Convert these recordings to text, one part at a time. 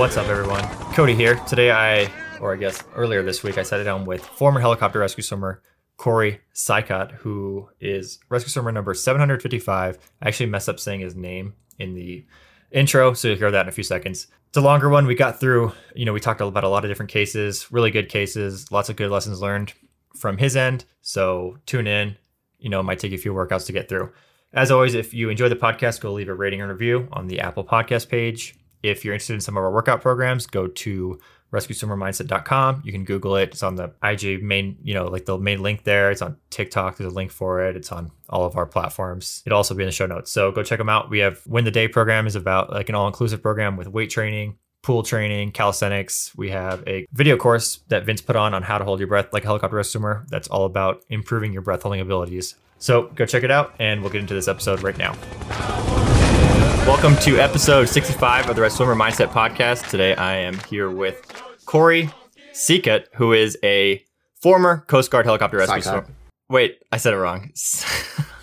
What's up, everyone? Cody here. Today, I, or I guess earlier this week, I sat down with former helicopter rescue swimmer Cory Ciekot, who is rescue swimmer number 755. I actually messed up saying his name in the intro, so you'll hear that in a few seconds. It's a longer one. We got through, you know, we talked about a lot of different cases, really good cases, lots of good lessons learned from his end. So tune in. You know, it might take you a few workouts to get through. As always, if you enjoy the podcast, go leave a rating and review on the Apple Podcast page. If you're interested in some of our workout programs, go to rescueswimmermindset.com. You can Google it. It's on the IG main, you know, like the main link there. It's on TikTok. There's a link for it. It's on all of our platforms. It'll also be in the show notes. So go check them out. We have Win the Day program is about like an all inclusive program with weight training, pool training, calisthenics. We have a video course that Vince put on on how to hold your breath like a helicopter swimmer. That's all about improving your breath holding abilities. So go check it out, and we'll get into this episode right now. Welcome to episode 65 of the Red Swimmer Mindset Podcast. Today I am here with Cory Ciekot, who is a former Coast Guard helicopter rescue swimmer. Wait, I said it wrong.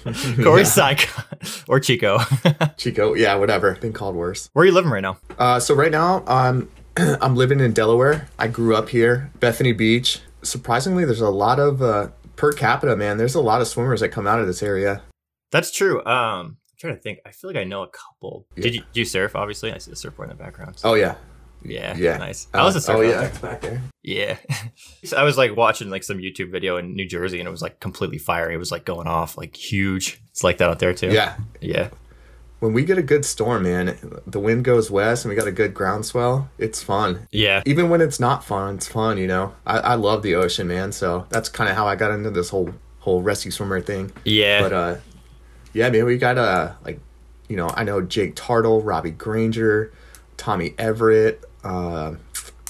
Cory Ciekot, or Chico. Chico, yeah, whatever. Been called worse. Where are you living right now? Uh, so right now, um, I'm living in Delaware. I grew up here, Bethany Beach. Surprisingly, there's a lot of uh, per capita. Man, there's a lot of swimmers that come out of this area. That's true. Um, trying to think. I feel like I know a couple. Did you do you surf? Obviously, I see the surfboard in the background. Oh yeah, yeah, yeah. nice. I was a Uh, surfer. Oh yeah, it's back there. Yeah. So I was like watching like some YouTube video in New Jersey and it was like completely fiery. It was like going off like huge. It's like that out there too. Yeah. Yeah. When we get a good storm, man, the wind goes west and we got a good groundswell. It's fun. Yeah. Even when it's not fun, it's fun. You know, I, I love the ocean, man. So that's kind of how I got into this whole whole rescue swimmer thing. Yeah. But uh, yeah, man, we got uh like, you know, I know Jake Tartle, Robbie Granger, Tommy Everett. Uh,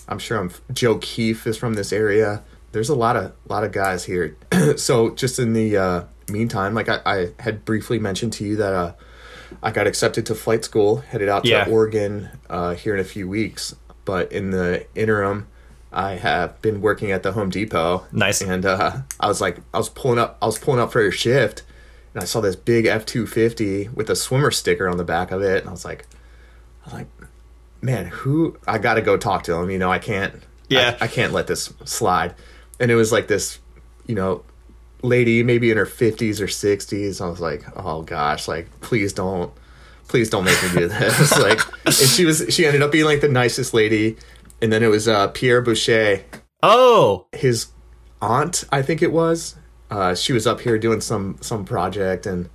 I'm sure I'm Joe Keefe is from this area. There's a lot of lot of guys here. so just in the uh, meantime, like I, I had briefly mentioned to you that uh, I got accepted to flight school, headed out to Yeah. Oregon uh, here in a few weeks. But in the interim, I have been working at the Home Depot. Nice. And uh, I was like, I was pulling up, I was pulling up for a shift, and I saw this big F two fifty with a swimmer sticker on the back of it, and I was like, I was like, man, who? I got to go talk to him. You know, I can't. Yeah. I, I can't let this slide. And it was like this, you know, lady maybe in her 50s or 60s i was like oh gosh like please don't please don't make me do this like and she was she ended up being like the nicest lady and then it was uh pierre boucher Oh. his aunt i think it was uh she was up here doing some some project and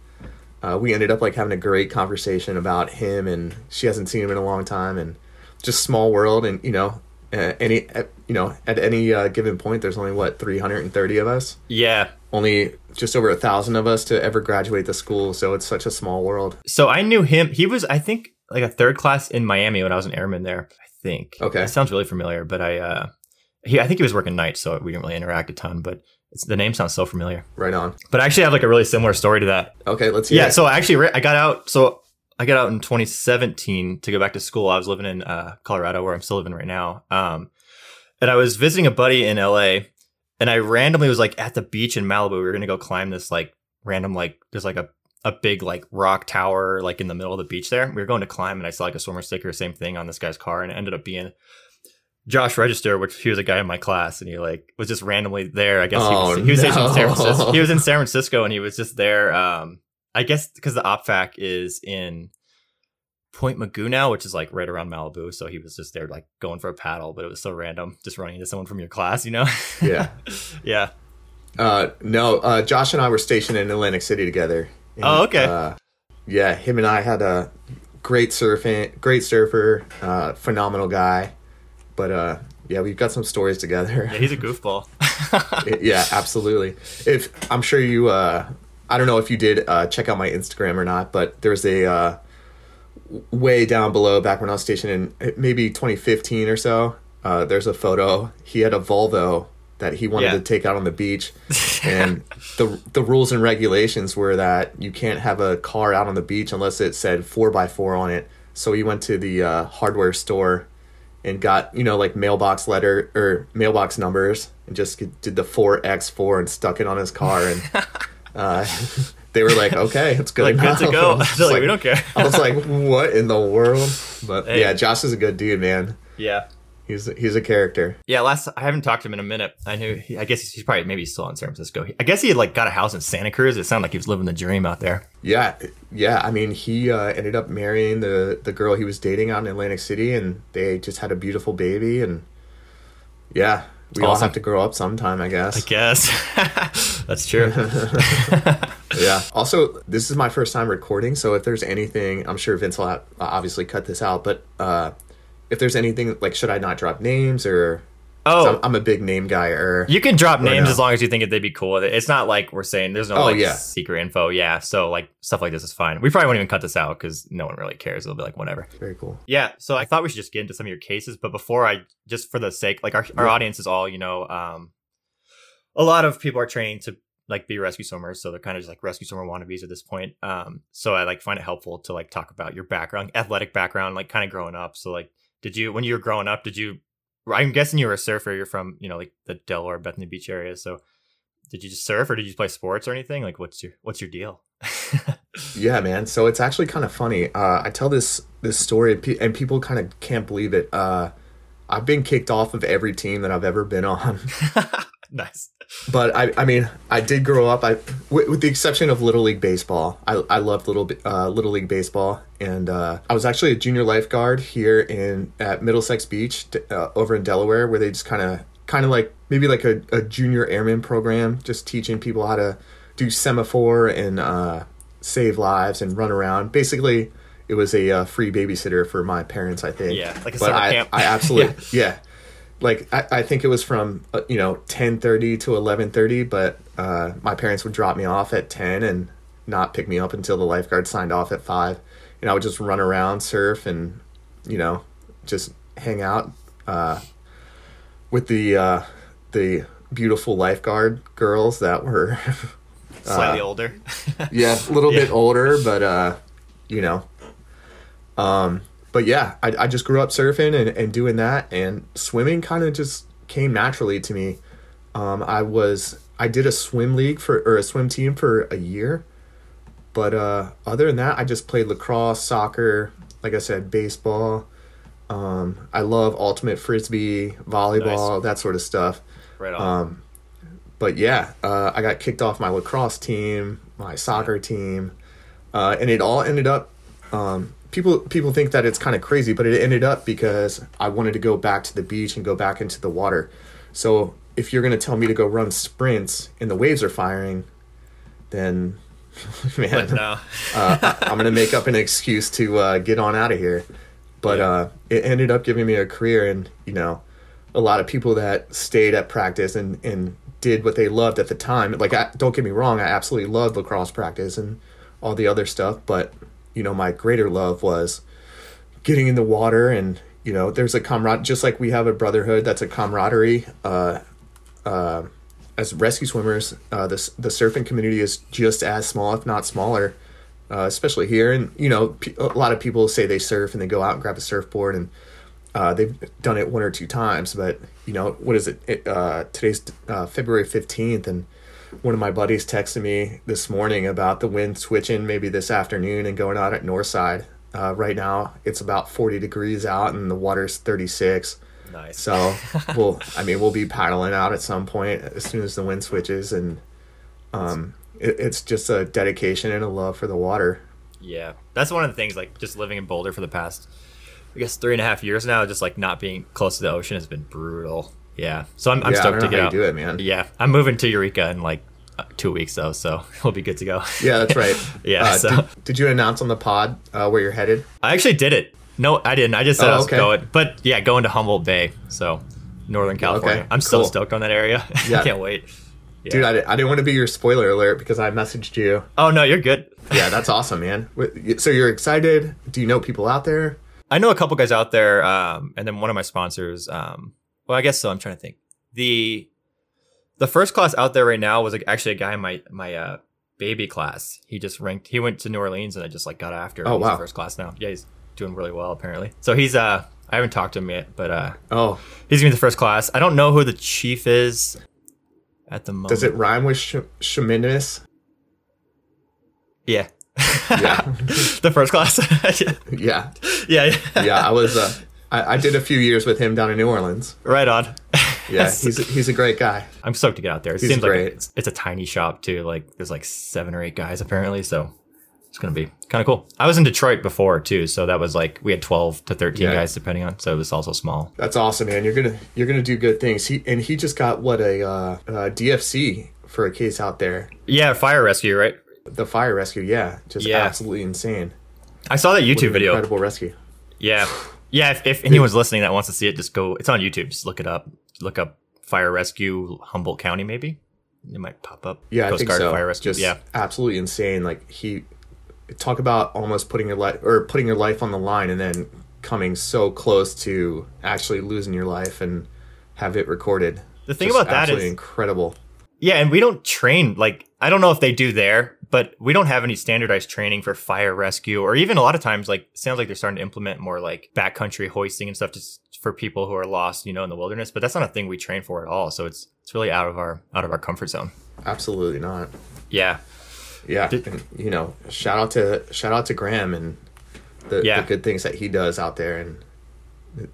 uh, we ended up like having a great conversation about him and she hasn't seen him in a long time and just small world and you know uh, any you know at any uh, given point there's only what 330 of us Yeah. only just over a thousand of us to ever graduate the school so it's such a small world So I knew him. He was, I think, like a third class in Miami when I was an airman there. I think. Okay. That sounds really familiar, but I, uh, he, I think he was working nights, so we didn't really interact a ton. But it's, the name sounds so familiar. right on But I actually have like a really similar story to that. okay let's hear Yeah, it. so I actually I got out. So I got out in 2017 to go back to school. I was living in uh, Colorado, where I'm still living right now. Um, and I was visiting a buddy in LA, and I randomly was like at the beach in Malibu. We were gonna go climb this like random like there's like a a big like rock tower like in the middle of the beach there. We were going to climb, and I saw like a swimmer sticker, same thing on this guy's car, and it ended up being. Josh Register, which he was a guy in my class, and he like was just randomly there. I guess he was, Oh, he was stationed in San. Francisco. He was in San Francisco, and he was just there. Um, I guess because the OPFAC is in Point Mugu now, which is like right around Malibu. So he was just there, like going for a paddle, but it was so random, just running into someone from your class, you know? Yeah. yeah. uh no uh josh and i were stationed in atlantic city together And, Oh, okay. uh, yeah him and i had a great surfing great surfer uh phenomenal guy but uh yeah we've got some stories together Yeah, he's a goofball. yeah absolutely if i'm sure you uh i don't know if you did uh check out my instagram or not but there's a uh way down below back when i was stationed in uh, maybe 2015 or so uh there's a photo he had a volvo that he wanted Yeah. to take out on the beach and the the rules and regulations were that you can't have a car out on the beach unless it said 4x4 on it so he went to the uh, hardware store and got you know like mailbox letter or mailbox numbers and just did the 4x4 and stuck it on his car and uh, they were like okay it's good like, good enough. to go. I was They're like, like- we don't care. I was like, what in the world? But Hey. yeah, Josh is a good dude, man. Yeah. He's he's a character. Yeah, last I haven't talked to him in a minute. I knew. He, I guess he's probably maybe he's still in San Francisco. I guess he had like got a house in Santa Cruz. It sounded like he was living the dream out there. Yeah, yeah. I mean, he uh, ended up marrying the the girl he was dating out in Atlantic City, and they just had a beautiful baby. And yeah, we all have to grow up sometime, I guess. I guess that's true. yeah. Also, this is my first time recording, so if there's anything, I'm sure Vince will have, obviously cut this out, but uh, if there's anything like, should I not drop names or Oh, I'm, I'm a big name guy. Or You can drop names no? as long as you think they'd be cool with it. It's not like we're saying there's no Oh, like yeah. secret info. Yeah. So like stuff like this is fine. We probably won't even cut this out because no one really cares. It'll be like whatever. very cool. Yeah. So I thought we should just get into some of your cases, but before I just for the sake, like our our Yeah. audience is all you know. Um, a lot of people are trained to like be rescue swimmers, so they're kind of just like rescue swimmer wannabes at this point. Um, so I like find it helpful to like talk about your background, athletic background, like kind of growing up. So like, did you when you were growing up, did you? I'm guessing you were a surfer. You're from you know like the Delaware, Bethany Beach area. So did you just surf or did you play sports or anything? Like, what's your what's your deal? Yeah, man. So it's actually kind of funny. Uh, I tell this this story, and people kind of can't believe it. Uh, I've been kicked off of every team that I've ever been on. nice. But I, I mean, I did grow up. I, with, with the exception of Little League baseball, I, I loved little uh, Little League baseball, and uh, I was actually a junior lifeguard here in at Middlesex Beach, uh, over in Delaware, where they just kind of, kind of like maybe like a, a junior airman program, just teaching people how to do semaphore and uh, save lives and run around. Basically, it was a uh, free babysitter for my parents, I think. Yeah, like a but summer I, camp. I absolutely, yeah like I, I think it was from uh, you know 10:30 to 11:30 but uh, my parents would drop me off at 10 and not pick me up until the lifeguard signed off at 5 and I would just run around surf and you know just hang out uh, with the uh, the beautiful lifeguard girls that were Slightly older. yeah, a little Yeah. bit older, but uh, you know, um, but yeah, I, I just grew up surfing and, and doing that, and swimming kind of just came naturally to me. Um, I was I did a swim league for or a swim team for a year, but uh, other than that, I just played lacrosse, soccer, like I said, baseball. Um, I love ultimate frisbee, volleyball, that sort of stuff right on. but yeah, uh, I got kicked off my lacrosse team, my soccer team, uh, and it all ended up. Um, people people think that it's kind of crazy, but it ended up because I wanted to go back to the beach and go back into the water. So if you're gonna tell me to go run sprints and the waves are firing, then man, no. uh, I'm gonna make up an excuse to uh, get on out of here. But Yeah. uh, it ended up giving me a career, and you know, a lot of people that stayed at practice and and did what they loved at the time. Like, I, don't get me wrong, I absolutely loved lacrosse practice and all the other stuff. But you know, my greater love was getting in the water, and you know, there's a comrade. Just like we have a brotherhood, that's a camaraderie. Uh, uh, as rescue swimmers, uh, the the surfing community is just as small, if not smaller, uh, especially here. And you know, a lot of people say they surf and they go out and grab a surfboard, and uh, they've done it one or two times. But you know, what is it? it uh, today's uh, February fifteenth, and one of my buddies texted me this morning about the wind switching maybe this afternoon and going out at Northside. Uh, right now, it's about forty degrees out, and the water's thirty six. Nice. So we'll, I mean, we'll be paddling out at some point as soon as the wind switches, and um, it, it's just a dedication and a love for the water. Yeah, that's one of the things. Like just living in Boulder for the past, I guess three and a half years now. Just like not being close to the ocean has been brutal. Yeah, so I'm, I'm yeah, stoked to get out. do it, man. Yeah, I'm moving to Eureka in like uh, two weeks though, so we'll be good to go. Yeah, that's right. Yeah, Uh, so- did, did you announce on the pod uh, where you're headed? I actually did it. No, I didn't. I just said Oh, I was okay. going, but yeah, going to Humboldt Bay, so Northern California. I'm still cool. stoked on that area. Yeah. I can't wait. Yeah. Dude, I, I didn't want to be your spoiler alert because I messaged you. oh no, you're good. Yeah, that's awesome, man. So you're excited? Do you know people out there? I know a couple guys out there, um, and then one of my sponsors. Um, well, I guess so. I'm trying to think. the The first class out there right now was like actually a guy in my my uh, baby class. He just ranked. He went to New Orleans, and I just like got after. Oh, he's wow. first class now. Yeah, he's doing really well apparently. So he's uh, I haven't talked to him yet, but uh, Oh, he's gonna be the first class. I don't know who the chief is at the moment. does it rhyme with sh- Sheminis? Yeah. Yeah. the first class. Yeah, yeah. Yeah. yeah. I was uh, I, I did a few years with him down in New Orleans. Right on. Yeah, he's a, he's a great guy. I'm stoked to get out there. It He's seems great. like it's, it's a tiny shop too. Like there's like seven or eight guys apparently, so it's gonna be kind of cool. I was in Detroit before too, so that was like we had 12 to 13 Yeah. guys depending on. So it was also small. That's awesome, man. You're gonna you're gonna do good things. He and he just got what a uh, uh, DFC for a case out there. Yeah, fire rescue, right? The fire rescue, yeah, just Yeah. absolutely insane. I saw that YouTube video. incredible rescue. Yeah, yeah. If, if anyone's listening that wants to see it, just go. It's on YouTube. Just look it up. Look up fire rescue Humboldt County. Maybe it might pop up. Yeah, Coast I think Guard so. fire rescue. Just yeah, absolutely insane. Like he talk about almost putting your life or putting your life on the line, and then coming so close to actually losing your life and have it recorded. The thing Just about that is incredible. Yeah, and we don't train like I don't know if they do there, but we don't have any standardized training for fire rescue or even a lot of times like sounds like they're starting to implement more like backcountry hoisting and stuff just for people who are lost, you know, in the wilderness, but that's not a thing we train for at all. So it's it's really out of our out of our comfort zone. Absolutely not. Yeah. Yeah, Did- and, you know, shout out to shout out to Graham and the, Yeah. the good things that he does out there, and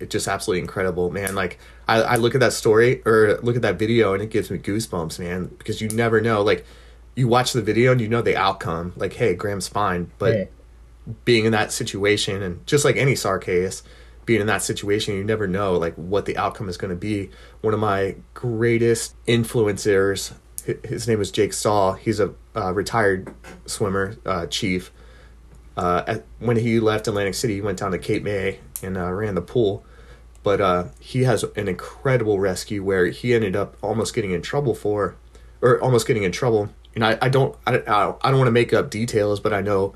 it's just absolutely incredible, man. Like I, I look at that story or look at that video, and it gives me goosebumps, man, because you never know. Like you watch the video and you know the outcome. Like, hey, Graham's fine, but Yeah. being in that situation, and just like any SAR case, being in that situation, you never know like what the outcome is going to be. One of my greatest influencers, his name is Jake Stahl. He's a uh, retired swimmer, uh, chief. Uh, at, when he left Atlantic City, he went down to Cape May and uh, ran the pool. But uh, he has an incredible rescue where he ended up almost getting in trouble for, or almost getting in trouble. And I, I don't I, don't- I don't want to make up details, but I know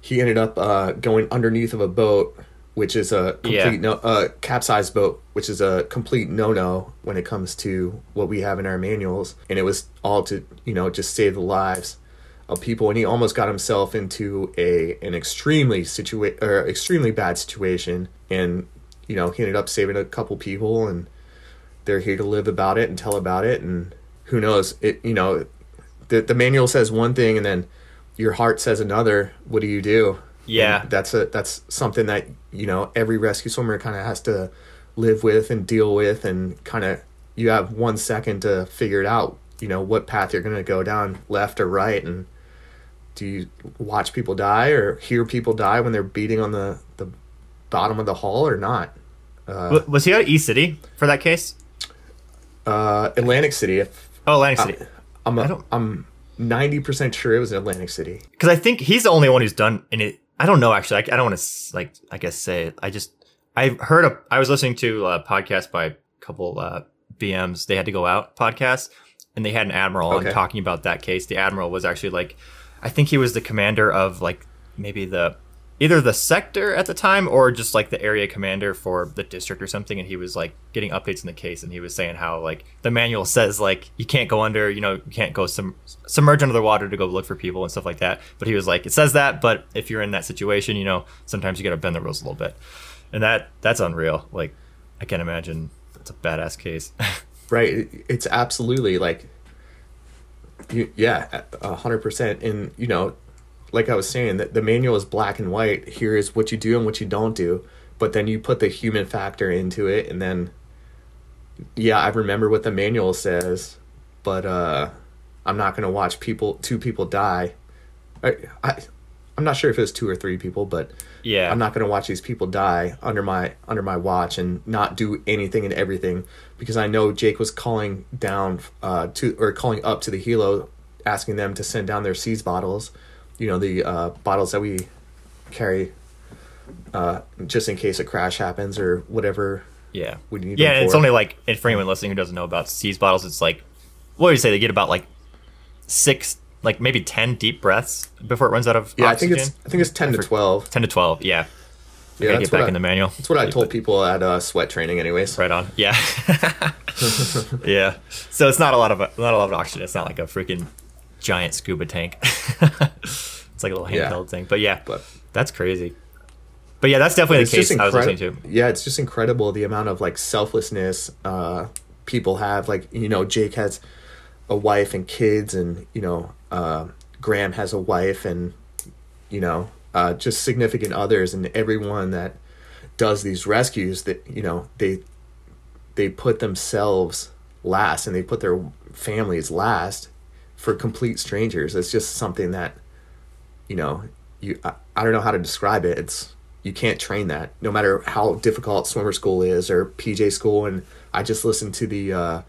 he ended up uh, going underneath of a boat, which is a complete Yeah. no uh, capsized boat, which is a complete no no when it comes to what we have in our manuals. And it was all to you know just save the lives of people, and he almost got himself into a an extremely situa- or extremely bad situation, and you know he ended up saving a couple people, and they're here to live about it and tell about it, and who knows it you know the the manual says one thing, and then your heart says another. What do you do? Yeah. And that's a that's something that you know every rescue swimmer kind of has to live with and deal with, and kind of you have one second to figure it out. You know what path you're going to go down, left or right, and do you watch people die or hear people die when they're beating on the the bottom of the hull or not? W- was he out of East City for that case? Uh, Atlantic City. If Oh, Atlantic City. I'm I a, don't- I'm ninety percent sure it was in Atlantic City. because I think he's the only one who's done in it. I don't know actually. I, I don't want to like I guess say it. I just I heard a I was listening to a podcast by a couple uh, BMs. They had to go out podcast and they had an admiral Okay. and talking about that case. The admiral was actually like I think he was the commander of like maybe the either the sector at the time or just like the area commander for the district or something and he was like getting updates in the case and he was saying how like the manual says like you can't go under you know you can't go sum- submerge under the water to go look for people and stuff like that. But he was like it says that but if you're in that situation you know sometimes you gotta bend the rules a little bit. And that that's unreal. Like i can't imagine it's a badass case. Right. It's absolutely like you, yeah a hundred percent. And you know like i was saying that the manual is black and white. Here is what you do and what you don't do. But then you put the human factor into it and then yeah i remember what the manual says but uh i'm not gonna watch people two people die. I, I i'm not sure if it was two or three people but yeah. I'm not going to watch these people die under my under my watch and not do anything and everything because I know Jake was calling down uh, to or calling up to the helo, asking them to send down their seas bottles, you know the uh, bottles that we carry uh, just in case a crash happens or whatever. Yeah. we need yeah, it's only like, and for anyone listening who doesn't know about Seas bottles, it's like, what do you say? They get about like six, like maybe 10 deep breaths before it runs out of Yeah, oxygen. I think it's I think it's ten to twelve. 10 to 12. Yeah. Yeah, get back I- in the manual. That's what I told people at uh, sweat training, anyways. Right on. Yeah. yeah. So it's not a lot of, not a lot of oxygen. It's not like a freaking giant scuba tank. it's like a little Yeah. handheld thing. But yeah, But that's crazy. But yeah, that's definitely the case I was listening to. Yeah, it's just incredible the amount of like selflessness uh, people have. Like you know, Jake has a wife and kids, and you know, uh, Graham has a wife and you know, uh, just significant others, and everyone that does these rescues that you know they they put themselves last and they put their families last for complete strangers. It's just something that you know you I, I don't know how to describe it. It's you can't train that no matter how difficult swimmer school is or PJ school and I just listened to the uh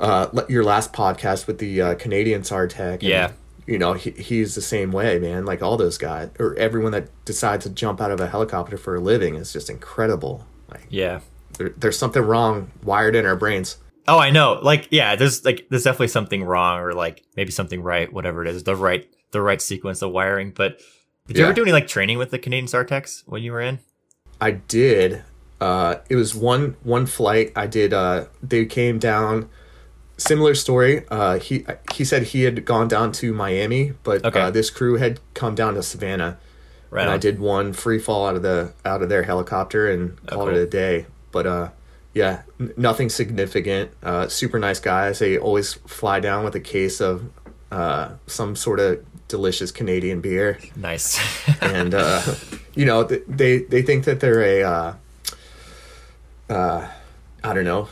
uh your last podcast with the uh, Canadian SARTech. and, Yeah. You know, he, he's the same way, man. Like all those guys, or everyone that decides to jump out of a helicopter for a living is just incredible. Like, Yeah. there, there's something wrong wired in our brains. Oh, I know. Like, yeah, there's like there's definitely something wrong, or like maybe something right, whatever it is, the right the right sequence of wiring. But did you Yeah. ever do any like training with the Canadian SARTechs when you were in? I did. Uh, it was one one flight. I did. Uh, they came down. Similar story. Uh, he he said he had gone down to Miami, but Okay. uh, this crew had come down to Savannah, Right. and I did one free fall out of the out of their helicopter and called cool. it a day. But uh, yeah, nothing significant. Uh, super nice guys. They always fly down with a case of uh, some sort of delicious Canadian beer Nice. and uh, you know th- they they think that they're a uh, uh, I don't know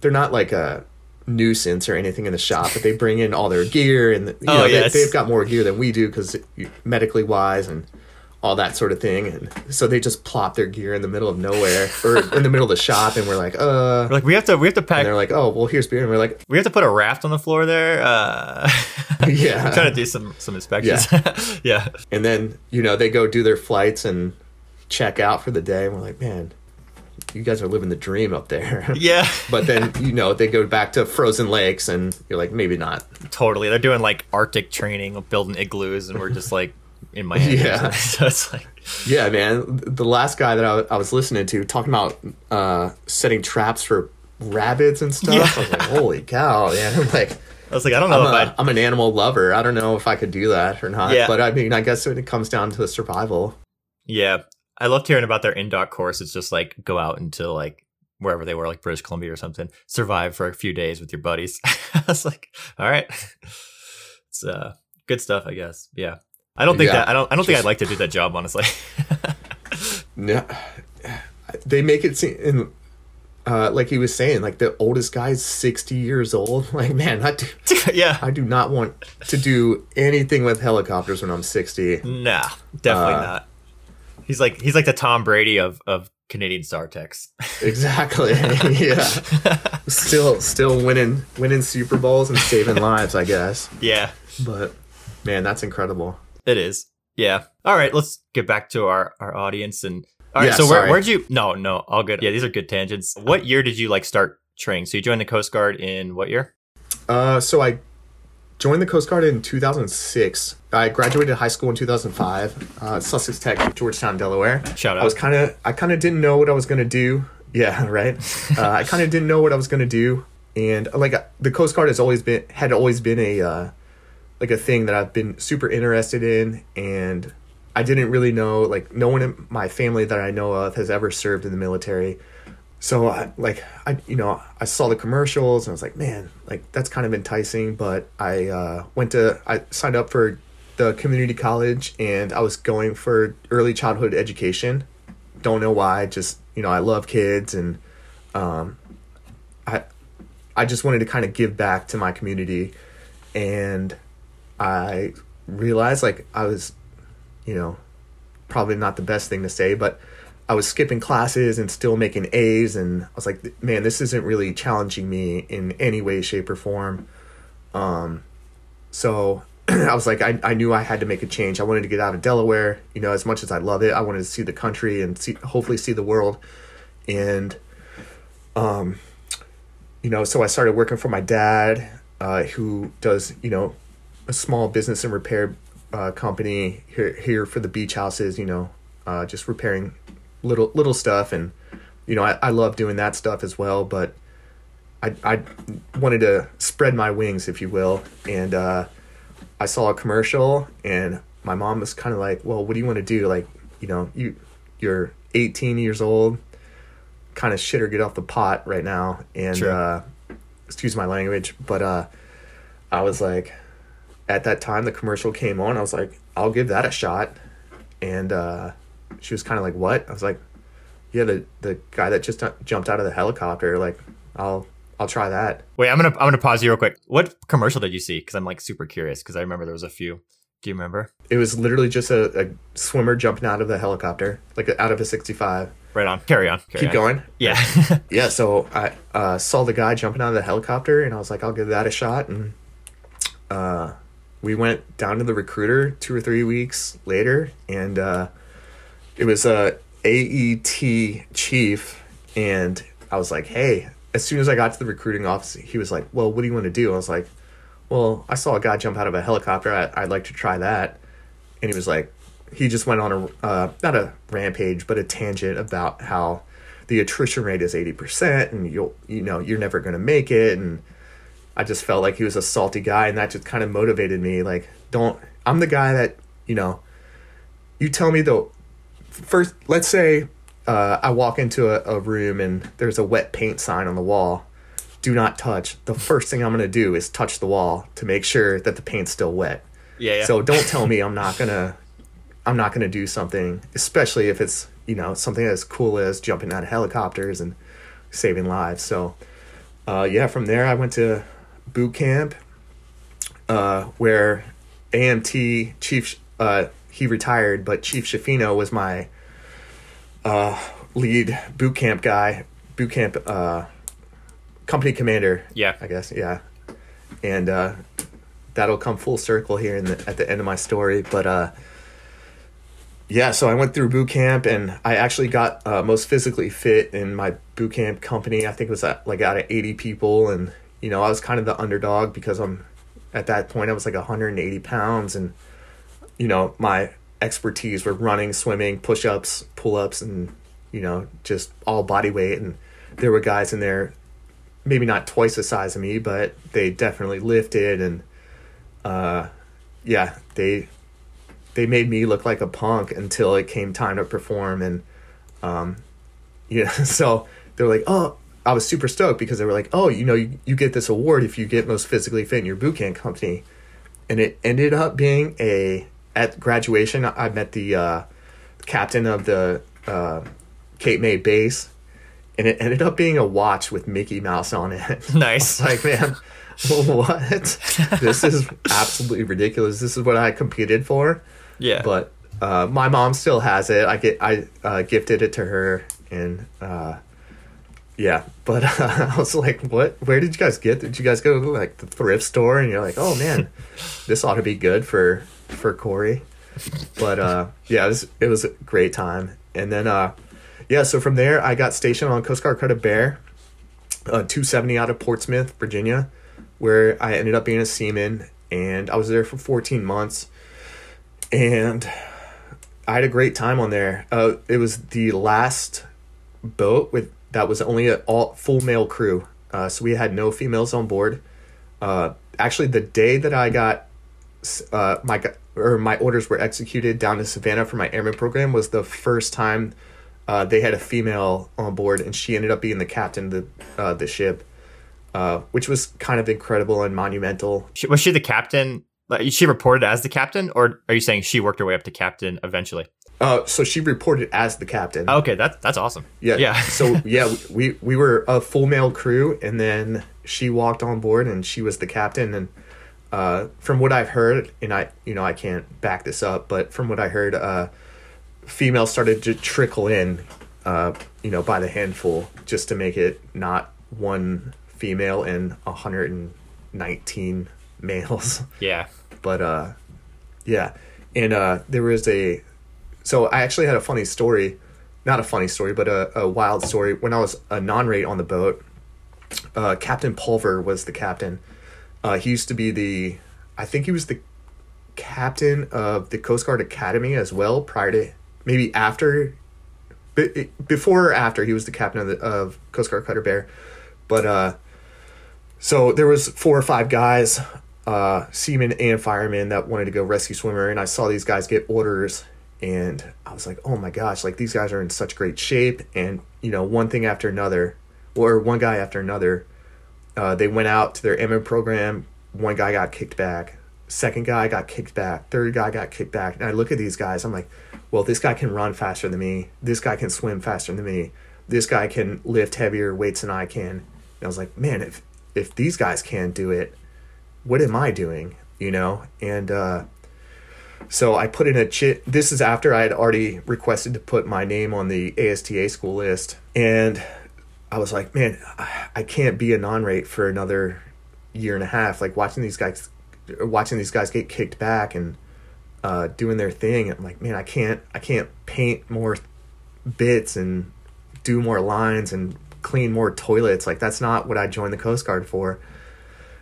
they're not like a nuisance or anything in the shop but they bring in all their gear and you Oh, know yes. they, they've got more gear than we do because medically wise and all that sort of thing and so they just plop their gear in the middle of nowhere or in the middle of the shop and we're like uh We're like we have to we have to pack and they're like oh well here's beer and we're like we have to put a raft on the floor there. Uh, Yeah. I'm trying to do some some inspections. Yeah. and then you know they go do their flights and check out for the day and we're like man you guys are living the dream up there yeah, but then you know they go back to frozen lakes and you're like maybe not totally. They're doing like Arctic training, building igloos, and we're just like in Miami. Yeah. so it's like yeah man the last guy that i, I was listening to talking about uh setting traps for rabbits and stuff Yeah. i was like holy cow man I'm like I was like, I don't know I'm, if a, I'm an animal lover i don't know if i could do that or not Yeah. but i mean i guess when it comes down to survival Yeah, I loved hearing about their in-dock course. It's just like go out into like wherever they were, like British Columbia or something, survive for a few days with your buddies. I was like, all right, it's uh, good stuff, I guess. Yeah, I don't think Yeah, that I don't I don't think just- I'd like to do that job honestly. no they make it seem in uh, like he was saying, like the oldest guy's sixty years old. Like, man, I do, yeah, I do not want to do anything with helicopters when I'm sixty. nah, definitely Uh, not. He's like he's like the Tom Brady of of Canadian SARTechs. Exactly. yeah. Still, still winning, winning Super Bowls and saving lives, I guess. yeah, But man, that's incredible. It is. Yeah. All right, let's get back to our our audience and all right. Yeah, so where where'd you? No, no, all good. Yeah, these are good tangents. What year did you like start training? So you joined the Coast Guard in what year? Uh, so I joined the Coast Guard in 2006. I graduated high school in 2005. Uh, Sussex Tech, Georgetown, Delaware. Shout out. I was kind of, I kind of didn't know what I was gonna do. Yeah, right. uh, I kind of didn't know what I was gonna do, and like the Coast Guard has always been, had always been a, uh, like a thing that I've been super interested in, and I didn't really know, like, no one in my family that I know of has ever served in the military. So I like I you know I saw the commercials and I was like man like that's kind of enticing but I uh, went to I signed up for the community college and I was going for early childhood education don't know why just you know I love kids and um, I I just wanted to kind of give back to my community and I realized like I was you know probably not the best thing to say but I was skipping classes and still making A's, and I was like, man, this isn't really challenging me in any way, shape, or form. Um, so I was like, I, I knew I had to make a change. I wanted to get out of Delaware. You know, as much as I love it, I wanted to see the country and see, hopefully, see the world. And, um, you know, so I started working for my dad, uh, who does, you know, a small business and repair uh, company here here for the beach houses. You know, uh, just repairing little little stuff and you know I, I love doing that stuff as well but I, I wanted to spread my wings if you will and uh, I saw a commercial and my mom was kind of like well what do you want to do like you know you you're 18 years old kind of shit or get off the pot right now and Sure. uh, excuse my language but uh, I was like at that time the commercial came on I was like I'll give that a shot and uh, she was kind of like, "What?" I was like, yeah, the the guy that just jumped out of the helicopter, like I'll I'll try that. Wait, I'm gonna I'm gonna pause you real quick. What commercial did you see? Because I'm like super curious. Because I remember there was a few. Do you remember? It was literally just a, a swimmer jumping out of the helicopter, like out of a 65. Right on. Carry on. Carry Keep on. going. Yeah. Yeah, so I uh, saw the guy jumping out of the helicopter, and I was like, I'll give that a shot. And uh, we went down to the recruiter two or three weeks later, and uh, it was a AET chief, and I was like, hey. As soon as I got to the recruiting office, he was like, "Well, what do you want to do?" I was like, "Well, I saw a guy jump out of a helicopter. I, I'd like to try that." And he was like, he just went on a uh, not a rampage, but a tangent about how the attrition rate is eighty percent, and you'll you know you're never going to make it. And I just felt like he was a salty guy, and that just kind of motivated me. Like, don't I'm the guy that you know. You tell me though. First, let's say uh, I walk into a, a room and there's a wet paint sign on the wall. Do not touch. The first thing I'm going to do is touch the wall to make sure that the paint's still wet. Yeah. yeah. So don't tell me I'm not gonna I'm not gonna do something, especially if it's you know something as cool as jumping out of helicopters and saving lives. So uh, yeah, from there I went to boot camp, uh, where AMT Chief uh, he retired, but Chief Shafino was my uh, lead boot camp guy, boot camp uh, company commander. Yeah. I guess yeah, and uh, that'll come full circle here in the, at the end of my story. But uh, yeah, so I went through boot camp and I actually got uh, most physically fit in my boot camp company. I think it was at, like out of 80 people. And, you know, I was kind of the underdog because I'm at that point, I was like 180 pounds. And, you know, my expertise were running, swimming, push ups, pull ups, and, you know, just all body weight. And there were guys in there, maybe not twice the size of me, but they definitely lifted and, uh, yeah, they they made me look like a punk until it came time to perform, and um, yeah, so they were like, oh, I was super stoked because they were like, oh, you know, you, you get this award if you get most physically fit in your boot camp company, and it ended up being a at graduation I met the uh, captain of the uh, Cape May base, and it ended up being a watch with Mickey Mouse on it. nice. like man what this is absolutely ridiculous this is what i competed for yeah. but uh, my mom still has it i get i uh, gifted it to her and uh, yeah but uh, i was like what? Where did you guys get did you guys go to like the thrift store? And you're like oh man this ought to be good for for cory. But uh yeah it was it was a great time. And then uh yeah so from there i got stationed on coast guard cutter bear uh, 270 out of portsmouth virginia where I ended up being a seaman and I was there for 14 months. And I had a great time on there. Uh, it was the last boat with that was only an all full male crew. Uh, so we had no females on board. Uh, actually, the day that I got uh, my or my orders were executed down to Savannah for my airman program was the first time uh, they had a female on board, and she ended up being the captain of the uh, the ship uh, which was kind of incredible and monumental. Was she the captain? Like, she reported as the captain, or are you saying she worked her way up to captain eventually? Uh, so she reported as the captain. Okay, that's that's awesome. Yeah, yeah. so yeah, we we were a full male crew, and then she walked on board, and she was the captain. And uh, from what I've heard, and I you know I can't back this up, but from what I heard, uh, females started to trickle in, uh, you know, by the handful, just to make it not one female and 119 males. Yeah. But uh yeah. And uh there was a so I actually had a funny story, not a funny story, but a, a wild story. When I was a non-rate on the boat, uh Captain Pulver was the captain. Uh he used to be the I think he was the captain of the Coast Guard Academy as well prior to maybe after before or after he was the captain of the of Coast Guard Cutter Bear. But uh so there was four or five guys, uh, seamen and firemen that wanted to go rescue swimmer, and I saw these guys get orders, and I was like, oh my gosh, like these guys are in such great shape, and you know, one thing after another, or one guy after another, uh, they went out to their airman program. One guy got kicked back. second guy got kicked back, third guy got kicked back. And I look at these guys, I'm like, well, this guy can run faster than me. This guy can swim faster than me. This guy can lift heavier weights than I can. And I was like, man, if if these guys can't do it, what am I doing? You know? And uh so I put in a chit. This is after I had already requested to put my name on the ASTA school list. And I was like, man, I can't be a non rate for another year and a half. Like watching these guys, watching these guys get kicked back and uh, doing their thing. I'm like, man, I can't, I can't paint more bits and do more lines and clean more toilets. Like that's not what I joined the Coast Guard for.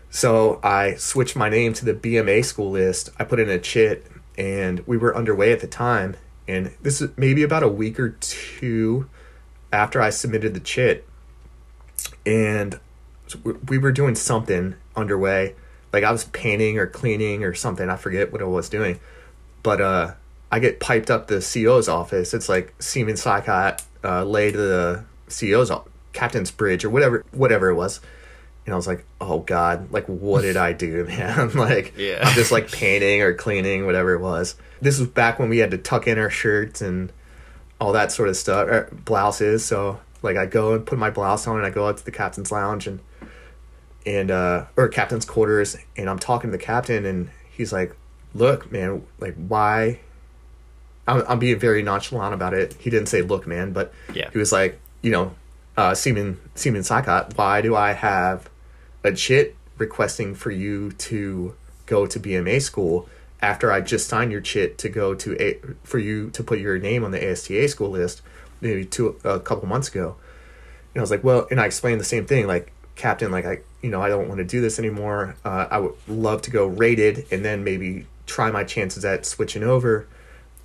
So I switched my name to the BMA school list. I put in a chit and we were underway at the time. And this is maybe about a week or two after I submitted the chit. And we were doing something underway. Like I was painting or cleaning or something. I forget what I was doing. But uh, I get piped up the CO's office. It's like Seaman Ciekot uh, lay to the CO's captain's bridge or whatever whatever it was. And I was like, oh God, like what did I do, man? like Yeah. I'm just like painting or cleaning, whatever it was. This was back when we had to tuck in our shirts and all that sort of stuff, or blouses. So like I go and put my blouse on and I go out to the captain's lounge and and uh or captain's quarters and I'm talking to the captain and he's like, "Look, man, like why?" I'm, I'm being very nonchalant about it. He didn't say, "Look, man," but Yeah. he was like, you know, uh, Seaman Seaman Ciekot, why do I have chit requesting for you to go to BMA school after I just signed your chit to go to a for you to put your name on the ASTA school list maybe two a couple months ago. And I was like, well, and I explained the same thing, like, Captain, like I, you know, I don't want to do this anymore. Uh, I would love to go rated and then maybe try my chances at switching over.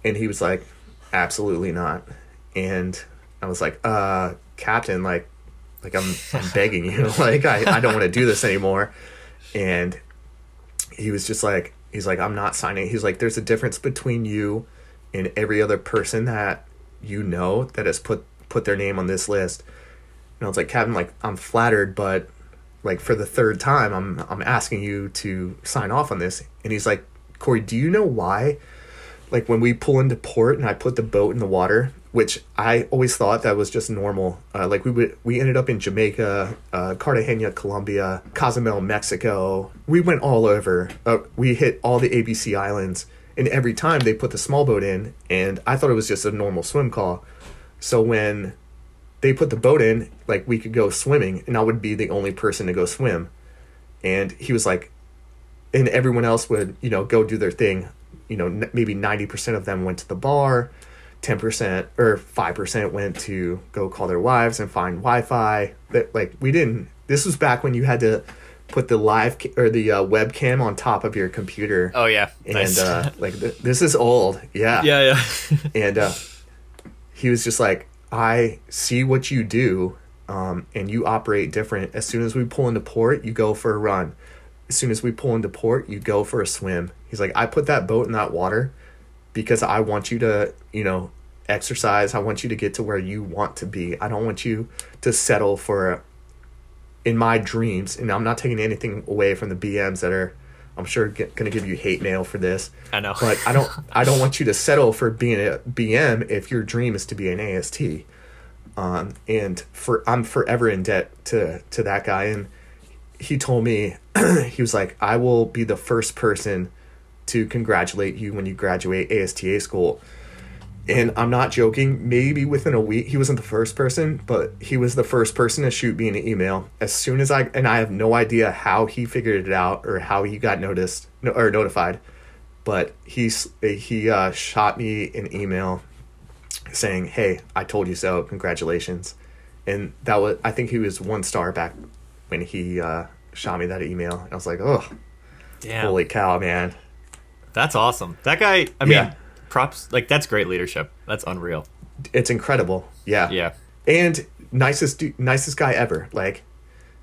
And he was like, absolutely not. And I was like, uh, Captain, like, like I'm, I'm begging you, like I, I don't want to do this anymore. And he was just like, he's like, I'm not signing. He's like, there's a difference between you and every other person that you know that has put put their name on this list. And I was like, Captain, like I'm flattered, but like for the third time, I'm I'm asking you to sign off on this. And he's like, Cory, do you know why? Like when we pull into port and I put the boat in the water, which I always thought that was just normal. Uh, like we would, we ended up in Jamaica, uh, Cartagena, Colombia, Cozumel, Mexico. We went all over. Uh, we hit all the ABC islands, and every time they put the small boat in, and I thought it was just a normal swim call. So when they put the boat in, like we could go swimming, and I would be the only person to go swim. And he was like, and everyone else would, you know, go do their thing. You know, n- maybe 90% of them went to the bar, 10% or 5% went to go call their wives and find Wi Fi. That, like, we didn't, this was back when you had to put the live ca- or the uh, webcam on top of your computer. Oh yeah. and, Nice. uh, like, th- this is old. Yeah yeah, yeah. and uh, he was just like, "I see what you do, um, and you operate different. As soon as we pull into port, you go for a run. As soon as we pull into port, you go for a swim." He's like, "I put that boat in that water because I want you to, you know, exercise. I want you to get to where you want to be. I don't want you to settle for." In my dreams, and I'm not taking anything away from the BMs that are, I'm sure, going to give you hate mail for this I know. but I don't I don't want you to settle for being a BM if your dream is to be an AST. Um, and for I'm forever in debt to to that guy. And he told me he was like, I will be the first person to congratulate you when you graduate ASTA school. And I'm not joking. Maybe within a week, he wasn't the first person, but he was the first person to shoot me an email. As soon as I and I have no idea how he figured it out or how he got noticed or notified but he's he uh, shot me an email saying, "Hey, I told you so. Congratulations." And that was I think he was one star back when he uh, shot me that email. And I was like, "Oh, Damn. holy cow, man!" That's awesome. That guy. I mean, Yeah. props. Like that's great leadership. That's unreal. It's incredible. Yeah, Yeah. and nicest du- nicest guy ever. Like,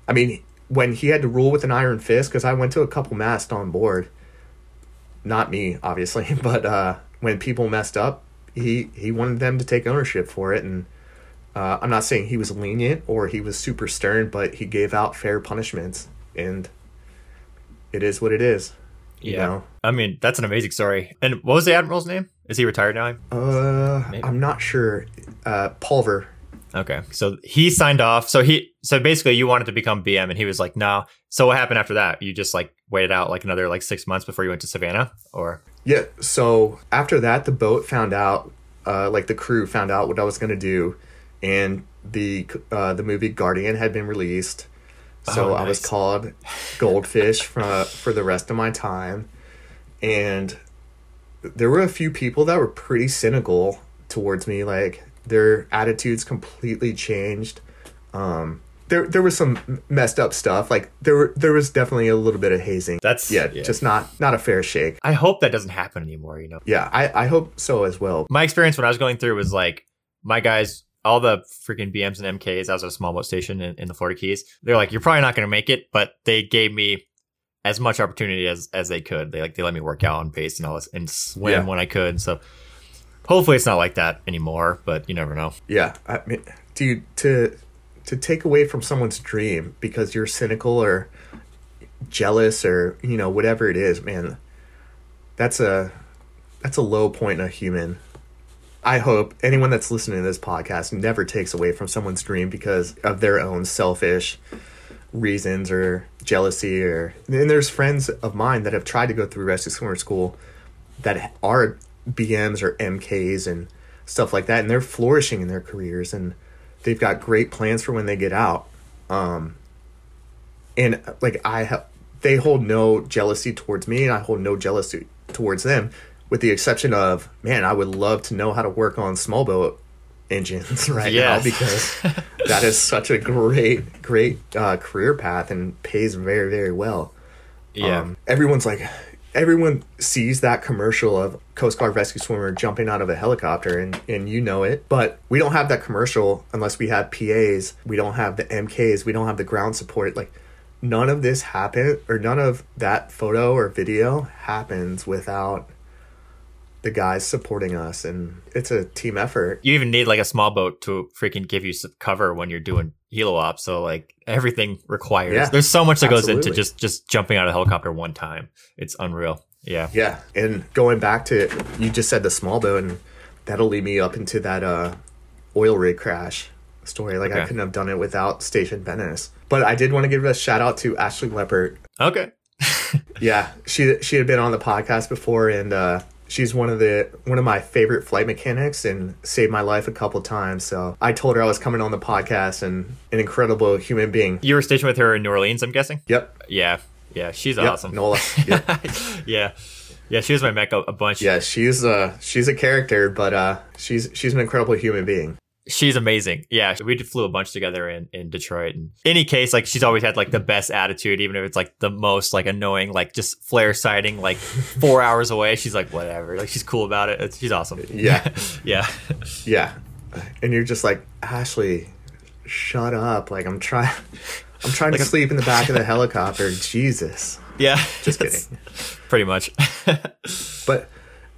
I mean, when he had to rule with an iron fist, because I went to a couple masts on board. Not me, obviously, but uh, when people messed up, he he wanted them to take ownership for it, and uh, I'm not saying he was lenient or he was super stern, but he gave out fair punishments, and it is what it is. You Yeah. know, I mean, that's an amazing story. And what was the admiral's name? Is he retired now? uh, Maybe. I'm not sure. Uh, Pulver. Okay. So he signed off. So he so basically you wanted to become BM and he was like, no. So what happened after that? You just like waited out like another like six months before you went to Savannah? Or Yeah. So after that, the boat found out, uh, like the crew found out what I was gonna do, and the uh, the movie Guardian had been released. So Oh, I was called Goldfish for for the rest of my time, and there were a few people that were pretty cynical towards me. Like their attitudes completely changed. Um, there there was some messed up stuff. Like there were there was definitely a little bit of hazing. that's Yeah, just not not a fair shake. I hope that doesn't happen anymore, you know. Yeah, I, I hope so as well. My experience when I was going through was like my guys all the freaking BMs and MKs. I was at a small boat station in, in the Florida Keys. They're like, you're probably not going to make it, but they gave me as much opportunity as as they could. They like they let me work out on pace and all this and swim Yeah. when I could. So hopefully it's not like that anymore. But you never know. Yeah, I mean, dude, to to take away from someone's dream because you're cynical or jealous or you know whatever it is, man, that's a that's a low point in a human. I hope anyone that's listening to this podcast never takes away from someone's dream because of their own selfish reasons or jealousy or and there's friends of mine that have tried to go through rescue swimmer school that are BMs or MKs and stuff like that and they're flourishing in their careers and they've got great plans for when they get out. Um and like I have they hold no jealousy towards me and I hold no jealousy towards them with the exception of man I would love to know how to work on small boat engines right Yes. now because that is such a great great uh, career path and pays very very well Yeah. um, everyone's like, everyone sees that commercial of Coast Guard rescue swimmer jumping out of a helicopter, and, and you know it. But we don't have that commercial unless we have PAs. We don't have the MKs. We don't have the ground support. Like, none of this happen, or none of that photo or video happens without the guys supporting us, and it's a team effort. you even need like a small boat to freaking give you some cover when you're doing helo op. So like everything requires. Yeah, There's so much that goes into just just jumping out of a helicopter one time. It's unreal. Yeah. Yeah, and going back to you just said the small boat, and that'll lead me up into that uh, oil rig crash story. Like I couldn't have done it without Station Venice. But I did want to give a shout out to Ashley Leppert. Okay. Yeah, she she had been on the podcast before, and uh, she's one of the one of my favorite flight mechanics, and saved my life a couple times. So I told her I was coming on the podcast, and an incredible human being. You were stationed with her in New Orleans, I'm guessing. Yep. Yeah. Yeah. She's Yep. awesome. Nola. Yep. yeah. Yeah. She was my mech a, bunch. yeah, she's uh she's a character, but uh she's she's an incredible human being. She's amazing. Yeah, we flew a bunch together in, in Detroit. And any case, like she's always had like the best attitude, even if it's like the most like annoying, like just flare sighting like four hours away. She's like whatever, like she's cool about it. It's, she's awesome. Yeah. yeah, Yeah. And you're just like, Ashley, shut up. Like I'm trying I'm trying to sleep in the back of the helicopter. Jesus. yeah. Just kidding. Pretty much. But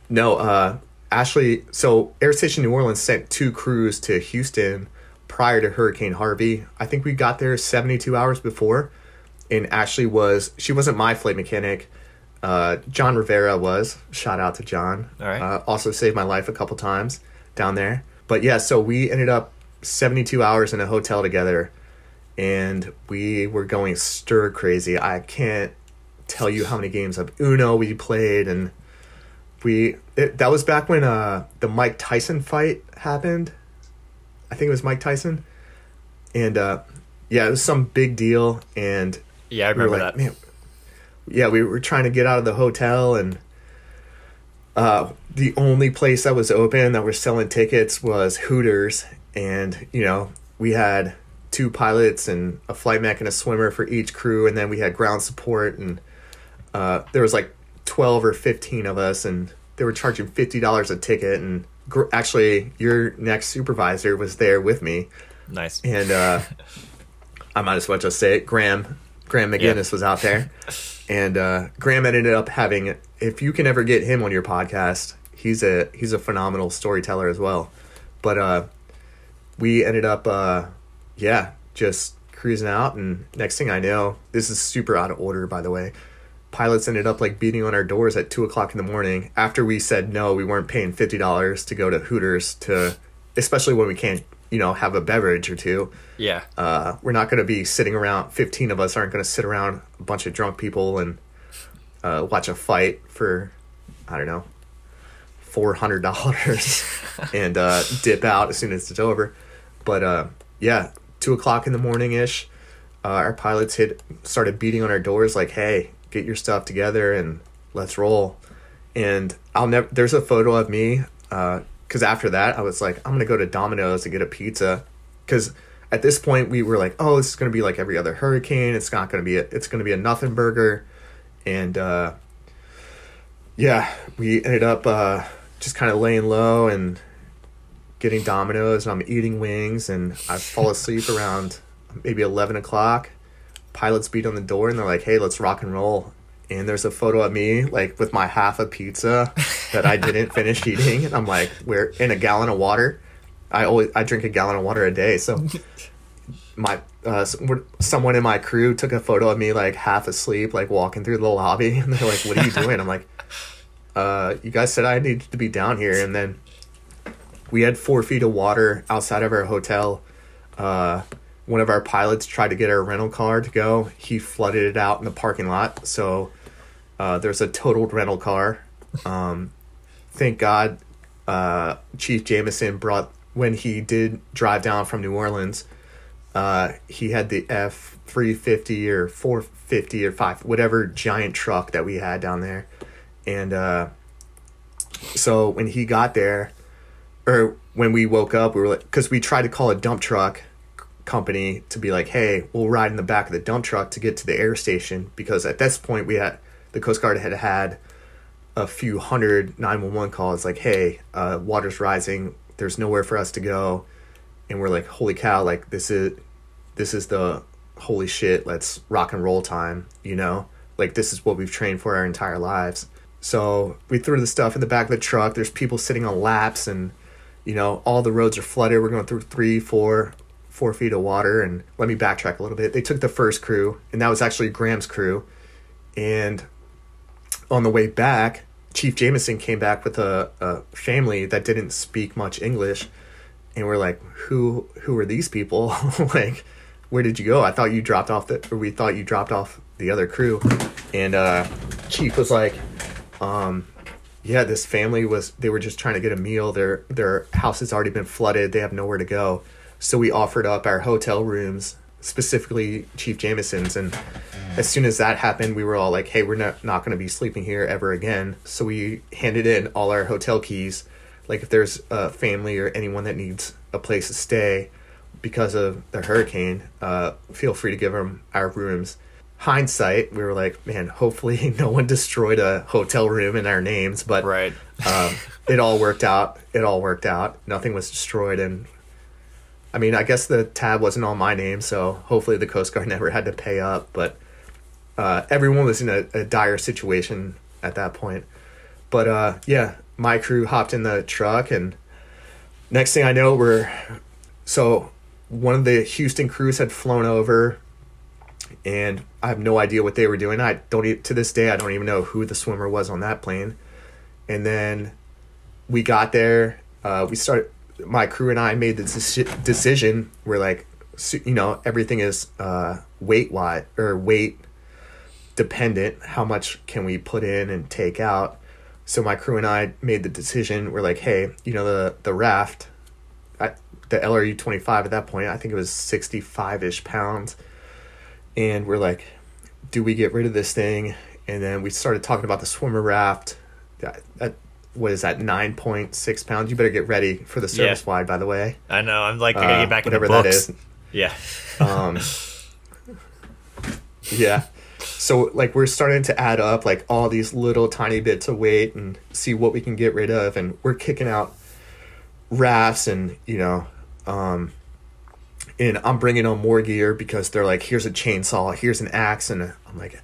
no, uh Ashley so Air Station New Orleans sent two crews to Houston prior to Hurricane Harvey. I think we got there 72 hours before. And Ashley was she wasn't my flight mechanic. Uh, John Rivera was. Shout out to John. All right. Uh, also saved my life a couple times down there. But yeah, so we ended up 72 hours in a hotel together and we were going stir crazy. I can't tell you how many games of Uno we played and we it, that was back when uh the Mike Tyson fight happened. I think it was Mike Tyson. And uh yeah, it was some big deal and yeah, I we remember like, that. man, yeah, we were trying to get out of the hotel, and uh, the only place that was open that was selling tickets was Hooters, and you know we had two pilots and a flight mech and a swimmer for each crew, and then we had ground support, and uh, there was like twelve or fifteen of us, and they were charging fifty dollars a ticket, and gr- actually your next supervisor was there with me Nice. and uh, I might as well just say it. Graham Graham McGinnis Yeah. was out there, and uh, Graham ended up having. If you can ever get him on your podcast, he's a he's a phenomenal storyteller as well. But uh, we ended up, uh, yeah, just cruising out, and next thing I know, this is super out of order, by the way. Pilots ended up like beating on our doors at two o'clock in the morning after we said no, we weren't paying fifty dollars to go to Hooters to, especially when we can't, you know, have a beverage or two. Yeah. Uh, we're not going to be sitting around. Fifteen of us aren't going to sit around a bunch of drunk people and uh, watch a fight for, I don't know, four hundred dollars and uh, dip out as soon as it's over. But uh, yeah, two o'clock in the morning ish, uh, our pilots hit started beating on our doors like, "Hey, get your stuff together and let's roll." And I'll never. There's a photo of me because after that I was like, I'm gonna go to Domino's to get a pizza because at this point we were like, oh, this is gonna be like every other hurricane. It's not gonna be a, it's gonna be a nothing burger, and uh, yeah, we ended up uh, just kind of laying low and getting Domino's. And I'm eating wings, and I fall asleep around maybe eleven o'clock. Pilots beat on the door, and they're like, "Hey, let's rock and roll." And there's a photo of me like with my half a pizza that I didn't finish eating, and I'm like, "We're in a gallon of water." I always I drink a gallon of water a day, so my uh, someone in my crew took a photo of me like half asleep, like walking through the lobby, and they're like, "What are you doing?" I'm like, uh, "You guys said I needed to be down here," and then we had four feet of water outside of our hotel. Uh, one of our pilots tried to get our rental car to go. He flooded it out in the parking lot, so uh, there's a totaled rental car. Um, thank God, uh, Chief Jameson brought when he did drive down from New Orleans uh, he had the F three fifty or four fifty or five whatever giant truck that we had down there, and uh, so when he got there, or when we woke up, we were like, because we tried to call a dump truck company to be like, hey, we'll ride in the back of the dump truck to get to the air station because at this point we had the Coast Guard had had a few hundred 911 calls like, hey, uh, water's rising, there's nowhere for us to go and we're like, holy cow, like this is this is the holy shit, let's rock and roll time, you know? Like this is what we've trained for our entire lives. So we threw the stuff in the back of the truck. There's people sitting on laps and you know, all the roads are flooded. We're going through three, four, four feet of water. And let me backtrack a little bit. They took the first crew, and that was actually Graham's crew. And on the way back, Chief Jameson came back with a, a family that didn't speak much English and we're like, who who are these people? like, where did you go? I thought you dropped off the, or we thought you dropped off the other crew. And uh, Chief was like, um, yeah, this family was they were just trying to get a meal. Their their house has already been flooded. They have nowhere to go. So we offered up our hotel rooms, specifically Chief Jameson's, and as soon as that happened, we were all like, "Hey, we're not not going to be sleeping here ever again." So we handed in all our hotel keys like if there's a family or anyone that needs a place to stay because of the hurricane, uh, feel free to give them our rooms. Hindsight, we were like, man, hopefully no one destroyed a hotel room in our names, but right. um, it all worked out. It all worked out. Nothing was destroyed, and I mean, I guess the tab wasn't all my name, so hopefully the Coast Guard never had to pay up. But uh, everyone was in a, a dire situation at that point. But uh, yeah, my crew hopped in the truck and next thing I know we're so one of the Houston crews had flown over and I have no idea what they were doing. I don't even, to this day I don't even know who the swimmer was on that plane. And then we got there, uh, we started my crew and I made the decision we're like you know everything is uh, weight wide or weight dependent how much can we put in and take out so my crew and I made the decision. We're like, hey, you know the the raft, the LRU twenty five at that point, I think it was sixty five ish pounds, and we're like, do we get rid of this thing? And then we started talking about the swimmer raft. That, that what is that nine point six pounds? You better get ready for the service yeah. wide. By the way, I know. I'm like, I gotta get back uh, in the books. That is. Yeah. um. Yeah so like we're starting to add up like all these little tiny bits of weight and see what we can get rid of and we're kicking out rafts and you know um and i'm bringing on more gear because they're like here's a chainsaw here's an axe and i'm like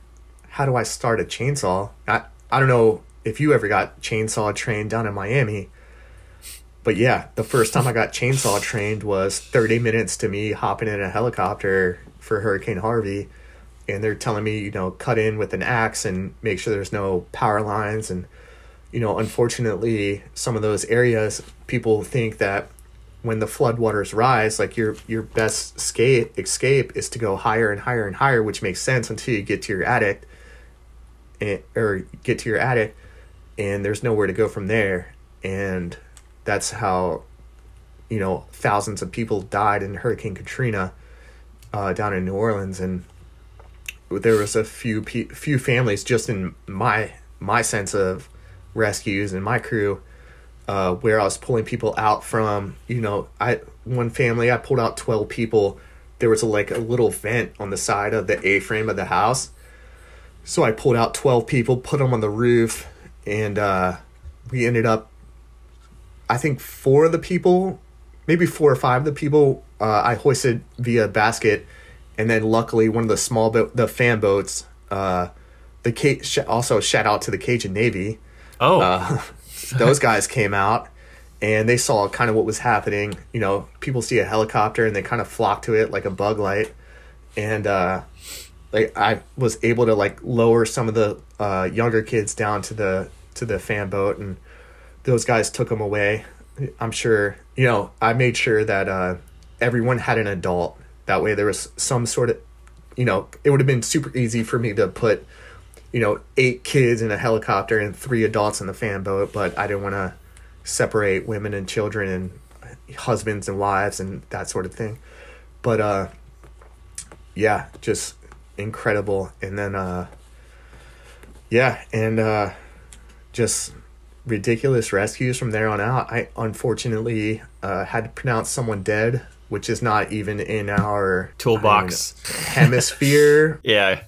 how do i start a chainsaw i i don't know if you ever got chainsaw trained down in miami but yeah the first time i got chainsaw trained was 30 minutes to me hopping in a helicopter for hurricane harvey and they're telling me, you know, cut in with an axe and make sure there's no power lines. And, you know, unfortunately, some of those areas, people think that when the floodwaters rise, like your your best escape escape is to go higher and higher and higher, which makes sense until you get to your attic, and, eh, or get to your attic, and there's nowhere to go from there, and that's how, you know, thousands of people died in Hurricane Katrina, uh, down in New Orleans, and there was a few pe- few families just in my my sense of rescues and my crew uh, where I was pulling people out from. You know, I one family I pulled out twelve people. There was a, like a little vent on the side of the A frame of the house, so I pulled out twelve people, put them on the roof, and uh, we ended up. I think four of the people, maybe four or five of the people, uh, I hoisted via basket, and then luckily one of the small boat, the fan boats, uh, the Ca- also shout out to the Cajun Navy Oh, uh, those guys came out and they saw kind of what was happening. You know, people see a helicopter and they kind of flock to it like a bug light. And uh, like I was able to like lower some of the uh, younger kids down to the to the fan boat, and those guys took them away. I'm sure. You know, I made sure that uh, everyone had an adult. That way, there was some sort of, you know, it would have been super easy for me to put you know, eight kids in a helicopter and three adults in the fan boat, but I didn't want to separate women and children and husbands and wives and that sort of thing. But uh yeah, just incredible. And then uh yeah, and uh just ridiculous rescues from there on out. I unfortunately uh had to pronounce someone dead, which is not even in our toolbox. Hemisphere yeah.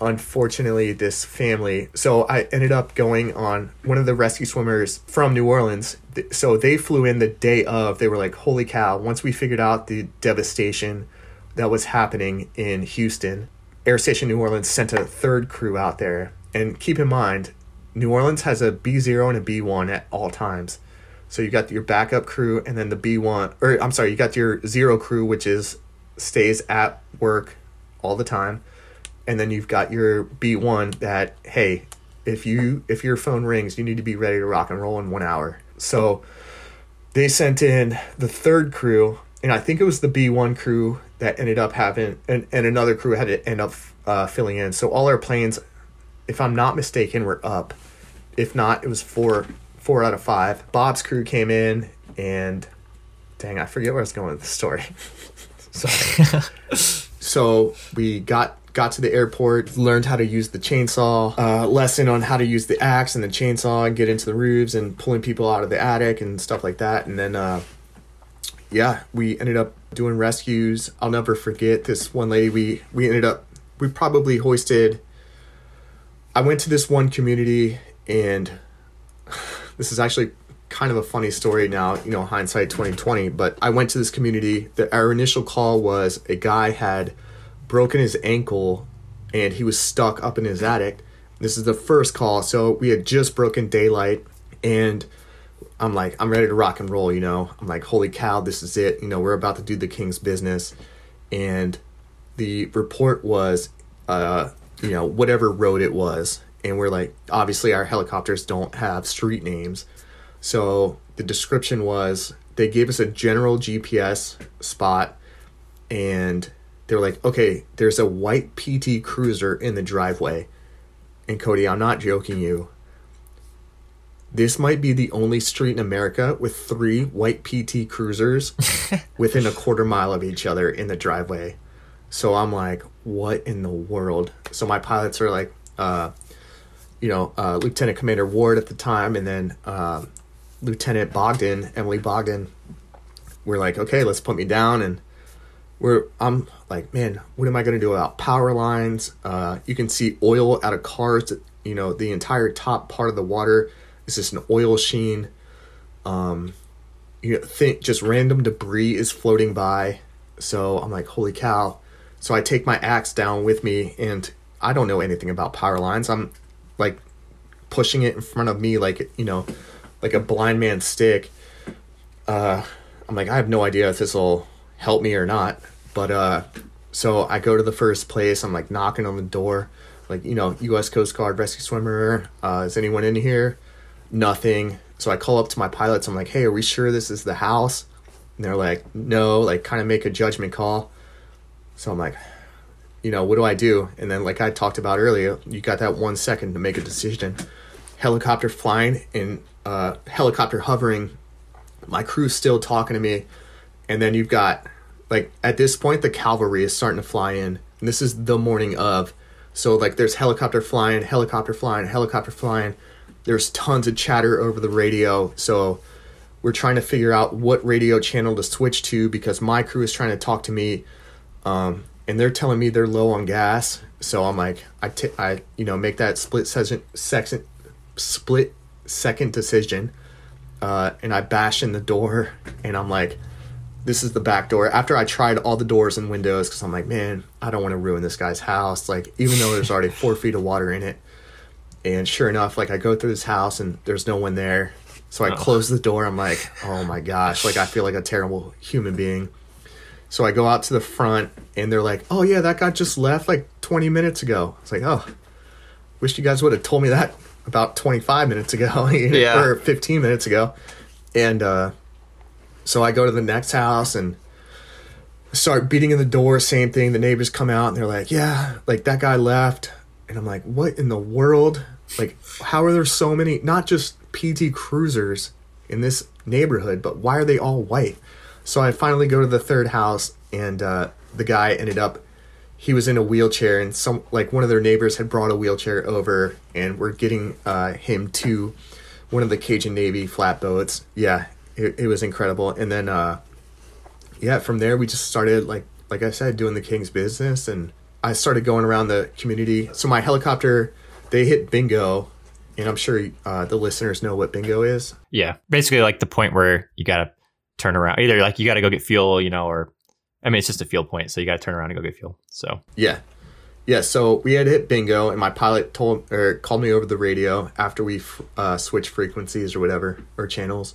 unfortunately this family so i ended up going on one of the rescue swimmers from new orleans so they flew in the day of they were like holy cow once we figured out the devastation that was happening in houston air station new orleans sent a third crew out there and keep in mind new orleans has a b0 and a b1 at all times so you got your backup crew and then the b1 or i'm sorry you got your zero crew which is stays at work all the time and then you've got your B1 that hey, if you if your phone rings, you need to be ready to rock and roll in 1 hour. So they sent in the third crew and I think it was the B1 crew that ended up having and, and another crew had to end up uh, filling in. So all our planes if I'm not mistaken were up. If not, it was 4 4 out of 5. Bob's crew came in and dang, I forget where I was going with the story. So we got got to the airport, learned how to use the chainsaw, uh, lesson on how to use the axe and the chainsaw and get into the roofs and pulling people out of the attic and stuff like that. And then, uh, yeah, we ended up doing rescues. I'll never forget this one lady. We we ended up we probably hoisted. I went to this one community and this is actually kind of a funny story now, you know, hindsight 2020, but I went to this community. Our initial call was a guy had broken his ankle and he was stuck up in his attic. This is the first call, so we had just broken daylight and I'm like, I'm ready to rock and roll, you know. I'm like, holy cow, this is it. You know, we're about to do the king's business. And the report was uh, you know, whatever road it was. And we're like, obviously our helicopters don't have street names. So the description was they gave us a general GPS spot and they were like, okay, there's a white PT Cruiser in the driveway. And Cody, I'm not joking you. This might be the only street in America with three white PT Cruisers within a quarter mile of each other in the driveway. So I'm like, what in the world? So my pilots are like, uh, you know, uh, Lieutenant Commander Ward at the time, and then uh, Lieutenant Bogdan, Emily Bogdan. We're like, okay, let's put me down, and we're I'm like, man, what am I gonna do about power lines? Uh, you can see oil out of cars. You know, the entire top part of the water is just an oil sheen. Um, you think just random debris is floating by. So I'm like, holy cow! So I take my axe down with me, and I don't know anything about power lines. I'm like pushing it in front of me, like you know, like a blind man's stick. Uh, I'm like, I have no idea if this will help me or not. But uh, So I go to the first place. I'm like knocking on the door, like you know, U.S. Coast Guard rescue swimmer. Uh, is anyone in here? Nothing. So I call up to my pilots. I'm like, hey, are we sure this is the house? And they're like, no. Like, kind of make a judgment call. So I'm like, you know, what do I do? And then, like I talked about earlier, you got that one second to make a decision. Helicopter flying and uh, helicopter hovering. My crew's still talking to me, and then you've got like at this point the cavalry is starting to fly in. And this is the morning of, so like there's helicopter flying, helicopter flying, helicopter flying. There's tons of chatter over the radio, so we're trying to figure out what radio channel to switch to because my crew is trying to talk to me. Um, and they're telling me they're low on gas. So I'm like, I, t- I you know, make that split second, second, split second decision, uh, and I bash in the door, and I'm like, this is the back door. After I tried all the doors and windows, because I'm like, man, I don't want to ruin this guy's house. Like, even though there's already four feet of water in it, and sure enough, like I go through this house and there's no one there. So I oh. close the door. I'm like, oh my gosh, like I feel like a terrible human being. So I go out to the front and they're like, "Oh yeah, that guy just left like 20 minutes ago." It's like, "Oh, wish you guys would have told me that about 25 minutes ago yeah. or 15 minutes ago." And uh, so I go to the next house and start beating in the door. Same thing. The neighbors come out and they're like, "Yeah, like that guy left." And I'm like, "What in the world? Like, how are there so many? Not just PT Cruisers in this neighborhood, but why are they all white?" So I finally go to the third house, and uh, the guy ended up. He was in a wheelchair, and some like one of their neighbors had brought a wheelchair over, and we're getting uh, him to one of the Cajun Navy flatboats. Yeah, it, it was incredible. And then, uh, yeah, from there we just started like like I said, doing the King's business, and I started going around the community. So my helicopter, they hit bingo, and I'm sure uh, the listeners know what bingo is. Yeah, basically like the point where you gotta turn around. Either like you got to go get fuel, you know, or I mean, it's just a fuel point, so you got to turn around and go get fuel. So yeah, yeah. So we had hit bingo, and my pilot told or called me over the radio after we uh, switched frequencies or whatever or channels,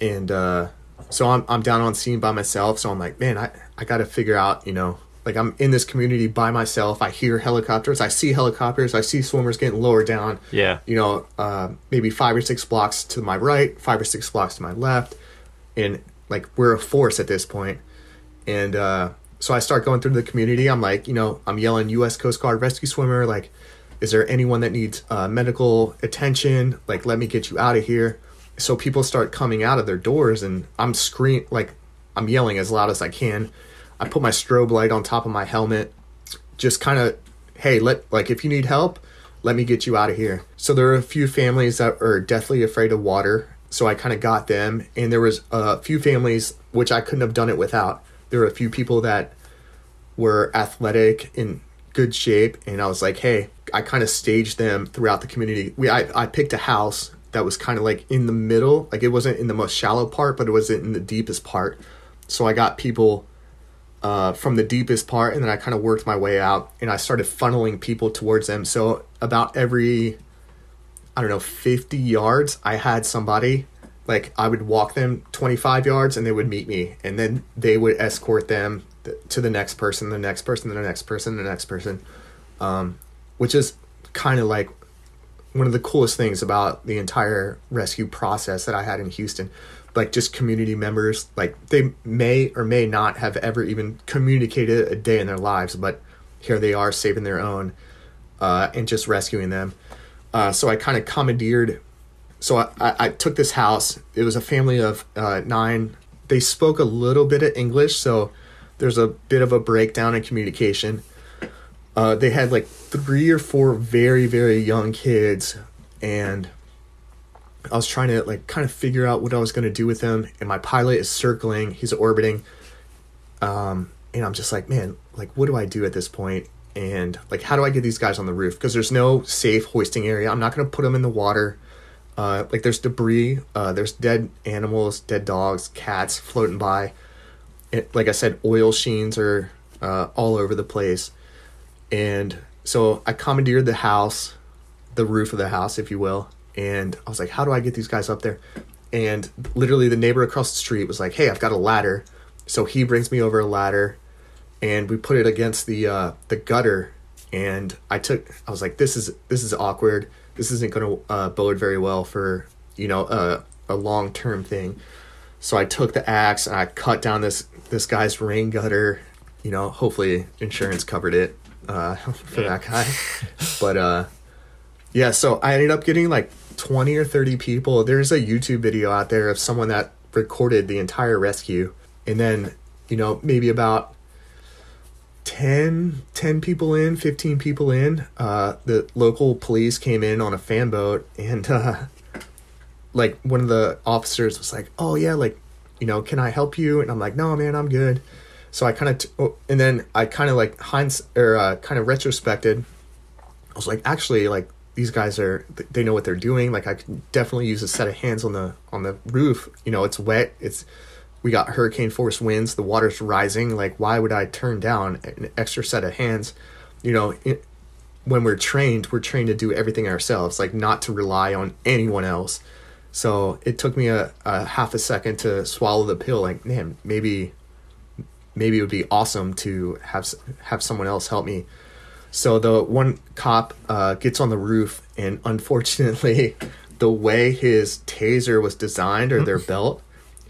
and uh, so I'm I'm down on scene by myself. So I'm like, man, I I got to figure out, you know. Like I'm in this community by myself. I hear helicopters. I see helicopters. I see swimmers getting lower down. Yeah. You know, uh, maybe five or six blocks to my right, five or six blocks to my left and like we're a force at this point. And uh, so I start going through the community. I'm like, you know, I'm yelling U.S. Coast Guard rescue swimmer. Like, is there anyone that needs uh, medical attention? Like, let me get you out of here. So people start coming out of their doors, and I'm scream like I'm yelling as loud as I can. I put my strobe light on top of my helmet, just kind of, hey, let like if you need help, let me get you out of here. So there are a few families that are deathly afraid of water so I kind of got them, and there was a few families which I couldn't have done it without. There were a few people that were athletic in good shape, and I was like, hey, I kind of staged them throughout the community. We I, I picked a house that was kind of like in the middle, like it wasn't in the most shallow part, but it wasn't in the deepest part. So I got people uh, from the deepest part, and then I kind of worked my way out, and I started funneling people towards them. So about every I don't know, 50 yards, I had somebody like I would walk them 25 yards and they would meet me and then they would escort them to the next person, the next person, the next person, the next person. Um, which is kind of like one of the coolest things about the entire rescue process that I had in Houston. Like just community members, like they may or may not have ever even communicated a day in their lives, but here they are saving their own uh, and just rescuing them. Uh, so I kind of commandeered. So I, I, I, took this house. It was a family of uh, nine. They spoke a little bit of English, so there's a bit of a breakdown in communication. Uh, they had like three or four very very young kids, and I was trying to like kind of figure out what I was going to do with them. And my pilot is circling. He's orbiting. Um, and I'm just like, man, like what do I do at this point? And like how do I get these guys on the roof? Because there's no safe hoisting area. I'm not gonna put them in the water. Uh, like there's debris, uh, there's dead animals, dead dogs, cats floating by. It, like I said, oil sheens are uh, all over the place, and so I commandeered the house, the roof of the house, if you will, and I was like, how do I get these guys up there? And literally, the neighbor across the street was like, hey, I've got a ladder, so he brings me over a ladder and we put it against the uh, the gutter. And I took, I was like, this is this is awkward. This isn't going to uh, bode very well for you know a a long term thing. So I took the axe and I cut down this this guy's rain gutter. You know, hopefully insurance covered it uh, for Yeah. that guy. but uh, yeah, so I ended up getting like 20 or 30 people. There's a YouTube video out there of someone that recorded the entire rescue. And then, you know, maybe about 10, 10 people in, 15 people in, uh, the local police came in on a fan boat and, uh, like one of the officers was like, "Oh yeah, like, you know, can I help you?" And I'm like, "No, man, I'm good." So I kind of, t- oh, and then I kind of like hinds or uh, kind of retrospected. I was like, actually, like these guys are, they know what they're doing. Like I could definitely use a set of hands on the on the roof. You know, it's wet. It's we got hurricane force winds. The water's rising. Like, why would I turn down an extra set of hands? You know, it, when we're trained, we're trained to do everything ourselves, like not to rely on anyone else. So it took me a, a half a second to swallow the pill. Like, man, maybe, maybe it would be awesome to have have someone else help me. So the one cop uh, gets on the roof, and unfortunately, the way his taser was designed or their belt,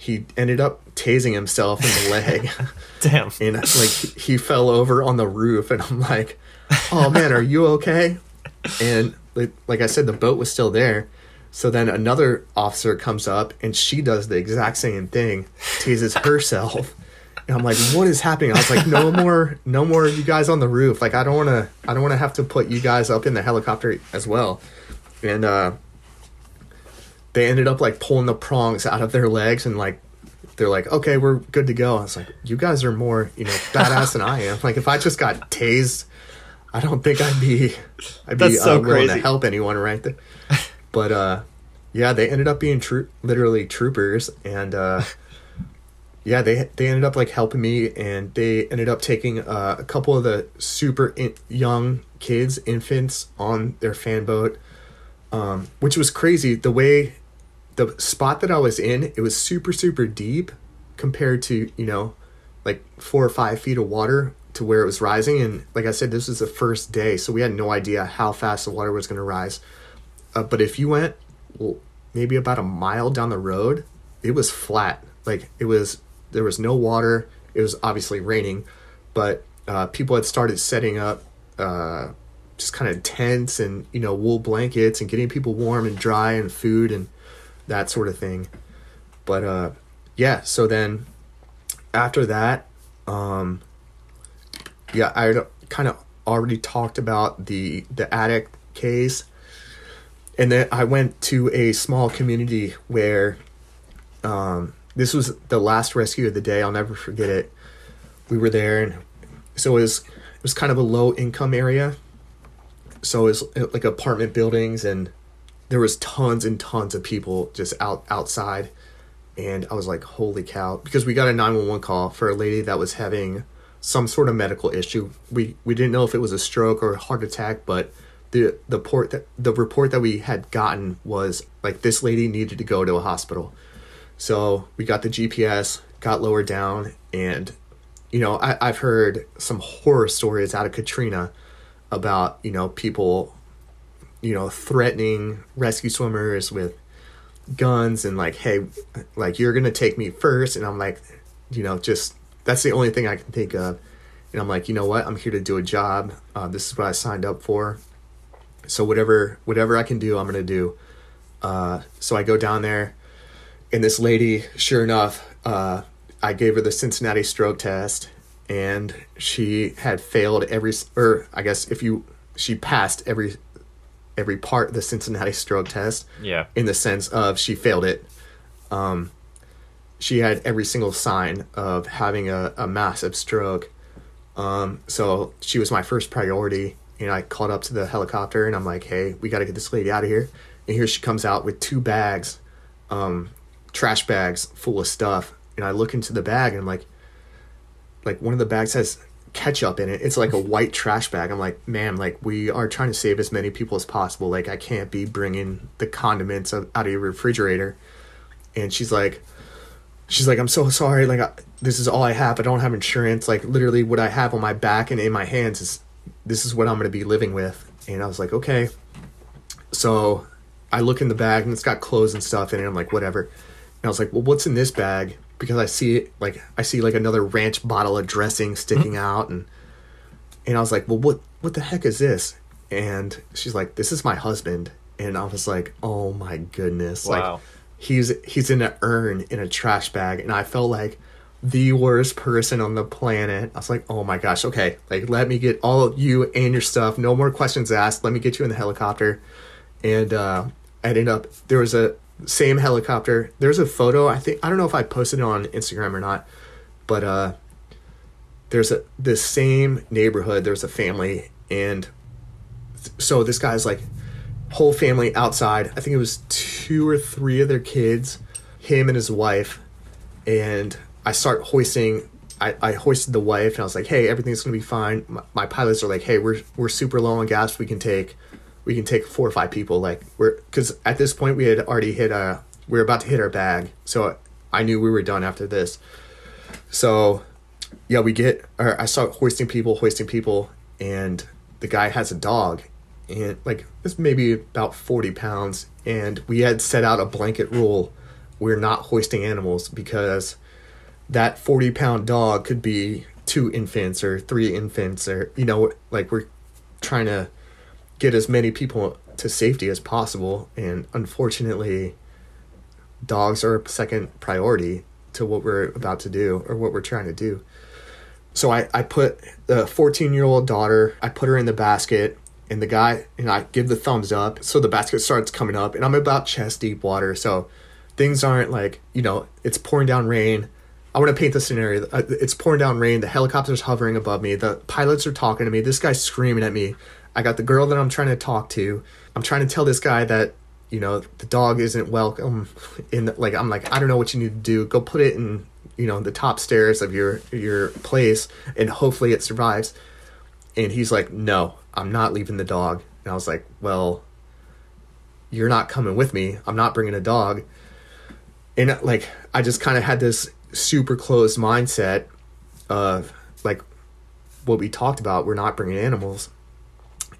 he ended up tasing himself in the leg, Damn. and like he fell over on the roof. And I'm like, "Oh man, are you okay?" And like, like I said, the boat was still there. So then another officer comes up, and she does the exact same thing, tases herself. And I'm like, what is happening? I was like, no more, no more you guys on the roof. Like, I don't want to, I don't want to have to put you guys up in the helicopter as well. And uh, they ended up like pulling the prongs out of their legs and like, they're like, okay, we're good to go. I was like, you guys are more, you know, badass than I am. Like, if I just got tased, I don't think I'd be, I'd be That's so uh, willing to help anyone right there. But uh, yeah, they ended up being true, literally troopers, and uh, yeah, they they ended up like helping me, and they ended up taking uh, a couple of the super in- young kids, infants, on their fan boat, um, which was crazy. The way the spot that I was in, it was super super deep compared to you know, like four or five feet of water to where it was rising. And like I said, this was the first day, so we had no idea how fast the water was going to rise. Uh, but if you went well, maybe about a mile down the road, it was flat. Like it was, there was no water. It was obviously raining, but uh, people had started setting up uh, just kind of tents and you know wool blankets and getting people warm and dry and food and that sort of thing. But uh, yeah, so then after that, um, yeah, I kind of already talked about the the attic case and then I went to a small community where um, this was the last rescue of the day. I'll never forget it. We were there, and so it was it was kind of a low income area. So it was uh, like apartment buildings, and there was tons and tons of people just out outside. And I was like, "Holy cow!" Because we got a nine one one call for a lady that was having some sort of medical issue. We we didn't know if it was a stroke or a heart attack, but the the port that the report that we had gotten was like this lady needed to go to a hospital. So we got the GPS, got lower down, and you know I, I've heard some horror stories out of Katrina about you know people you know threatening rescue swimmers with guns and like hey like you're gonna take me first. And i'm like you know just that's the only thing i can think of. And i'm like you know what? I'm here to do a job. Uh, this is what i signed up for. So whatever whatever i can do i'm gonna do. Uh, so i go down there and this lady sure enough uh, i gave her the cincinnati stroke test and she had failed every or i guess if you she passed every every part of the cincinnati stroke test Yeah. in the sense of she failed it. Um, she had every single sign of having a, a massive stroke. Um, so she was my first priority. And I called up to the helicopter and I'm like, hey, we got to get this lady out of here. And here she comes out with two bags, um, trash bags full of stuff. And I look into the bag and I'm like, like one of the bags has ketchup in it. It's like a white trash bag. I'm like, ma'am, like we are trying to save as many people as possible. Like I can't be bringing the condiments out of your refrigerator. And she's like, she's like, I'm so sorry. Like, I, this is all I have. I don't have insurance. Like, literally, what I have on my back and in my hands is this is what I'm going to be living with. And I was like, okay. So I look in the bag and it's got clothes and stuff in it. I'm like, whatever. And I was like, well, what's in this bag? Because I see it, like, I see like another ranch bottle of dressing sticking out. And, and I was like, well, what, what the heck is this? And she's like, this is my husband. And I was like, oh my goodness. Wow. Like, he's he's in an urn in a trash bag and i felt like the worst person on the planet i was like oh my gosh okay like let me get all of you and your stuff no more questions asked let me get you in the helicopter and uh i ended up there was a same helicopter there's a photo i think i don't know if i posted it on instagram or not but uh there's a this same neighborhood there's a family and so this guy's like whole family outside. I think it was two or three of their kids, him and his wife, and I start hoisting. I, I hoisted the wife, and I was like, "Hey, everything's gonna be fine." My, my pilots are like, "Hey, we're we're super low on gas. We can take, we can take four or five people. Like we're because at this point we had already hit a we were about to hit our bag, so I knew we were done after this. So yeah, we get or I start hoisting people, hoisting people, and the guy has a dog, and like it's maybe about 40 pounds and we had set out a blanket rule we're not hoisting animals because that 40 pound dog could be two infants or three infants or you know like we're trying to get as many people to safety as possible and unfortunately dogs are a second priority to what we're about to do or what we're trying to do so i, I put the 14 year old daughter i put her in the basket and the guy and I give the thumbs up. So the basket starts coming up, and I'm about chest deep water. So things aren't like you know it's pouring down rain. I want to paint the scenario. Uh, it's pouring down rain. The helicopter's hovering above me. The pilots are talking to me. This guy's screaming at me. I got the girl that I'm trying to talk to. I'm trying to tell this guy that you know the dog isn't welcome. In like I'm like I don't know what you need to do. Go put it in you know the top stairs of your your place, and hopefully it survives. And he's like, no, I'm not leaving the dog. And I was like, well, you're not coming with me. I'm not bringing a dog. And like, I just kind of had this super closed mindset of like what we talked about. We're not bringing animals.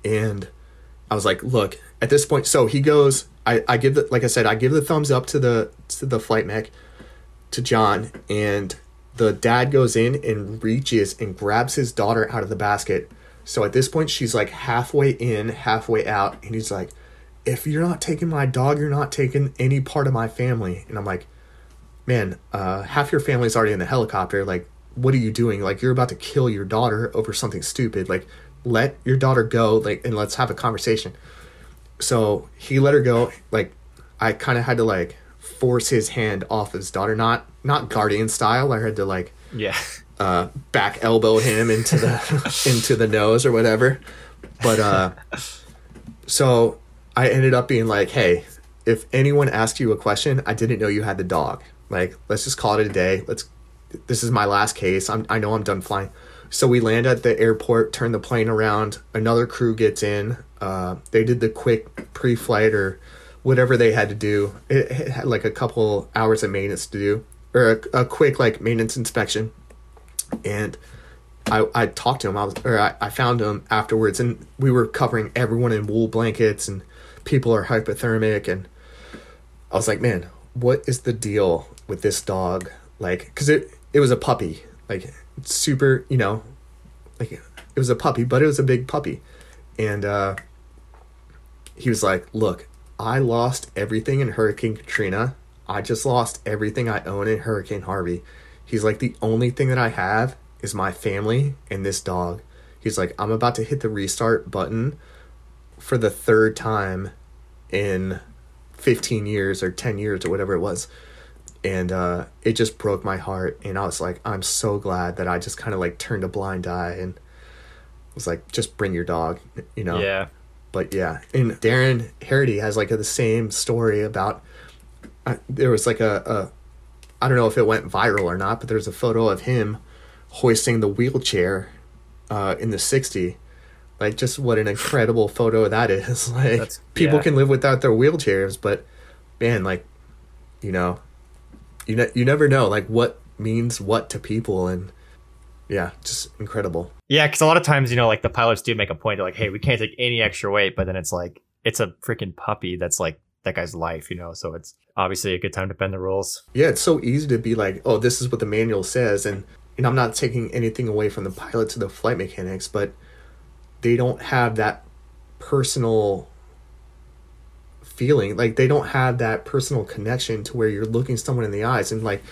And I was like, look, at this point, so he goes, I, I give the, like I said, I give the thumbs up to the, to the flight mech, to John, and the dad goes in and reaches and grabs his daughter out of the basket so at this point, she's like halfway in, halfway out, and he's like, "If you're not taking my dog, you're not taking any part of my family." And I'm like, "Man, uh, half your family's already in the helicopter. Like, what are you doing? Like, you're about to kill your daughter over something stupid. Like, let your daughter go. Like, and let's have a conversation." So he let her go. Like, I kind of had to like force his hand off his daughter, not not guardian style. I had to like yeah uh, back elbow him into the into the nose or whatever. But uh, so I ended up being like, hey, if anyone asks you a question, I didn't know you had the dog. Like, let's just call it a day. Let's. This is my last case. I'm, I know I'm done flying. So we land at the airport, turn the plane around. Another crew gets in. Uh, they did the quick pre-flight or whatever they had to do. It, it had like a couple hours of maintenance to do, or a, a quick like maintenance inspection and I, I talked to him. I was, or I, I found him afterwards, and we were covering everyone in wool blankets, and people are hypothermic, and I was like, man, what is the deal with this dog? Like, because it it was a puppy, like super, you know, like it was a puppy, but it was a big puppy, and uh, he was like, look, I lost everything in Hurricane Katrina. I just lost everything I own in Hurricane Harvey He's like, the only thing that I have is my family and this dog. He's like, I'm about to hit the restart button for the third time in 15 years or 10 years or whatever it was. And uh, it just broke my heart. And I was like, I'm so glad that I just kind of like turned a blind eye and was like, just bring your dog, you know? Yeah. But yeah. And Darren Harity has like a, the same story about. Uh, there was like a, a I don't know if it went viral or not, but there's a photo of him hoisting the wheelchair uh, in the 60. Like, just what an incredible photo that is. Like, That's, people yeah. can live without their wheelchairs, but man, like, you know, you ne- you never know like what means what to people and yeah, just incredible. Yeah, because a lot of times, you know, like the pilots do make a point. They're like, "Hey, we can't take any extra weight," but then it's like it's a freaking puppy that's like that guy's life, you know. So it's obviously a good time to bend the rules. Yeah, it's so easy to be like, "Oh, this is what the manual says," and and I'm not taking anything away from the pilots or the flight mechanics, but they don't have that personal feeling. Like they don't have that personal connection to where you're looking someone in the eyes and like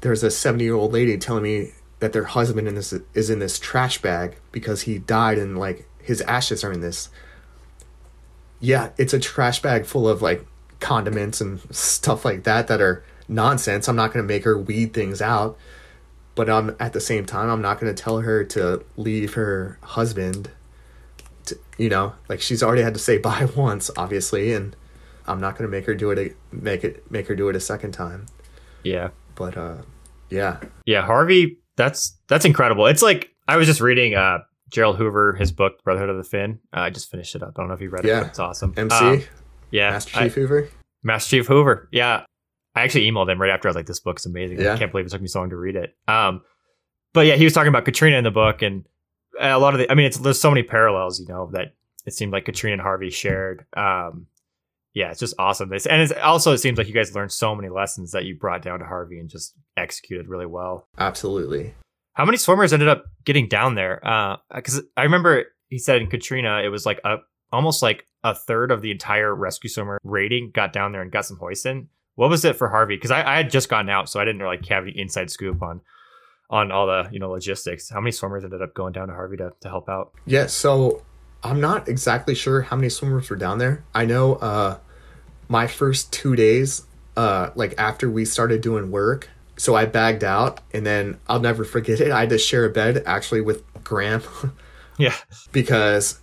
there's a 70 year old lady telling me that their husband in this is in this trash bag because he died and like his ashes are in this. Yeah, it's a trash bag full of like condiments and stuff like that that are nonsense. I'm not going to make her weed things out, but I'm at the same time I'm not going to tell her to leave her husband. To, you know, like she's already had to say bye once, obviously, and I'm not going to make her do it make it make her do it a second time. Yeah. But uh yeah. Yeah, Harvey that's that's incredible. It's like I was just reading uh Gerald Hoover, his book Brotherhood of the Fin. Uh, I just finished it up. I don't know if you read Yeah. it. But it's awesome. MC, Um, yeah, Master I- Chief Hoover. Master Chief Hoover. Yeah. I actually emailed him right after I was like, this book's amazing. Yeah. I can't believe it took me so long to read it. Um, but yeah, he was talking about Katrina in the book and a lot of the, I mean, it's, there's so many parallels, you know, that it seemed like Katrina and Harvey shared. Um, yeah, it's just awesome. It's, and it's also, it seems like you guys learned so many lessons that you brought down to Harvey and just executed really well. Absolutely. How many swimmers ended up getting down there? Uh, cause I remember he said in Katrina, it was like a, almost like a third of the entire rescue swimmer rating got down there and got some hoisting. What was it for Harvey? Because I, I had just gotten out, so I didn't like have any inside scoop on on all the you know logistics. How many swimmers ended up going down to Harvey to, to help out? Yeah, so I'm not exactly sure how many swimmers were down there. I know uh my first 2 days uh like after we started doing work, so I bagged out and then I'll never forget it. I had to share a bed actually with Graham Yeah, because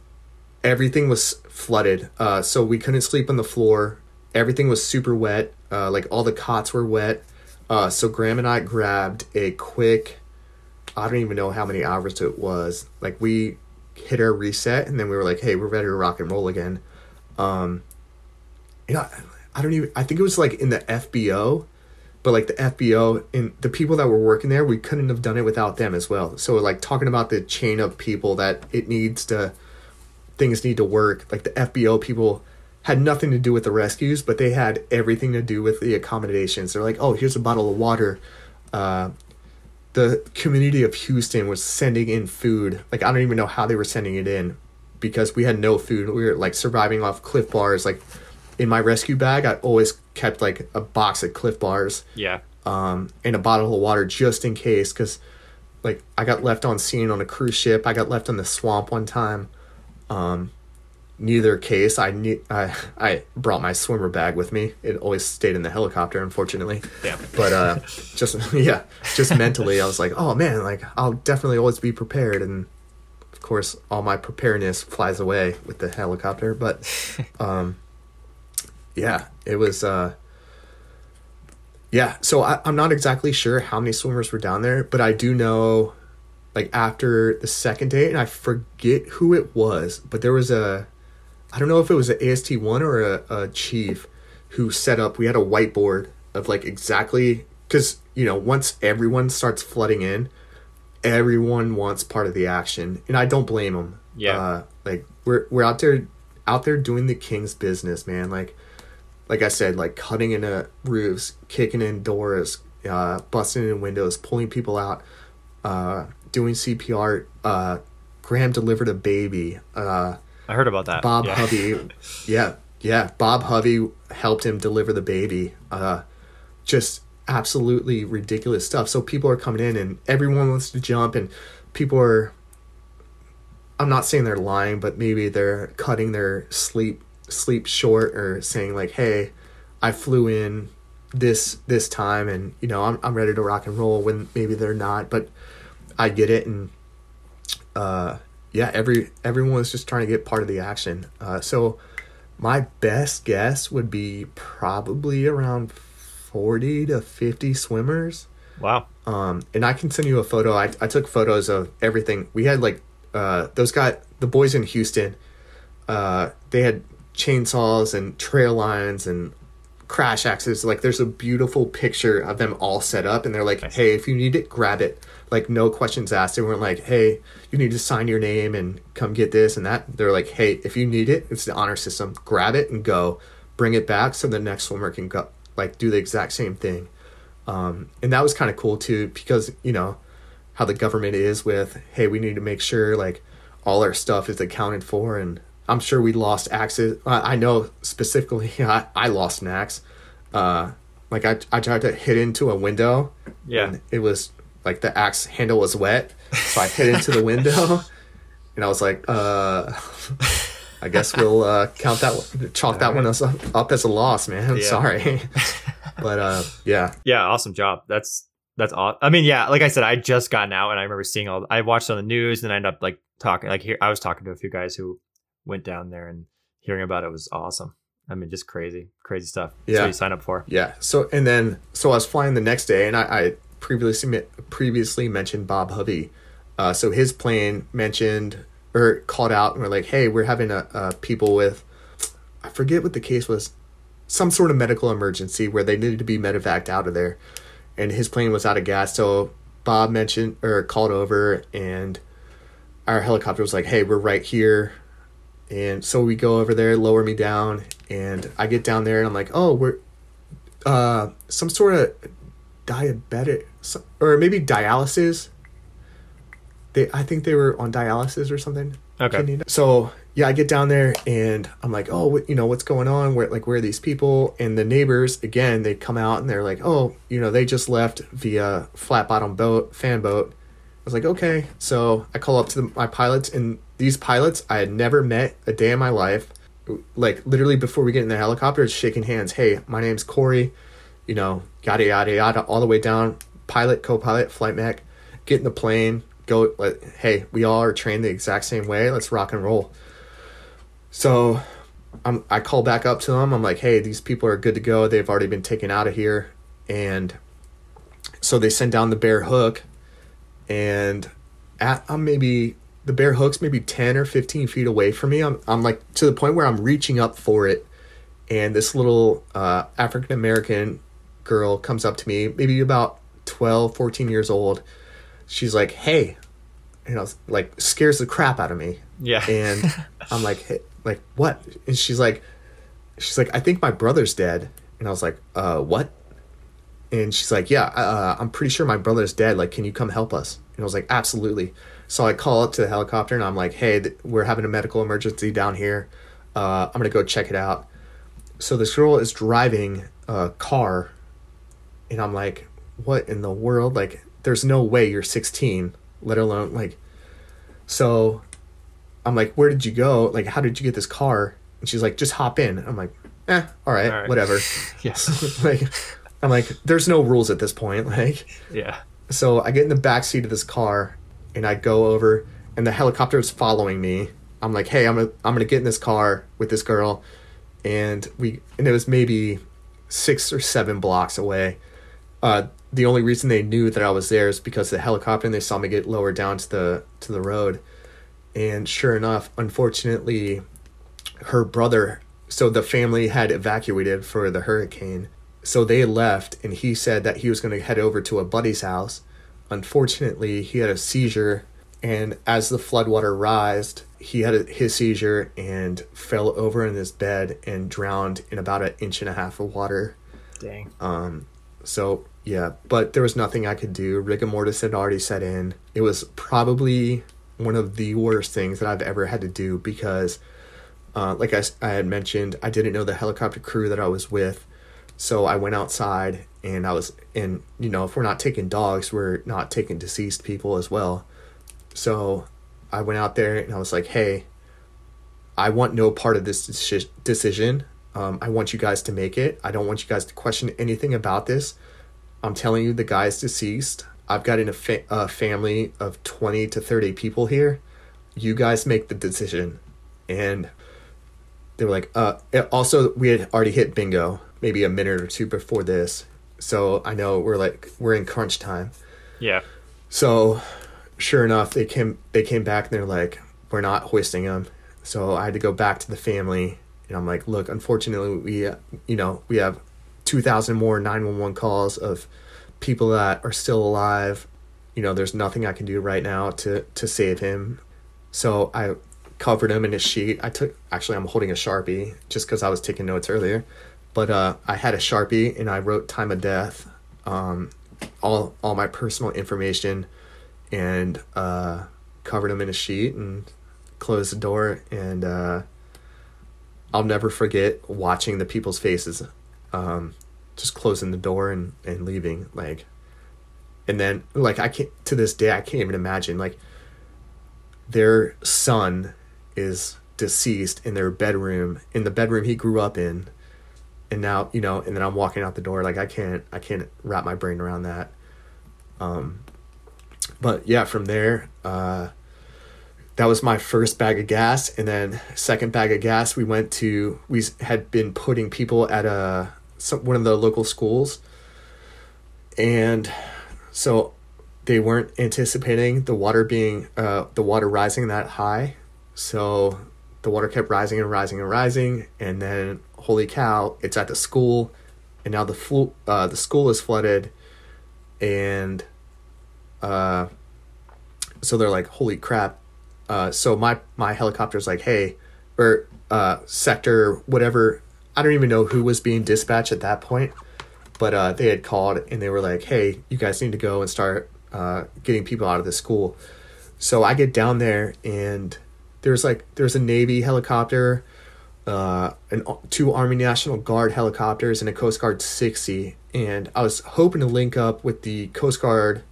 everything was flooded. Uh, so we couldn't sleep on the floor. Everything was super wet. Uh, like all the cots were wet. Uh, so Graham and I grabbed a quick. I don't even know how many hours it was. Like we hit our reset, and then we were like, "Hey, we're ready to rock and roll again." Um, you know, I don't even. I think it was like in the FBO, but like the FBO and the people that were working there, we couldn't have done it without them as well. So like talking about the chain of people that it needs to, things need to work. Like the FBO people had nothing to do with the rescues, but they had everything to do with the accommodations. They're like, oh, here's a bottle of water. Uh, the community of Houston was sending in food. Like I don't even know how they were sending it in because we had no food. We were like surviving off Clif Bars. Like in my rescue bag, I always kept like a box of Clif Bars yeah, um, and a bottle of water just in case. Because like I got left on scene on a cruise ship. I got left on the swamp one time. Um, neither case, I ne- I I brought my swimmer bag with me. It always stayed in the helicopter, unfortunately. damn. But uh, just yeah, just mentally, I was like, oh man, like I'll definitely always be prepared. And of course, all my preparedness flies away with the helicopter. But um, yeah, it was. Uh, yeah, so I, I'm not exactly sure how many swimmers were down there, but I do know, like after the second day, and I forget who it was, but there was a, I don't know if it was an AST one or a, a chief who set up. We had a whiteboard of like exactly because you know once everyone starts flooding in, everyone wants part of the action, and I don't blame them. Yeah. uh, like we're we're out there out there doing the king's business, man. Like like I said, like cutting into roofs, kicking in doors, uh, busting in windows, pulling people out, uh, doing CPR. Uh, Graham delivered a baby. Uh, I heard about that. Bob yeah. Hovey, yeah, yeah, Bob Hovey helped him deliver the baby. Uh, just absolutely ridiculous stuff. So people are coming in, and everyone wants to jump, and people are. I'm not saying they're lying, but maybe they're cutting their sleep sleep short or saying like, "Hey, I flew in this this time, and you know I'm I'm ready to rock and roll." When maybe they're not, but I get it, and uh, yeah, every everyone was just trying to get part of the action. Uh, so my best guess would be probably around forty to fifty swimmers. Wow. Um, and I can send you a photo. I, I took photos of everything. We had like uh, those got the boys in Houston. Uh, they had chainsaws and trail lines and crash axes. Like there's a beautiful picture of them all set up, and they're like, "Hey, if you need it, grab it." Like no questions asked. They weren't like, "Hey, you need to sign your name and come get this and that." They're like, "Hey, if you need it, it's the honor system. Grab it and go. Bring it back so the next swimmer can go like do the exact same thing." Um, and that was kind of cool too because you know how the government is with, "Hey, we need to make sure like all our stuff is accounted for and." I'm sure we lost axes. I know specifically I, I lost an axe. Uh, like I, I tried to hit into a window. Yeah. it was like the axe handle was wet. So I hit into the window and I was like, uh, I guess we'll uh, count that, chalk that one as up as a loss, man. Yeah. Sorry. but uh, yeah. Yeah, awesome job. That's that's awesome. I mean, yeah, like I said, I just gotten out and I remember seeing all. I watched on the news and I ended up like talking. Like here, I was talking to a few guys who went down there and hearing about it was awesome. I mean, just crazy, crazy stuff. That's Yeah. what you sign up for. Yeah. So and then so I was flying the next day, and I, I previously previously mentioned Bob Hovey. Uh, so his plane mentioned or called out, and we're like, "Hey, we're having a, a people with I forget what the case was, some sort of medical emergency where they needed to be medevaced out of there, and his plane was out of gas. So Bob mentioned or called over, and our helicopter was like, "Hey, we're right here." And so we go over there, lower me down, and I get down there, and I'm like, "Oh, we're uh, some sort of diabetic or maybe dialysis. They, I think they were on dialysis or something. Okay. Kidney- So yeah, I get down there and I'm like, oh, what, you know, what's going on? Where like where are these people? And the neighbors again, they come out and they're like, oh, you know, they just left via flat bottom boat, fan boat. I was like, okay. So I call up to the, my pilots, and these pilots I had never met a day in my life. Like literally before we get in the helicopter, it's shaking hands. Hey, my name's Cory. You know, yada yada yada, all the way down. Pilot, co-pilot, flight mech. Get in the plane. Go. Let, hey, we all are trained the exact same way. Let's rock and roll. So, I'm, I call back up to them. I'm like, hey, these people are good to go. They've already been taken out of here, and so they send down the bear hook, and at I'm maybe the bear hook's maybe 10 or 15 feet away from me. I'm, I'm like to the point where I'm reaching up for it. And this little uh, African American girl comes up to me, maybe about 12, 14 years old. She's like, hey, and I was like, scares the crap out of me. Yeah. And I'm like, hey, like, what? And she's like, she's like, I think my brother's dead. And I was like, uh, what? And she's like, yeah, uh, I'm pretty sure my brother's dead. Like, can you come help us? And I was like, absolutely. So I call up to the helicopter and I'm like, hey, th- we're having a medical emergency down here. Uh, I'm going to go check it out. So this girl is driving a car and I'm like, what in the world? Like, there's no way you're 16, let alone like. So I'm like, where did you go? Like, how did you get this car? And she's like, just hop in. I'm like, eh, all right, All right. whatever. yes. like, I'm like, there's no rules at this point. Like, yeah. so I get in the back seat of this car and I go over and the helicopter is following me. I'm like, hey, I'm gonna I'm gonna get in this car with this girl, and we and it was maybe six or seven blocks away. Uh, the only reason they knew that I was there is because the helicopter and they saw me get lowered down to the to the road. And sure enough, unfortunately, her brother. So the family had evacuated for the hurricane. So they left, and he said that he was going to head over to a buddy's house. Unfortunately, he had a seizure, and as the floodwater rised, he had a, his seizure and fell over in his bed and drowned in about an inch and a half of water. Dang. Um, So yeah, but there was nothing I could do. Rigor mortis had already set in. It was probably one of the worst things that I've ever had to do because, uh, like I had mentioned, I didn't know the helicopter crew that I was with. So I went outside and I was, and you know, if we're not taking dogs, we're not taking deceased people as well. So I went out there and I was like, hey, I want no part of this deci- decision. Um, I want you guys to make it. I don't want you guys to question anything about this. I'm telling you, the guy's deceased. I've got in a, fa- a family of 20 to 30 people here. You guys make the decision. And they were like, uh, also, we had already hit bingo maybe a minute or two before this. So I know we're like, we're in crunch time. Yeah. So, sure enough, they came they came back and they're like, "We're not hoisting him." So I had to go back to the family, and I'm like, "Look, unfortunately, we you know we have 2,000 more 911 calls of people that are still alive. You know, there's nothing I can do right now to to save him. So I covered him in a sheet. I took actually I'm holding a sharpie just because I was taking notes earlier, but uh, I had a sharpie and I wrote time of death, um, all all my personal information, and uh, covered them in a sheet and closed the door. And uh, I'll never forget watching the people's faces, um, just closing the door and and leaving like. And then, like I can't to this day, I can't even imagine like their son is deceased in their bedroom in the bedroom he grew up in and now you know and then i'm walking out the door like i can't i can't wrap my brain around that. Um but yeah from there uh that was my first bag of gas. And then second bag of gas we went to we had been putting people at a some, one of the local schools. And so they weren't anticipating the water being uh, the water rising that high. So the water kept rising and rising and rising. And then holy cow it's at the school. And now the flo- uh, the school is flooded. And uh, so they're like holy crap. Uh, so my my helicopter's like hey or uh, sector whatever. I don't even know who was being dispatched at that point but uh, they had called and they were like hey you guys need to go and start uh, getting people out of the school. So I get down there and there's like there's a Navy helicopter, uh, and two Army National Guard helicopters and a Coast Guard 60. And I was hoping to link up with the Coast Guard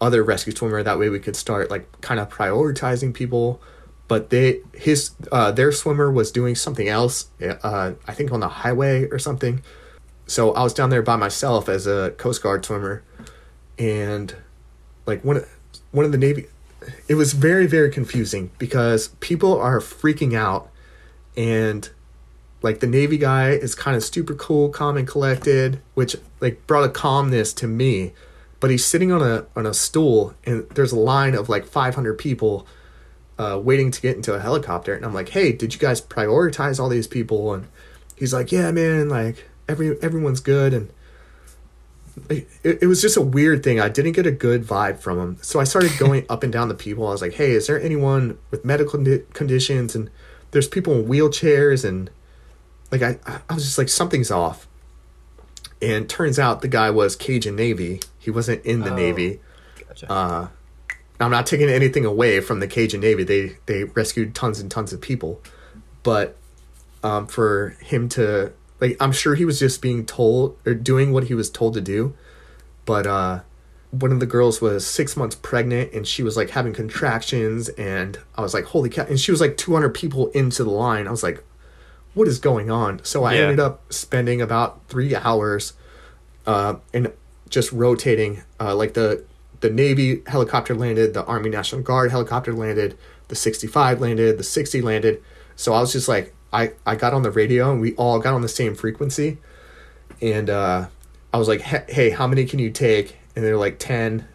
other rescue swimmer. That way we could start like kind of prioritizing people. But they his uh, their swimmer was doing something else. Uh, I think on the highway or something. So I was down there by myself as a Coast Guard swimmer, and like one of one of the navy it was very very confusing because people are freaking out and like the navy guy is kind of super cool calm and collected which like brought a calmness to me but he's sitting on a on a stool and there's a line of like 500 people uh, waiting to get into a helicopter and i'm like hey did you guys prioritize all these people and he's like yeah man like every everyone's good and it, it was just a weird thing. I didn't get a good vibe from him. So I started going up and down the people. I was like, hey, is there anyone with medical conditions? And there's people in wheelchairs. And like, I, I was just like, something's off. And turns out the guy was Cajun Navy. He wasn't in the oh, Navy. Gotcha. Uh, I'm not taking anything away from the Cajun Navy. They they rescued tons and tons of people, but um, for him to like I'm sure he was just being told or doing what he was told to do. But uh one of the girls was six months pregnant and she was like having contractions and I was like, holy cow and she was like two hundred people into the line. I was like, what is going on? So I yeah. ended up spending about three hours uh and just rotating uh like the the Navy helicopter landed, the Army National Guard helicopter landed, the 65 landed, the 60 landed. So I was just like I, I got on the radio and we all got on the same frequency. And uh, I was like, hey, how many can you take? And they're like 10.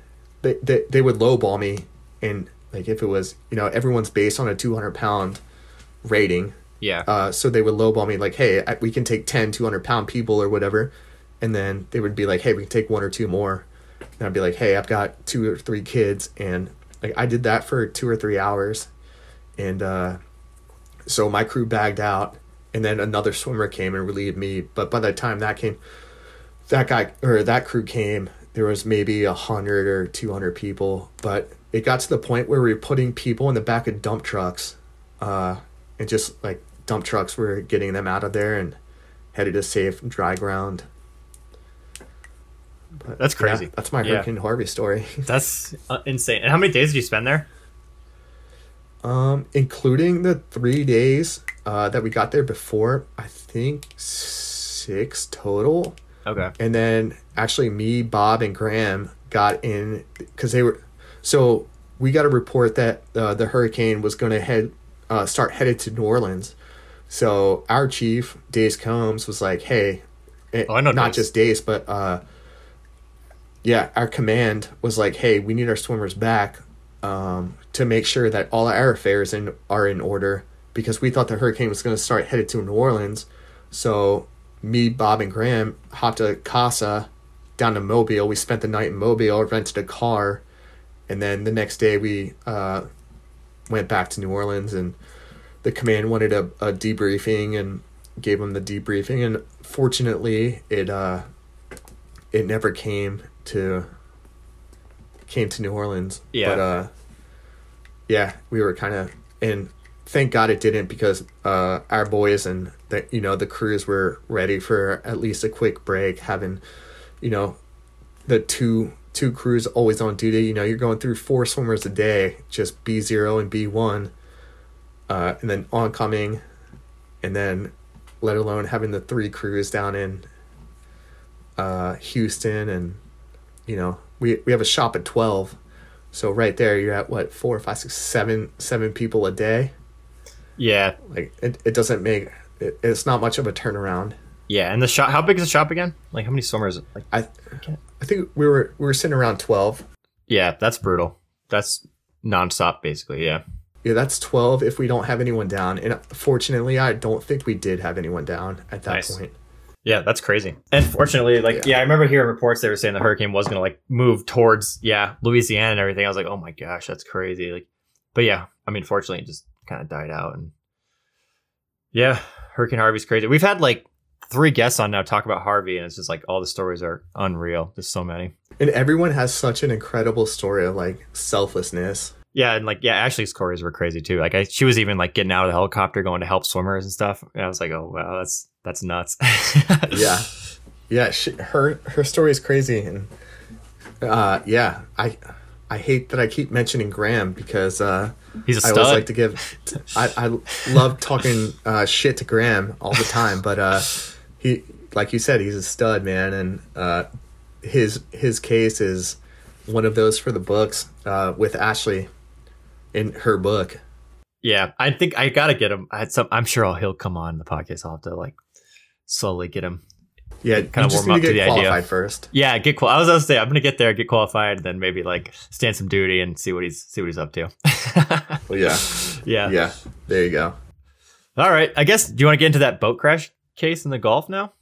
They, they, they would lowball me. And like if it was, you know, everyone's based on a 200 pound rating. Yeah. Uh, so they would lowball me like, hey, we can take 10 200 pound people or whatever. And then they would be like, hey, we can take one or two more. And I'd be like, hey, I've got two or three kids. And like I did that for two or three hours. And uh, so my crew bagged out, and then another swimmer came and relieved me. But by the time that came, that guy or that crew came, there was maybe a hundred or two hundred people. But it got to the point where we were putting people in the back of dump trucks, uh, and just like dump trucks were getting them out of there and headed to safe dry ground. But, that's crazy. Yeah, that's my yeah. Hurricane Harvey story. that's uh, insane. And how many days did you spend there? Um, including the three days uh, that we got there before, I think six total. Okay. And then actually, me, Bob, and Graham got in because they were. So we got a report that uh, the hurricane was going to head uh, start headed to New Orleans. So our chief, Dace Combs, was like, "Hey, it, oh, I know not Dace. just Dace, but uh, yeah, our command was like, "Hey, we need our swimmers back um, to make sure that all our affairs in, are in order because we thought the hurricane was going to start headed to New Orleans. So me, Bob, and Graham hopped a Casa down to Mobile. We spent the night in Mobile, rented a car, and then the next day we uh, went back to New Orleans. And the command wanted a, a debriefing and gave them the debriefing. And fortunately, it uh, it never came to came to New Orleans. Yeah. But uh, yeah, we were kind of and thank God it didn't because uh, our boys and the you know the crews were ready for at least a quick break, having you know the two two crews always on duty. You know you're going through four swimmers a day, just B zero and B one, uh, and then oncoming, and then let alone having the three crews down in uh, Houston and you know we we have a shop at twelve. So right there, you're at what four, five, six, seven, seven people a day Yeah, like it, it doesn't make it, it's not much of a turnaround yeah. And the shop, how big is the shop again? Like how many swimmers? Like i i think we were we were sitting around 12 yeah, that's brutal. That's nonstop basically. Yeah. yeah that's 12 if we don't have anyone down and fortunately i don't think we did have anyone down at that Nice. point Yeah, that's crazy. And fortunately, like, yeah. Yeah. I remember hearing reports they were saying the hurricane was gonna like move towards, yeah, Louisiana and everything. I was like, oh my gosh, that's crazy. Like, but yeah, I mean, fortunately, it just kind of died out. And yeah, Hurricane Harvey's crazy. We've had like three guests on now talk about Harvey, and it's just like all the stories are unreal. There's so many. and everyone has such an incredible story of like selflessness Yeah, and like, yeah, Ashley's stories were crazy too. Like, I, she was even like getting out of the helicopter, going to help swimmers and stuff. And I was like, oh wow, that's that's nuts. yeah yeah she, her her story is crazy and uh yeah i i hate that i keep mentioning graham because uh he's a I stud. always like to give. I, I love talking uh, shit to Graham all the time, but uh, he, like you said, he's a stud, man, and uh, his his case is one of those for the books uh, with Ashley in her book. Yeah, I think I gotta get him. I had some. I'm sure I'll, he'll come on the podcast. I'll have to like slowly get him. Yeah, you just warm up to to get the idea. first. Yeah, get qual. I was gonna say I'm gonna get there, get qualified, then maybe like stand some duty and see what he's see what he's up to. Well, yeah, yeah. yeah. There you go. All right. I guess. Do you want to get into that boat crash case in the Gulf now?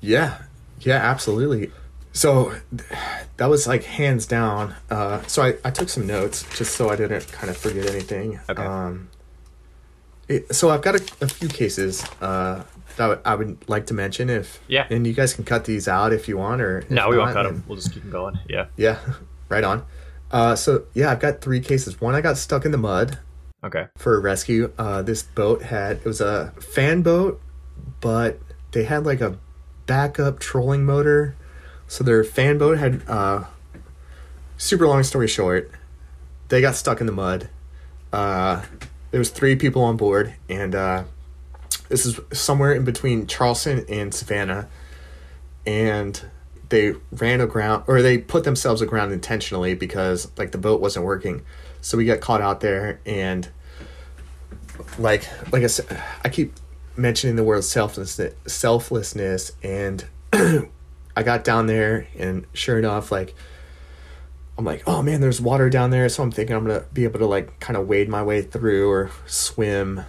Yeah, yeah, absolutely. So that was like hands down. Uh, so I, I took some notes just so I didn't kind of forget anything. Okay. Um, it, so I've got a, a few cases uh, that I would- I would like to mention if Yeah. and you guys can cut these out if you want or No, we won't cut him. We'll just keep them going. Yeah. Yeah, right on. Uh, so yeah, I've got three cases. One, I got stuck in the mud Okay. for a rescue. Uh, this boat had it was a fan boat, but they had like a backup trolling motor. So their fan boat had uh, super long story short, they got stuck in the mud. Uh, there was three people on board, and uh, this is somewhere in between Charleston and Savannah, and they ran aground or they put themselves aground intentionally because like the boat wasn't working. So we got caught out there and like like I said, I keep mentioning the word selflessness, selflessness, and I got down there, and sure enough, like I'm like, oh man, there's water down there, so I'm thinking I'm gonna be able to like kind of wade my way through or swim.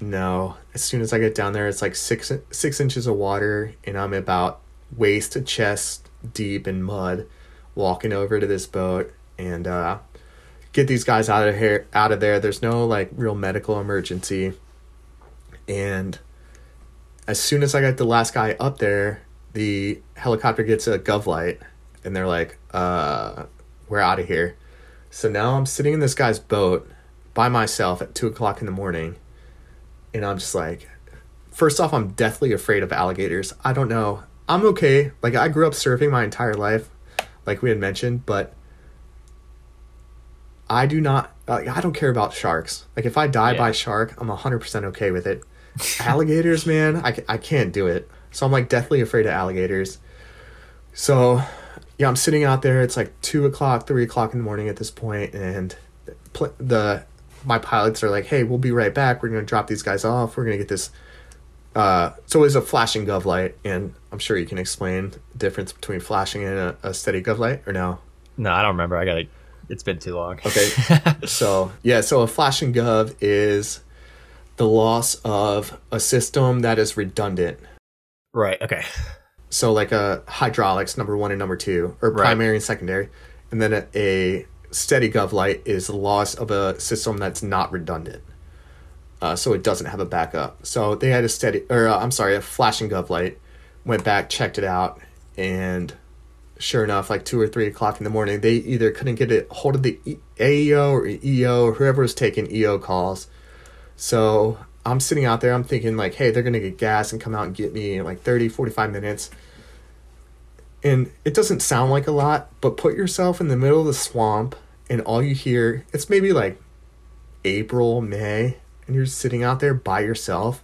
No, as soon as I get down there, it's like six six inches of water, and I'm about waist to chest deep in mud, walking over to this boat and uh, get these guys out of here, out of there. There's no like real medical emergency, and as soon as I got the last guy up there, the helicopter gets a gov light, and they're like, uh, "We're out of here." So now I'm sitting in this guy's boat by myself at two o'clock in the morning, and I'm just like, first off, I'm deathly afraid of alligators. I don't know. I'm okay. Like I grew up surfing my entire life, like we had mentioned, but I do not. Like, I don't care about sharks. Like if I die by shark, I'm hundred percent okay with it. alligators, man, I, I can't do it. So I'm like deathly afraid of alligators. So yeah, I'm sitting out there. It's like two o'clock, three o'clock in the morning at this point, and pl- the my pilots are like, "Hey, we'll be right back. We're gonna drop these guys off. We're gonna get this." Uh, so it was a flashing gov light, and I'm sure you can explain the difference between flashing and a, a steady gov light, or no? No, I don't remember. I gotta. It's been too long. Okay. so yeah, so a flashing gov is the loss of a system that is redundant. Right. Okay. So like a hydraulics number one and number two, or Right. primary and secondary, and then a, a steady gov light is the loss of a system that's not redundant. Uh, so it doesn't have a backup. So they had a steady, or uh, I'm sorry, a flashing gov light. Went back, checked it out, and sure enough, like two or three o'clock in the morning, they either couldn't get a hold of the AEO or EO or whoever was taking EO calls. So I'm sitting out there, I'm thinking like, hey, they're gonna get gas and come out and get me in like 30, 45 minutes. And it doesn't sound like a lot, but put yourself in the middle of the swamp and all you hear, it's maybe like April, May, and you're sitting out there by yourself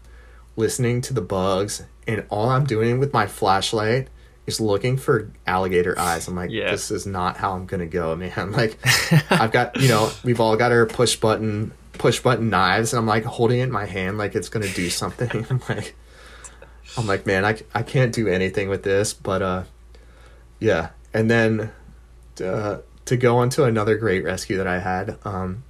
listening to the bugs and all I'm doing with my flashlight is looking for alligator eyes. I'm like, Yeah. this is not how I'm gonna go, man. Like I've got you know, we've all got our push button push button knives and I'm like holding it in my hand like it's gonna do something. I'm like I'm like, man, I, I can't do anything with this, but uh yeah. And then uh, to go on to another great rescue that I had, um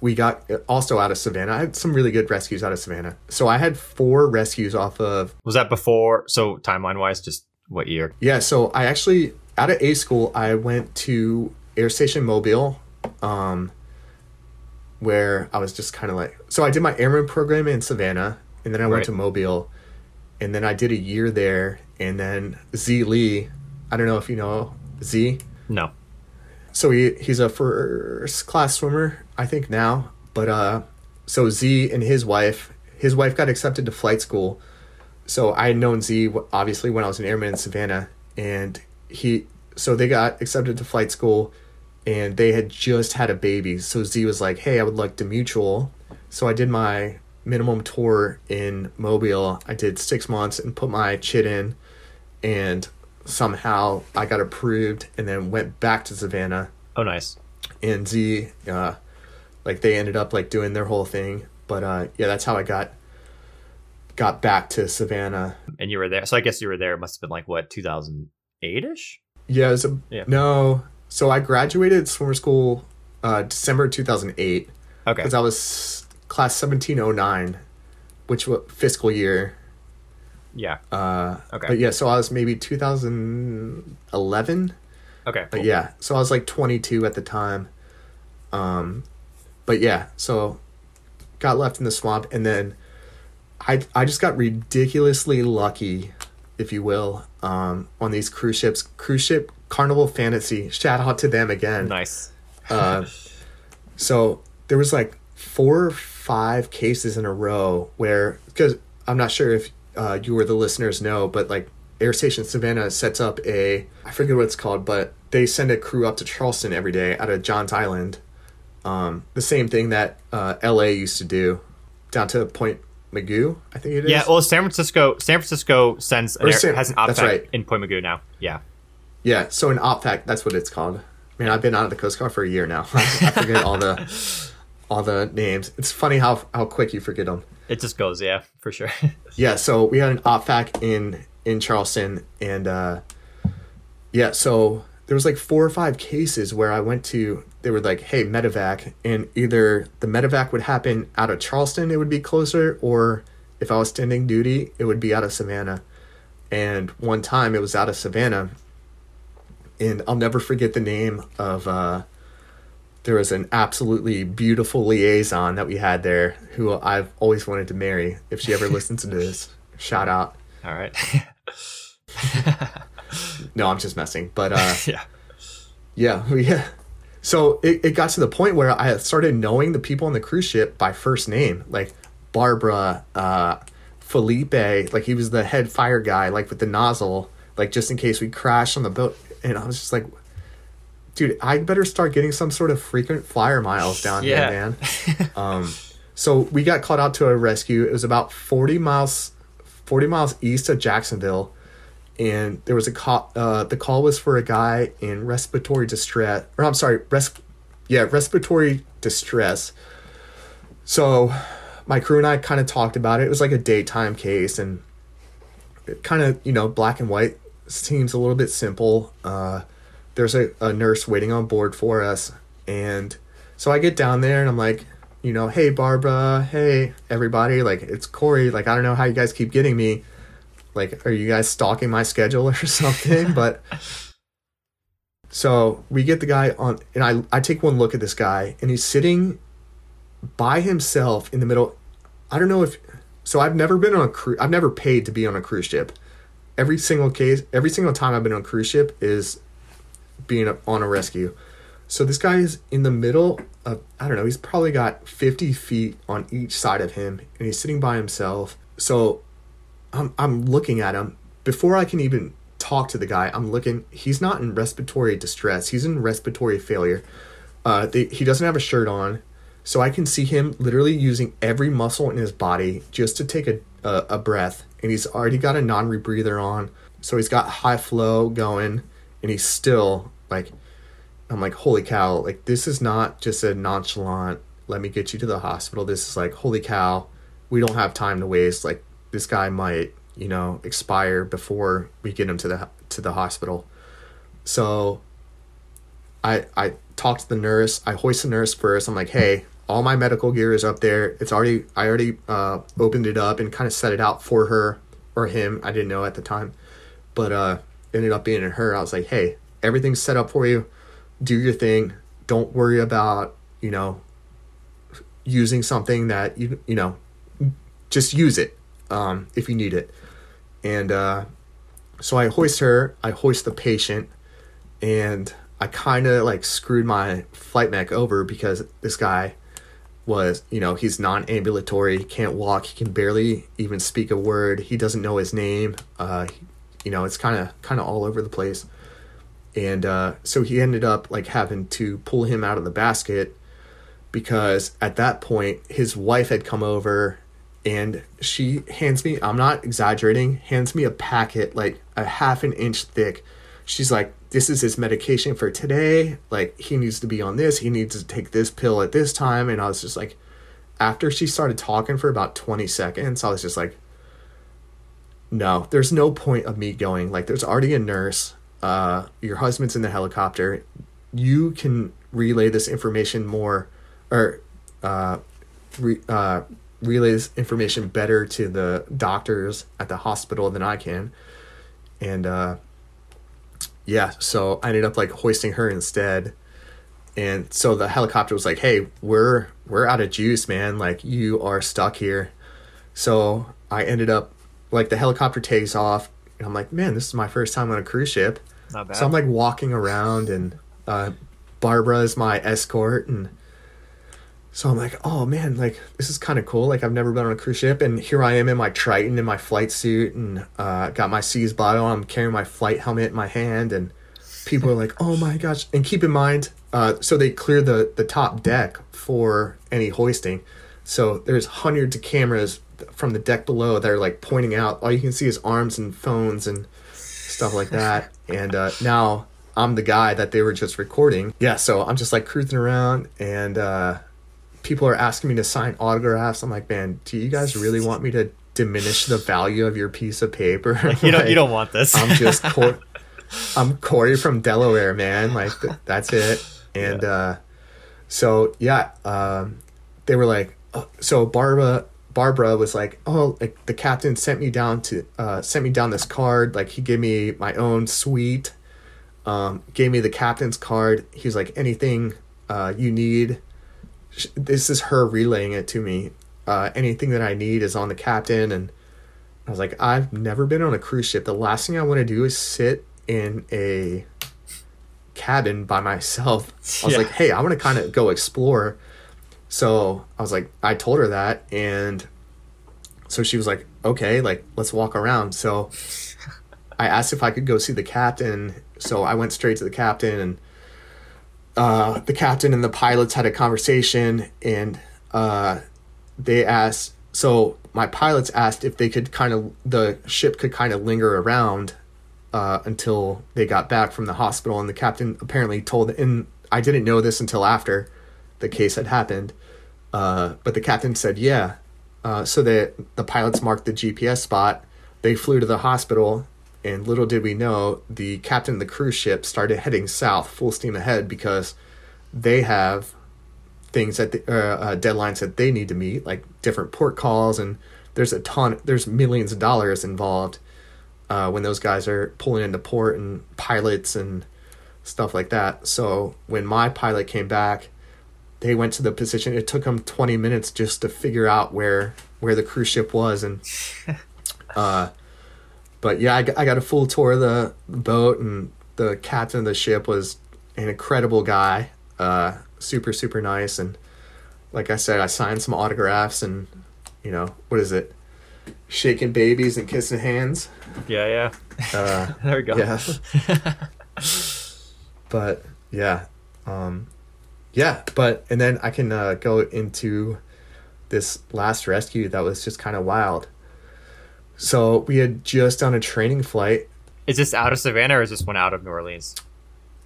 we got also out of Savannah. I had some really good rescues out of Savannah. So I had four rescues off of Was that before? So timeline wise, just what year? Yeah, so I actually out of A school I went to Air Station Mobile, um, where I was just kind of like so I did my airman program in Savannah, and then I Right. went to Mobile, and then I did a year there, and then Z Lee, I don't know if you know Z, No. so he he's a first class swimmer i think now. But uh so z and his wife his wife got accepted to flight school. So i had known Z obviously when i was an airman in savannah. And he so they got accepted to flight school and they had just had a baby. So z was like hey i would like to mutual. So i did my minimum tour in mobile. I did six months and put my chit in. And somehow I got approved and then went back to Savannah Oh, nice. and Z uh like they ended up like doing their whole thing but uh yeah that's how I got got back to Savannah And you were there. So I guess you were there. It must have been like what 2008 ish. yeah a, Yeah. no so I graduated swimmer school uh December 2008 Okay. because I was class 1709 which was fiscal year Yeah. uh Okay. but yeah so I was maybe 2011 Okay. But cool. yeah, so I was like 22 at the time. Um, but yeah, so got left in the swamp, and then I I just got ridiculously lucky, if you will, um, on these cruise ships. Cruise ship Carnival Fantasy. Shout out to them again. Nice. Uh, so there was like four or five cases in a row where because I'm not sure if uh, you or the listeners know, but like Air Station Savannah sets up a I forget what it's called, but they send a crew up to Charleston every day out of Johns Island. Um, the same thing that uh, L.A. used to do down to Point Mugu, I think it is. Yeah. Well, San Francisco. San Francisco sends an Or air, has an that's right. in Point Mugu now. Yeah. Yeah, so an OPFAC, that's what it's called. Man, I've been out of the Coast Guard for a year now. I, I forget all the all the names. It's funny how how quick you forget them. It just goes. Yeah, for sure. Yeah, so we had an OPFAC in in Charleston, and uh, yeah, so there was like four or five cases where I went to. They were like, "Hey, medevac," and either the medevac would happen out of Charleston, it would be closer, or if I was standing duty, it would be out of Savannah. And one time, it was out of Savannah, and I'll never forget the name of. Uh, there was an absolutely beautiful liaison that we had there who I've always wanted to marry. If she ever listens to this, shout out. All right. No, I'm just messing. But uh, yeah. yeah, we, yeah. So it, it got to the point where I started knowing the people on the cruise ship by first name, like Barbara, uh, Felipe, like he was the head fire guy, like with the nozzle, like just in case we crash on the boat. And I was just like, dude, I better start getting some sort of frequent flyer miles down Yeah. here, man. um, so we got called out to a rescue. It was about 40 miles, 40 miles east of Jacksonville. And there was a call, uh, the call was for a guy in respiratory distress, or I'm sorry, res- yeah, respiratory distress. So my crew and I kind of talked about it. It was like a daytime case and it kind of, you know, black and white seems a little bit simple. Uh, there's a, a nurse waiting on board for us. And so I get down there and I'm like, you know, hey, Barbara, hey, everybody, like, it's Cory. Like, I don't know how you guys keep getting me. like, are you guys stalking my schedule or something? but so we get the guy on, and I, I take one look at this guy, and he's sitting by himself in the middle. I don't know if, so I've never been on a cruise, I've never paid to be on a cruise ship. Every single case, every single time I've been on a cruise ship is being on a rescue. So this guy is in the middle of, I don't know, he's probably got 50 feet on each side of him, and he's sitting by himself. So I'm, I'm looking at him. Before I can even talk to the guy, I'm looking, he's not in respiratory distress, he's in respiratory failure. Uh, they, he doesn't have a shirt on. So I can see him literally using every muscle in his body just to take a, a, a breath. And he's already got a non rebreather on. So he's got high flow going, and he's still like, I'm like, holy cow, like this is not just a nonchalant, let me get you to the hospital. This is like, holy cow, we don't have time to waste. Like this guy might, you know, expire before we get him to the to the hospital. So I I talked to the nurse. I hoist the nurse first. I'm like, hey, all my medical gear is up there. It's already I already uh, opened it up and kind of set it out for her or him. I didn't know at the time, but uh, ended up being in her. I was like, hey, everything's set up for you do your thing. Don't worry about, you know, using something that you you know, just use it um, if you need it. And uh, so I hoist her, I hoist the patient, and I kind of like screwed my flight mech over because this guy was, you know, he's non ambulatory, he can't walk, he can barely even speak a word, he doesn't know his name. Uh, you know, it's kind of kind of all over the place and uh, so he ended up like having to pull him out of the basket because at that point his wife had come over and she hands me i'm not exaggerating hands me a packet like a half an inch thick. She's like this is his medication for today. Like he needs to be on this. He needs to take this pill at this time. And i was just like after she started talking for about 20 seconds i was just like no there's no point of me going. Like there's already a nurse uh, your husband's in the helicopter, you can relay this information more, or uh, re, uh, relay this information better to the doctors at the hospital than I can. And uh, yeah, so I ended up like hoisting her instead. And so the helicopter was like, "Hey, we're we're out of juice, man. Like you are stuck here." So I ended up like the helicopter takes off, and I'm like, "Man, this is my first time on a cruise ship." Not bad. So I'm like walking around, and uh, Barbara is my escort, and so I'm like, oh man, like this is kind of cool. Like I've never been on a cruise ship, and here I am in my Triton in my flight suit, and uh, got my Seas bottle. I'm carrying my flight helmet in my hand, and people are like, oh my gosh. And keep in mind, uh, so they clear the the top deck for any hoisting. So there's hundreds of cameras from the deck below that are like pointing out. All you can see is arms and phones and stuff like that. And uh, now I'm the guy that they were just recording. Yeah, so I'm just like cruising around and uh, people are asking me to sign autographs. I'm like, man, do you guys really want me to diminish the value of your piece of paper? Like, you don't like, you don't want this. I'm just Cor- I'm Cory from Delaware, man. Like th- that's it. And yeah. uh, so yeah, um, they were like, oh, so Barbara Barbara was like, "Oh, like the captain sent me down to uh, sent me down this card. Like he gave me my own suite, um, gave me the captain's card. He's like, anything uh, you need. This is her relaying it to me. Uh, anything that I need is on the captain." And I was like, "I've never been on a cruise ship. The last thing I want to do is sit in a cabin by myself." I was yeah. like, "Hey, I want to kind of go explore." So I was like, I told her that, and so she was like, okay, like let's walk around. So I asked if I could go see the captain. So I went straight to the captain, and uh, the captain and the pilots had a conversation, and uh, they asked. So my pilots asked if they could kind of the ship could kind of linger around uh, until they got back from the hospital, and the captain apparently told. And I didn't know this until after the case had happened. Uh, but the captain said, yeah. Uh, so the, the pilots marked the GPS spot. They flew to the hospital, and little did we know, the captain of the cruise ship started heading south full steam ahead because they have things that the, uh, uh, deadlines that they need to meet, like different port calls, and there's a ton, there's millions of dollars involved. uh, when those guys are pulling into port and pilots and stuff like that. So when my pilot came back, they went to the position. It took them 20 minutes just to figure out where where the cruise ship was and uh but yeah, I, got- I got a full tour of the boat and the captain of the ship was an incredible guy. Uh super super nice and like I said, I signed some autographs and you know, what is it? Shaking babies and kissing hands. Yeah, yeah. Uh There we go. yeah. but yeah, um, yeah. But and then I can uh, go into this last rescue that was just kind of wild. So we had just done a training flight. Is this out of Savannah or is this one out of New Orleans?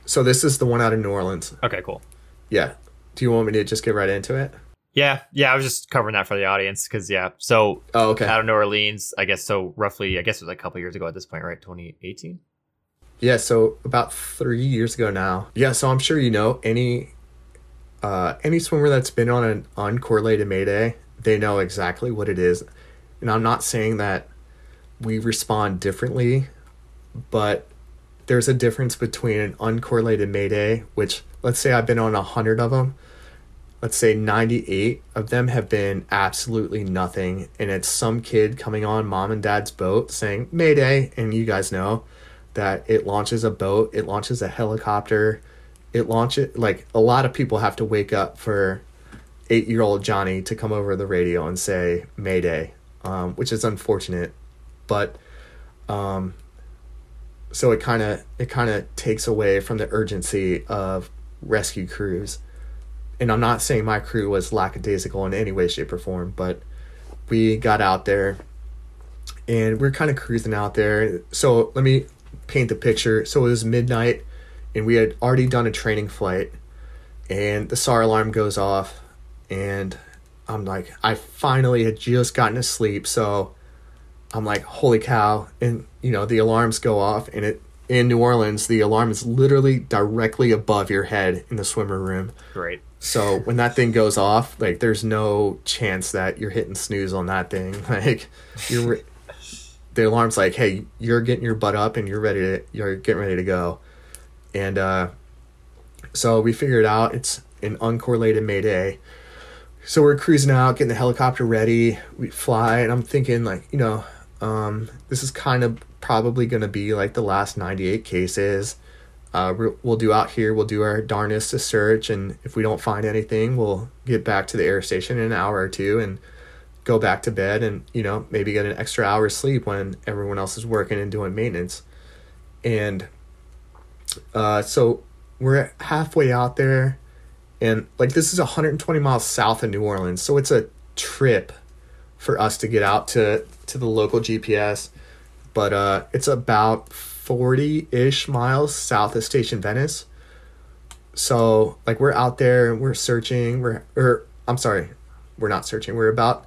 So this is the one out of New Orleans. Okay, cool. Yeah. Do you want me to just get right into it? Yeah, yeah. I was just covering that for the audience because yeah. So Oh, okay. out of New Orleans, I guess. So roughly, I guess it was like a couple years ago at this point, right? 2018. Yeah, so about three years ago now. Yeah, so I'm sure you know any uh, any swimmer that's been on an uncorrelated mayday, they know exactly what it is. And I'm not saying that we respond differently, but there's a difference between an uncorrelated mayday, which let's say I've been on a hundred of them. Let's say 98 of them have been absolutely nothing, and it's some kid coming on mom and dad's boat saying Mayday, and you guys know that it launches a boat, it launches a helicopter, it launches like a lot of people have to wake up for eight year old Johnny to come over the radio and say Mayday, um, which is unfortunate, but um, so it kind of it kind of takes away from the urgency of rescue crews. And I'm not saying my crew was lackadaisical in any way, shape, or form, but we got out there and we're kind of cruising out there. So let me paint the picture. So it was midnight, and we had already done a training flight, and the SAR alarm goes off, and I'm like, I finally had just gotten to sleep, so I'm like, holy cow! And you know, the alarms go off, and it in New Orleans, the alarm is literally directly above your head in the swimmer room. right So when that thing goes off, like there's no chance that you're hitting snooze on that thing. Like you're the alarm's like, "Hey, you're getting your butt up and you're ready to you're getting ready to go." And uh so we figured out it's an uncorrelated mayday. So we're cruising out, getting the helicopter ready. We fly and I'm thinking like, you know, um this is kind of probably going to be like the last 98 cases uh, we'll do out here. We'll do our darnest to search, and if we don't find anything, we'll get back to the air station in an hour or two and go back to bed, and you know maybe get an extra hour's sleep when everyone else is working and doing maintenance. And uh, so we're halfway out there, and like this is 120 miles south of New Orleans, so it's a trip for us to get out to to the local GPS but uh, it's about 40-ish miles south of station venice. So like we're out there and we're searching we're or i'm sorry we're not searching we're about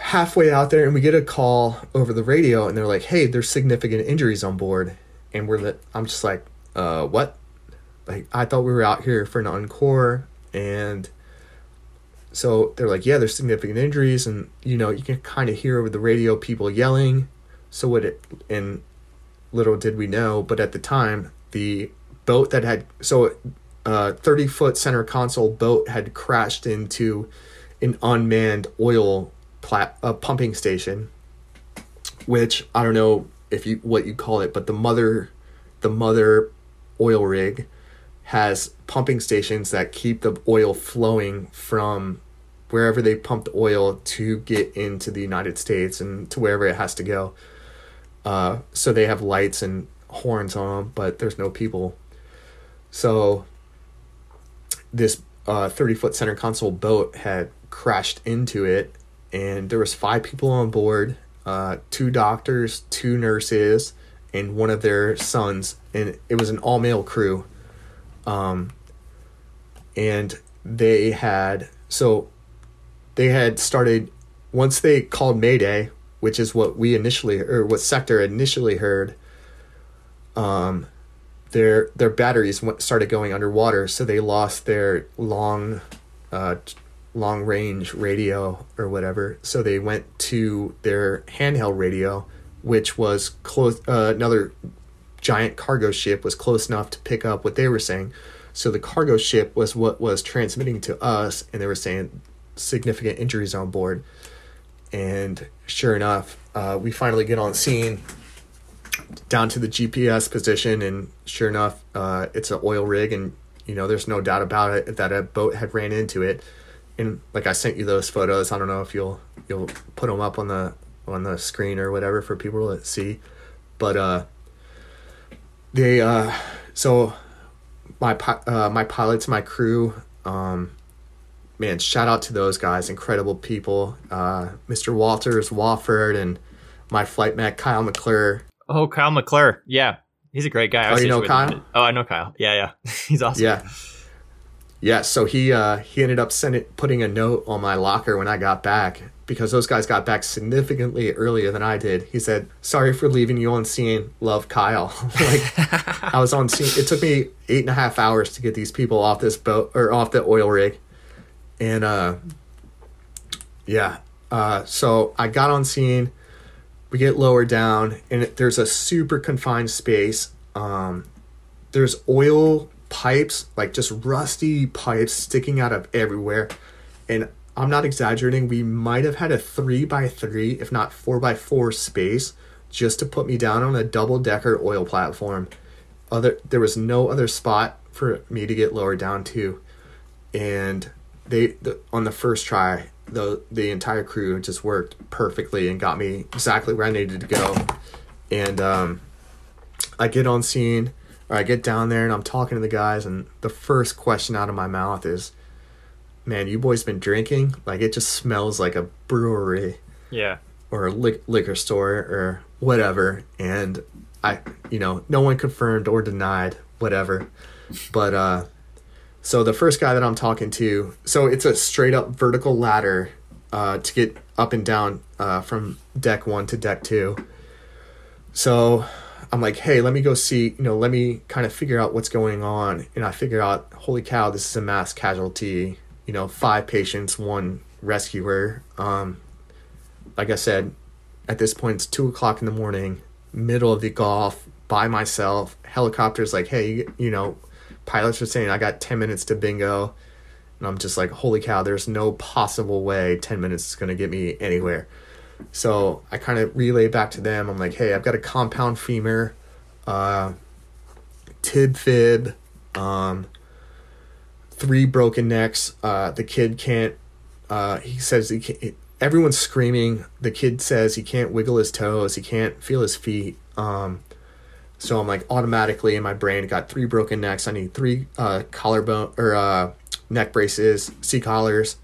halfway out there and we get a call over the radio and they're like hey there's significant injuries on board and we're li- i'm just like uh what like i thought we were out here for an encore and so they're like, yeah, there's significant injuries, and you know you can kind of hear over the radio people yelling. So what it and little did we know, but at the time the boat that had so a 30 foot center console boat had crashed into an unmanned oil plat uh, pumping station, which I don't know if you what you call it, but the mother the mother oil rig has pumping stations that keep the oil flowing from wherever they pump the oil to get into the United States and to wherever it has to go. Uh, so they have lights and horns on them, but there's no people. So this uh, 30 foot center console boat had crashed into it, and there was five people on board, uh, two doctors, two nurses, and one of their sons, and it was an all male crew um, and they had so they had started once they called Mayday, which is what we initially or what sector initially heard. Um, their their batteries started going underwater, so they lost their long, uh, long range radio or whatever. So they went to their handheld radio, which was close. Uh, another giant cargo ship was close enough to pick up what they were saying. So the cargo ship was what was transmitting to us, and they were saying significant injuries on board. And sure enough, uh, we finally get on scene down to the GPS position, and sure enough, uh, it's an oil rig, and you know there's no doubt about it that a boat had ran into it. And like I sent you those photos, I don't know if you'll you'll put them up on the on the screen or whatever for people to see, but uh, they uh, so my uh, my pilots, my crew, um, man, shout out to those guys, incredible people, uh, Mr. Walters Wofford, and my flight mech Kyle McClure. Oh, Kyle McClure, yeah, he's a great guy. I oh, you know Kyle? Him. Oh, I know Kyle. Yeah, yeah, he's awesome. Yeah. Yeah, so he uh, he ended up sending putting a note on my locker when I got back because those guys got back significantly earlier than I did. He said, "Sorry for leaving you on scene. Love, Kyle." like I was on scene. It took me eight and a half hours to get these people off this boat or off the oil rig, and uh, yeah. Uh, so I got on scene. We get lower down, and there's a super confined space. Um, there's oil pipes, like just rusty pipes sticking out of everywhere, and I'm not exaggerating. We might have had a three by three, if not four by four space, just to put me down on a double decker oil platform. Other there was no other spot for me to get lowered down to, and they the, on the first try the the entire crew just worked perfectly and got me exactly where I needed to go, and um, I get on scene I get down there and I'm talking to the guys and the first question out of my mouth is man, you boys been drinking? Like it just smells like a brewery. Yeah. Or a li- liquor store or whatever. And I, you know, no one confirmed or denied whatever. But, uh, so the first guy that I'm talking to, so it's a straight up vertical ladder, uh, to get up and down, uh, from deck one to deck two. So I'm like, hey, let me go see, you know, let me kind of figure out what's going on. And I figure out, holy cow, this is a mass casualty you know, five patients, one rescuer. Um, like I said, at this point, it's two o'clock in the morning, middle of the Gulf, by myself. Helicopters like, hey, you know, pilots are saying I got 10 minutes to bingo. And I'm just like, holy cow, there's no possible way 10 minutes is going to get me anywhere. So I kind of relay back to them. I'm like, hey, I've got a compound femur, uh, tib fib, um, three broken necks. Uh, the kid can't. Uh, he says he can't, everyone's screaming. The kid says he can't wiggle his toes. He can't feel his feet. Um, so I'm like automatically in my brain got three broken necks. I need three uh, collarbone or uh, neck braces, C collars.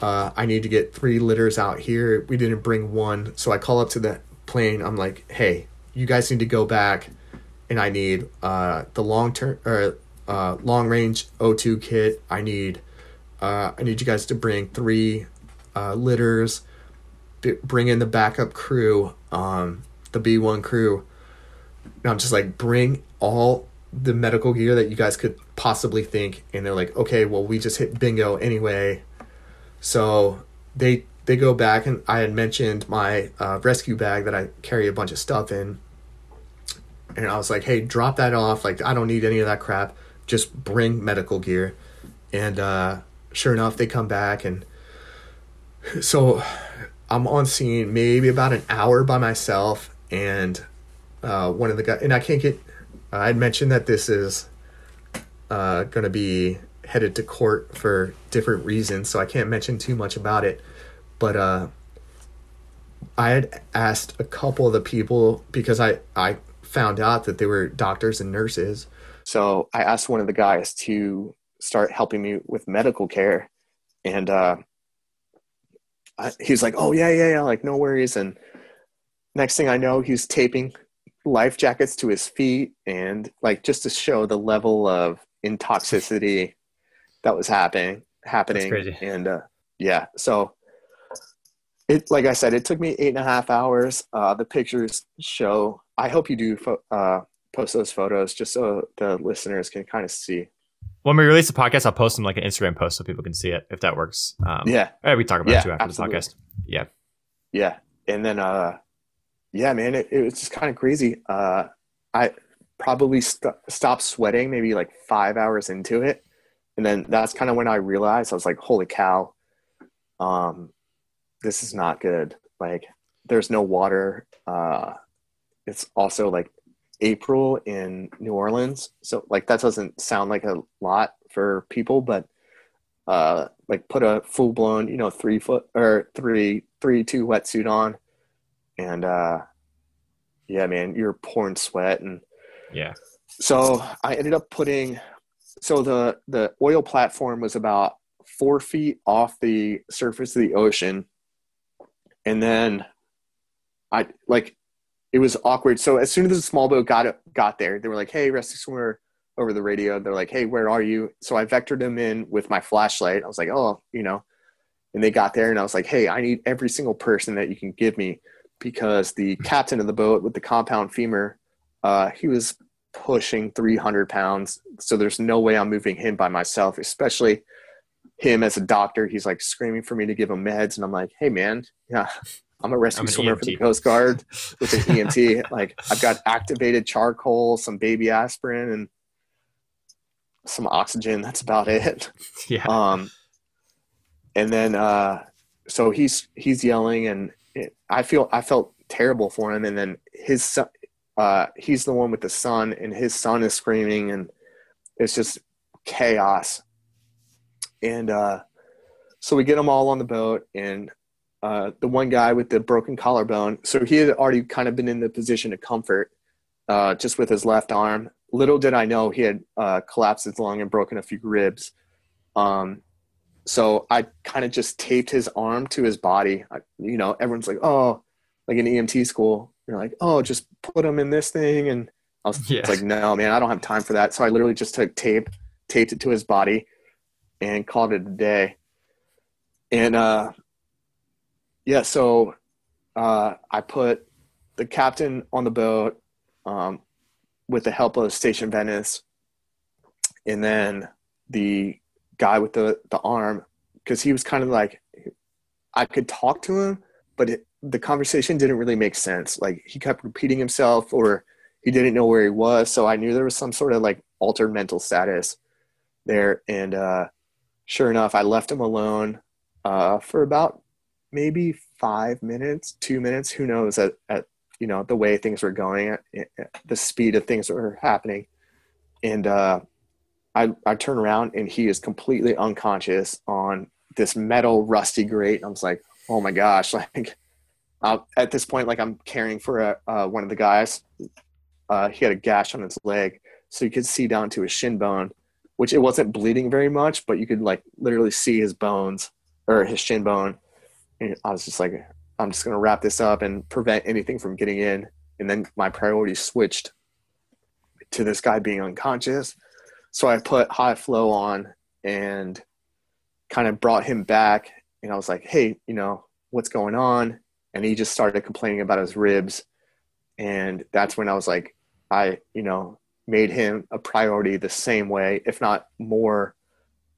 Uh, I need to get three litters out here. We didn't bring one, so I call up to the plane. I'm like, hey, you guys need to go back, and I need uh, the long term or uh, long range O2 kit. I need uh, I need you guys to bring three uh, litters. B- bring in the backup crew, um, the B1 crew. And I'm just like, bring all the medical gear that you guys could possibly think. And they're like, okay, well, we just hit bingo anyway. So they they go back and I had mentioned my uh, rescue bag that I carry a bunch of stuff in. And I was like, hey, drop that off. Like, I don't need any of that crap just bring medical gear. And uh, sure enough, they come back. And so I'm on scene maybe about an hour by myself. And uh, one of the guys, and I can't get, uh, I'd mentioned that this is uh, going to be headed to court for different reasons. So I can't mention too much about it. But uh, I had asked a couple of the people because I, I found out that they were doctors and nurses so I asked one of the guys to start helping me with medical care. And uh, I, he's like, oh, yeah, yeah, yeah, like no worries. And next thing I know, he's taping life jackets to his feet and like just to show the level of intoxicity that was happening happening and uh, yeah so it like i said it took me eight and a half hours uh, the pictures show i hope you do fo- uh, post those photos just so the listeners can kind of see. When we release the podcast, I'll post them like an Instagram post so people can see it if that works. Um, yeah, we talk about yeah, it too after absolutely. the podcast. Yeah, yeah, and then uh, yeah, man, it, it was just kind of crazy. Uh, I probably st- stopped sweating maybe like five hours into it, and then that's kind of when I realized I was like, "Holy cow, um, this is not good." Like, there's no water. Uh, it's also like April in New Orleans, so like that doesn't sound like a lot for people, but uh, like put a full blown, you know, three foot or three three two wetsuit on and uh, yeah, man, you're pouring sweat and yeah. So I ended up putting so the the oil platform was about four feet off the surface of the ocean, and then I like it was awkward. So as soon as the small boat got got there, they were like, "Hey, rescue swimmer." Over the radio, they're like, "Hey, where are you?" So I vectored them in with my flashlight. I was like, "Oh, you know," and they got there, and I was like, "Hey, I need every single person that you can give me." because the captain of the boat with the compound femur, uh, he was pushing 300 pounds. So there's no way I'm moving him by myself, especially him as a doctor. He's like screaming for me to give him meds. And I'm like, hey, man, yeah, I'm a rescue I'm swimmer EMT. for the Coast Guard with an EMT. like, I've got activated charcoal, some baby aspirin, and some oxygen. That's about it. Yeah. Um, and then, uh, so he's he's yelling and it, I feel I felt terrible for him, and then his son, uh, he's the one with the son, and his son is screaming, and it's just chaos. And uh, so we get them all on the boat, and uh, the one guy with the broken collarbone, so he had already kind of been in the position of comfort, uh, just with his left arm. Little did I know he had uh, collapsed his lung and broken a few ribs. Um, so I kind of just taped his arm to his body. I, you know, everyone's like, oh, like in EMT school, you're like, oh, just put him in this thing. And I was yeah. like, no, man, I don't have time for that. So I literally just took tape, taped it to his body, and called it a day. And uh, yeah, so uh, I put the captain on the boat um, with the help of Station Venice, and then the guy with the the arm because he was kind of like I could talk to him, but it, the conversation didn't really make sense. Like he kept repeating himself, or he didn't know where he was. So I knew there was some sort of like altered mental status there. And uh, sure enough, I left him alone uh, for about maybe five minutes, two minutes. Who knows? At, at you know the way things were going, at, at the speed of things were happening, and uh, I, I turn around and he is completely unconscious on this metal rusty grate. I was like, oh my gosh, like uh, at this point, like I'm caring for a, uh, one of the guys. Uh, he had a gash on his leg, so you could see down to his shin bone, which it wasn't bleeding very much, but you could like literally see his bones or his shin bone. And I was just like, I'm just gonna wrap this up and prevent anything from getting in. And then my priority switched to this guy being unconscious so I put high flow on and kind of brought him back. And I was like, hey, you know, what's going on? And he just started complaining about his ribs. And that's when I was like, I, you know, made him a priority the same way, if not more,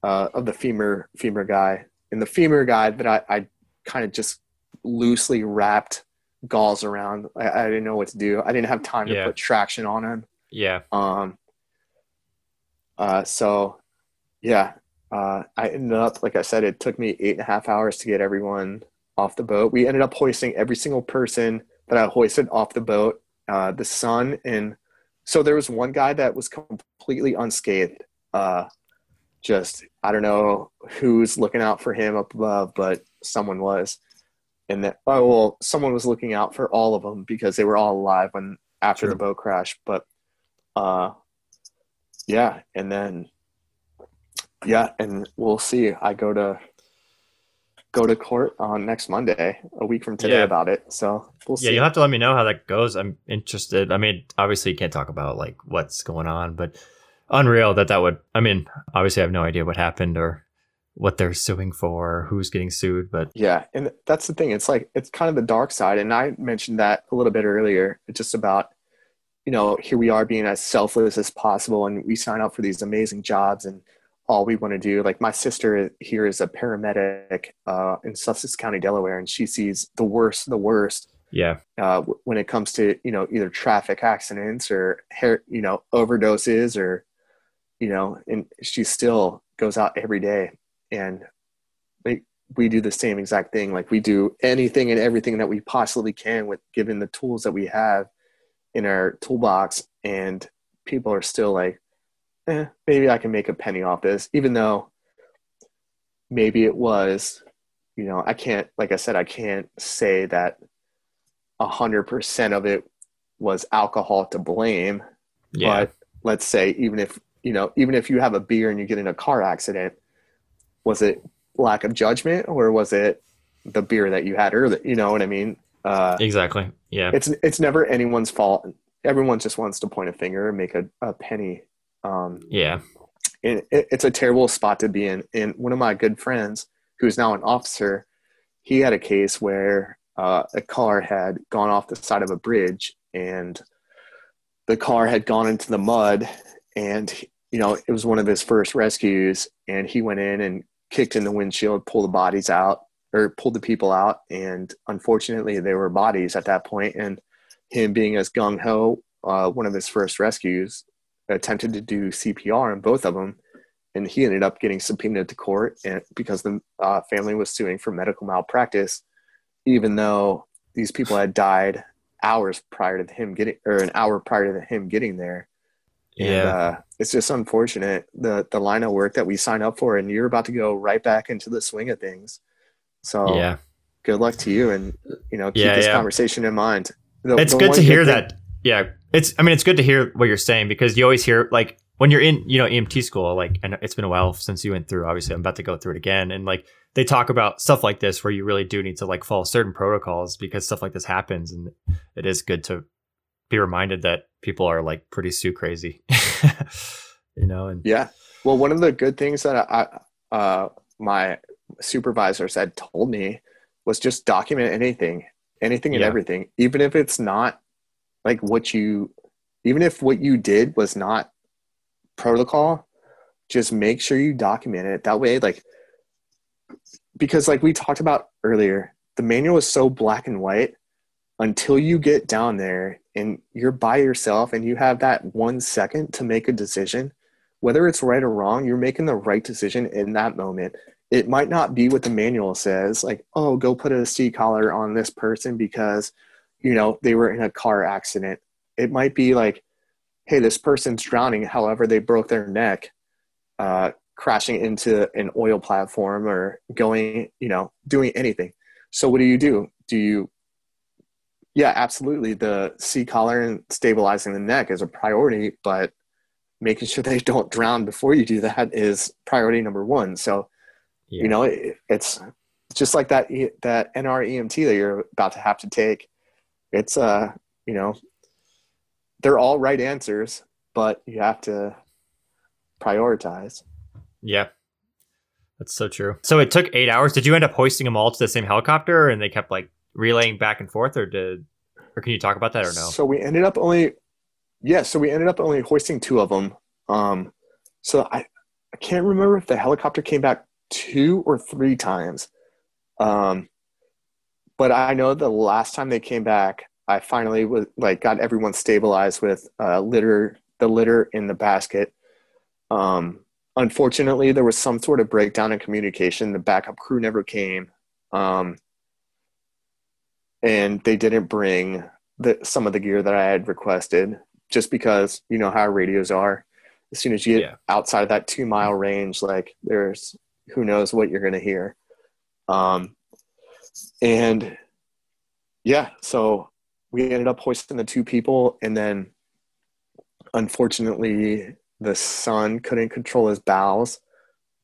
uh, of the femur femur guy. And the femur guy that I, I kind of just loosely wrapped gauze around. I, I, didn't know what to do. I didn't have time yeah. to put traction on him. Yeah. Um, uh, so, yeah, uh, I ended up, like I said, it took me eight and a half hours to get everyone off the boat. We ended up hoisting every single person that I hoisted off the boat. Uh, the son and so there was one guy that was completely unscathed. Uh, just I don't know who's looking out for him up above, but someone was. And that oh well, someone was looking out for all of them because they were all alive when after the boat crash. But uh, yeah, and then yeah, and we'll see. I go to go to court on next Monday, a week from today, yeah. about it. So we'll see. Yeah, you'll have to let me know how that goes. I'm interested. I mean, obviously, you can't talk about like what's going on, but unreal that that would. I mean, obviously, I have no idea what happened or what they're suing for, who's getting sued, but yeah, and that's the thing. It's like it's kind of the dark side, and I mentioned that a little bit earlier. It's just about you know, here we are being as selfless as possible and we sign up for these amazing jobs and all we want to do. Like my sister here is a paramedic uh, in Sussex County, Delaware, and she sees the worst, the worst Yeah. uh, when it comes to you know either traffic accidents or hair, you know overdoses or you know, and she still goes out every day, and we we do the same exact thing. Like we do anything and everything that we possibly can with given the tools that we have in our toolbox, and people are still like, eh, maybe I can make a penny off this, even though maybe it was, you know, I can't, like I said, I can't say that a hundred percent of it was alcohol to blame. Yeah. But let's say even if you know, even if you have a beer and you get in a car accident, was it lack of judgment or was it the beer that you had earlier? You know what I mean? Uh, exactly. Yeah. it's it's never anyone's fault. Everyone just wants to point a finger and make a, a penny. Um, yeah. and it, it's a terrible spot to be in. And one of my good friends, who's now an officer, he had a case where uh, a car had gone off the side of a bridge, and the car had gone into the mud, and you know it was one of his first rescues, and he went in and kicked in the windshield, pulled the bodies out, or pulled the people out, and unfortunately there were bodies at that point, and him being as gung ho, uh, one of his first rescues, attempted to do CPR on both of them, and he ended up getting subpoenaed to court and because the uh, family was suing for medical malpractice, even though these people had died hours prior to him getting or an hour prior to him getting there. And, Yeah. uh, it's just unfortunate the the line of work that we sign up for, and you're about to go right back into the swing of things. So yeah. good luck to you, and you know keep Yeah, this yeah. conversation in mind. The- it's the good to hear thing- that. Yeah. It's, I mean, it's good to hear what you're saying because you always hear, like, when you're in, you know, EMT school, like, and it's been a while since you went through, obviously, I'm about to go through it again. And, like, they talk about stuff like this where you really do need to, like, follow certain protocols because stuff like this happens. And it is good to be reminded that people are, like, pretty Sue crazy, you know? And Yeah. Well, one of the good things that I, uh, my supervisors had told me was just document anything, anything and Yeah. everything, even if it's not like what you, even if what you did was not protocol, just make sure you document it. That way, like, because like we talked about earlier, the manual is so black and white until you get down there and you're by yourself and you have that one second to make a decision whether it's right or wrong, you're making the right decision in that moment. It might not be what the manual says, like, oh, go put a C collar on this person because, you know, they were in a car accident. It might be like, hey, this person's drowning. However, they broke their neck, uh, crashing into an oil platform or going, you know, doing anything. So, what do you do? Do you, yeah, absolutely. The C collar and stabilizing the neck is a priority, but making sure they don't drown before you do that is priority number one. So, yeah. you know, it, it's just like that, that NREMT that you're about to have to take. It's, uh, you know, they're all right answers, but you have to prioritize. Yeah. That's so true. So it took eight hours. Did you end up hoisting them all to the same helicopter and they kept like relaying back and forth or did, or can you talk about that or no? So we ended up only, yeah. So we ended up only hoisting two of them. Um, so I, I can't remember if the helicopter came back two or three times. Um, but I know the last time they came back, I finally was like got everyone stabilized with uh, litter, the litter in the basket. Um, unfortunately, there was some sort of breakdown in communication. The backup crew never came, um, and they didn't bring the, some of the gear that I had requested, just because you know how radios are. As soon as you get Yeah. outside of that two mile range, like there's who knows what you're gonna hear. Um, and yeah, so we ended up hoisting the two people, and then unfortunately, the son couldn't control his bowels.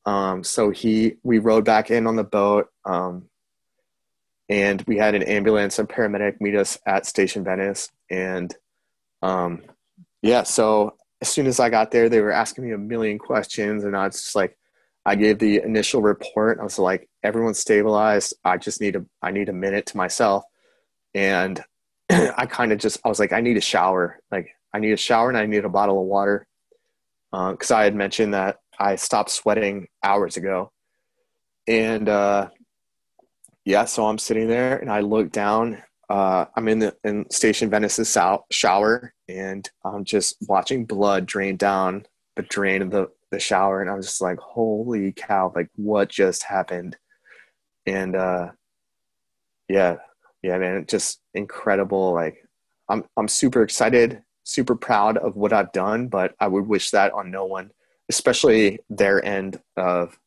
Um, so he, we rode back in on the boat, um, and we had an ambulance and paramedic meet us at Station Venice. And um, yeah, so as soon as I got there, they were asking me a million questions, and I was just like, I gave the initial report. I was like, everyone's stabilized. I just need a, I need a minute to myself. And I kind of just, I was like, I need a shower. Like, I need a shower and I need a bottle of water. Because I had mentioned that I stopped sweating hours ago. And uh, yeah, so I'm sitting there and I look down uh, I'm in the in Station Venice's shower, and I'm just watching blood drain down the drain of the the shower, and I was just like, "Holy cow! Like, what just happened?" And uh, yeah, yeah, man, just incredible. Like, I'm I'm super excited, super proud of what I've done, but I would wish that on no one, especially their end of,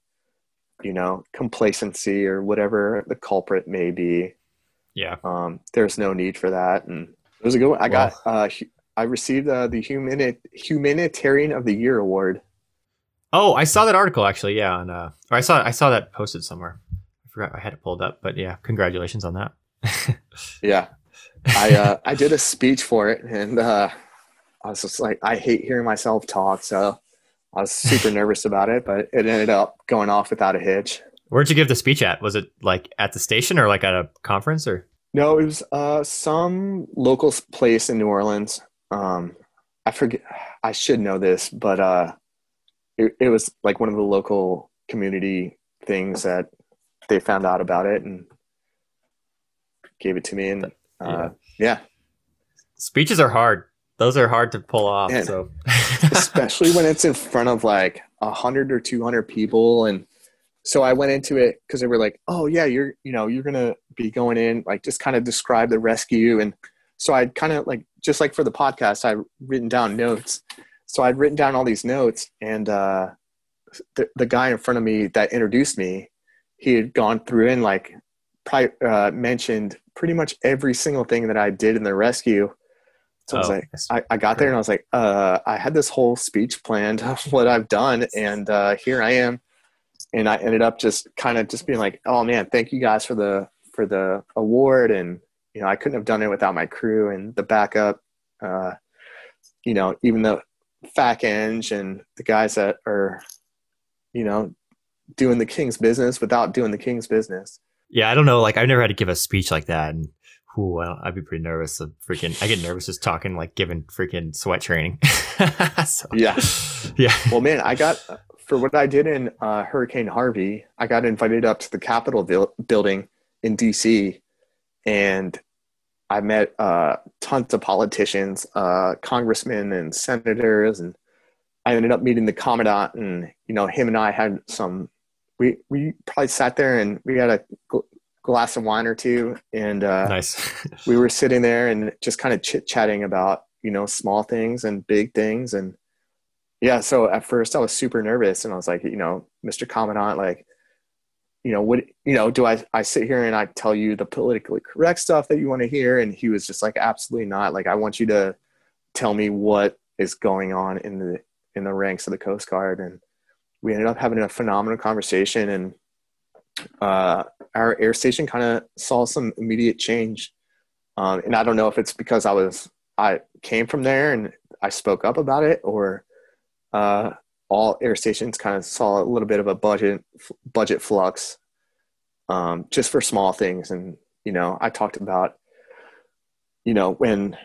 you know, complacency or whatever the culprit may be yeah. Um, there's no need for that. And it was a good one. I well, got, uh, I received uh, the Humani- Humanitarian of the Year award. Oh, I saw that article actually. Yeah. on uh, or I saw, I saw that posted somewhere. I forgot I had it pulled up, but yeah, congratulations on that. yeah. I, uh, I did a speech for it and, uh, I was just like, I hate hearing myself talk. So I was super nervous about it, but it ended up going off without a hitch. Where'd you give the speech at? Was it like at the station or like at a conference or? No, it was uh, some local place in New Orleans. Um, I forget. I should know this, but uh, it, it was like one of the local community things that they found out about it and gave it to me. And uh, yeah. yeah. speeches are hard. Those are hard to pull off. And so, especially when it's in front of like a hundred or two hundred people and so I went into it because they were like, "Oh yeah, you're you know you're gonna be going in like just kind of describe the rescue." And so I'd kind of like just like for the podcast, I'd written down notes. So I'd written down all these notes, and uh, the the guy in front of me that introduced me, he had gone through and like probably uh, mentioned pretty much every single thing that I did in the rescue. So oh, I was oh, like, I, I got there and I was like, uh, I had this whole speech planned of what I've done, and uh, here I am and I ended up just kind of just being like, oh man, thank you guys for the for the award, and you know I couldn't have done it without my crew and the backup. Uh, you know, even the FAC Eng and the guys that are, you know, doing the king's business without doing the king's business. Yeah, I don't know. Like I've never had to give a speech like that, and who I'd be pretty nervous. Of freaking, I get nervous just talking, like giving freaking SWET training. so, yeah, yeah. Well, man, I got for what I did in uh, Hurricane Harvey, I got invited up to the Capitol building in DC, and I met uh, tons of politicians, uh, congressmen, and senators, and I ended up meeting the commandant, and you know, him and I had some. We we probably sat there and we had a gl- glass of wine or two, and uh, nice. we were sitting there and just kind of chit chatting about you know small things and big things, and yeah so at first i was super nervous and i was like you know mr commandant like you know what you know do i i sit here and i tell you the politically correct stuff that you want to hear? And he was just like absolutely not. Like i want you to tell me what is going on in the in the ranks of the coast guard. And we ended up having a phenomenal conversation and uh, our air station kind of saw some immediate change. Um, and i don't know if it's because i was i came from there and i spoke up about it or uh, all air stations kind of saw a little bit of a budget budget flux um, just for small things. And you know i talked about you know when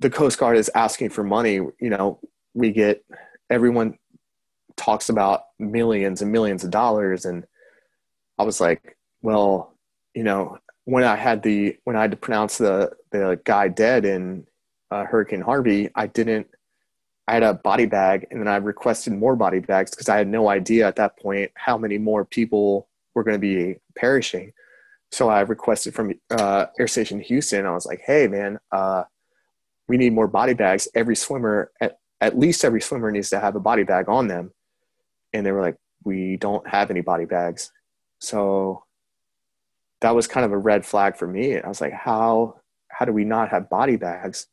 the coast guard is asking for money you know we get everyone talks about millions and millions of dollars. And i was like well you know when i had the when i had to pronounce the the guy dead in uh, hurricane harvey i didn't I had a body bag and then I requested more body bags because I had no idea at that point how many more people were going to be perishing. So I requested from uh, Air Station Houston. I was like, "Hey, man, uh, we need more body bags. Every swimmer, at, at least every swimmer, needs to have a body bag on them." And they were like, "We don't have any body bags." So that was kind of a red flag for me. I was like, "How how do we not have body bags?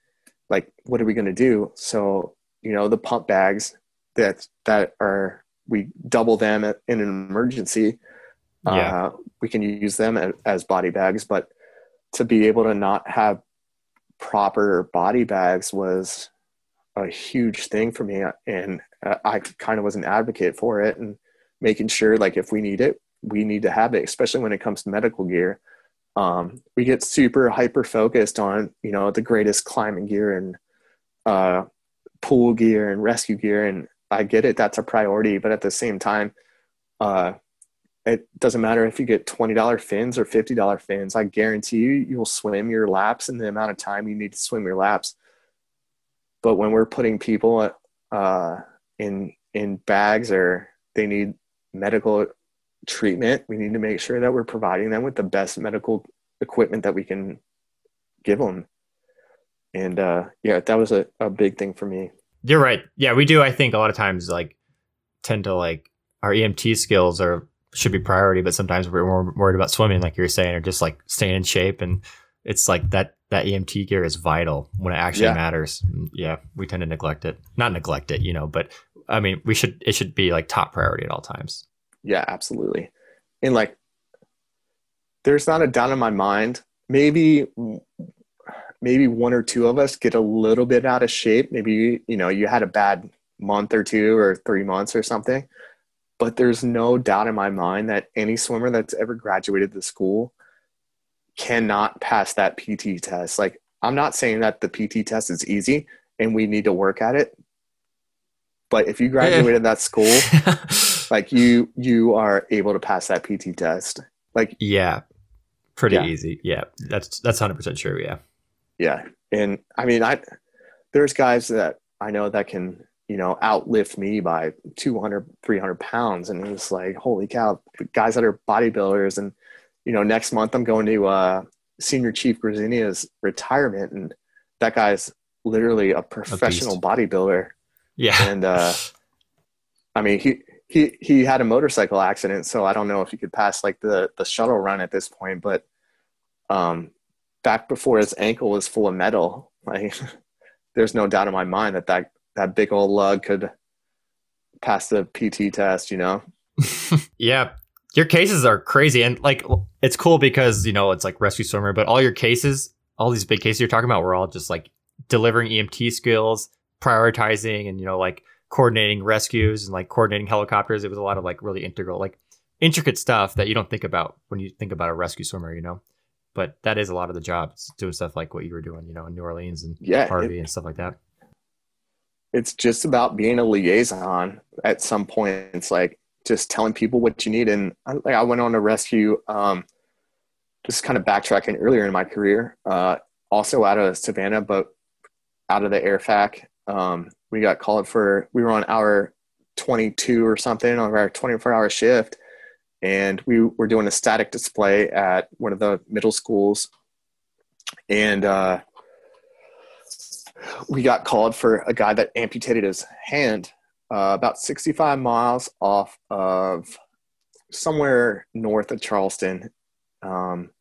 Like, what are we going to do?" So you know the pump bags that that are we double them in an emergency yeah. Uh, we can use them as, as body bags but to be able to not have proper body bags was a huge thing for me and i kind of was an advocate for it and making sure like if we need it we need to have it especially when it comes to medical gear um, we get super hyper focused on you know the greatest climbing gear and uh, pool gear and rescue gear and i get it that's a priority but at the same time uh, it doesn't matter if you get $20 fins or $50 fins. I guarantee you, you'll swim your laps in the amount of time you need to swim your laps. But when we're putting people uh, in in bags or they need medical treatment, we need to make sure that we're providing them with the best medical equipment that we can give them. And uh, yeah, that was a, a big thing for me. You're right. Yeah, we do. I think a lot of times like tend to like our EMT skills are should be priority, but sometimes we're more worried about swimming, like you're saying, or just like staying in shape. And it's like that that EMT gear is vital when it actually yeah. matters. Yeah, we tend to neglect it. Not neglect it, you know, but I mean, we should it should be like top priority at all times. Yeah, absolutely. And like, there's not a doubt in my mind. Maybe maybe one or two of us get a little bit out of shape. Maybe you know you had a bad month or two or three months or something but there's no doubt in my mind that any swimmer that's ever graduated the school cannot pass that PT test. Like, I'm not saying that the PT test is easy and we need to work at it. But if you graduated that school, like you you are able to pass that PT test. Like Yeah. Pretty yeah. easy. Yeah. That's that's 100% true, yeah. Yeah. And I mean, I there's guys that I know that can you know, outlift me by 200, 300 pounds. And it was like, holy cow, guys that are bodybuilders. And, you know, next month I'm going to uh, Senior Chief Grazinia's retirement. And that guy's literally a professional a bodybuilder. Yeah. And, uh, I mean, he, he, he had a motorcycle accident. So I don't know if he could pass like the, the shuttle run at this point, but, um, back before his ankle was full of metal, like there's no doubt in my mind that that that big old lug could pass the PT test, you know? yeah. Your cases are crazy. And like, it's cool because, you know, it's like rescue swimmer, but all your cases, all these big cases you're talking about, were all just like delivering EMT skills, prioritizing, and, you know, like coordinating rescues and like coordinating helicopters. It was a lot of like really integral, like intricate stuff that you don't think about when you think about a rescue swimmer, you know? But that is a lot of the job, it's doing stuff like what you were doing, you know, in New Orleans and yeah, Harvey it, and stuff like that. It's just about being a liaison at some point it's like just telling people what you need. And I, like i went on a rescue um, just kind of backtracking earlier in my career uh, also out of savannah but out of the airfac um, we got called for we were on hour 22 or something on our 24 hour shift and we were doing a static display at one of the middle schools and uh, we got called for a guy that amputated his hand uh, about 65 miles off of somewhere north of Charleston. Um,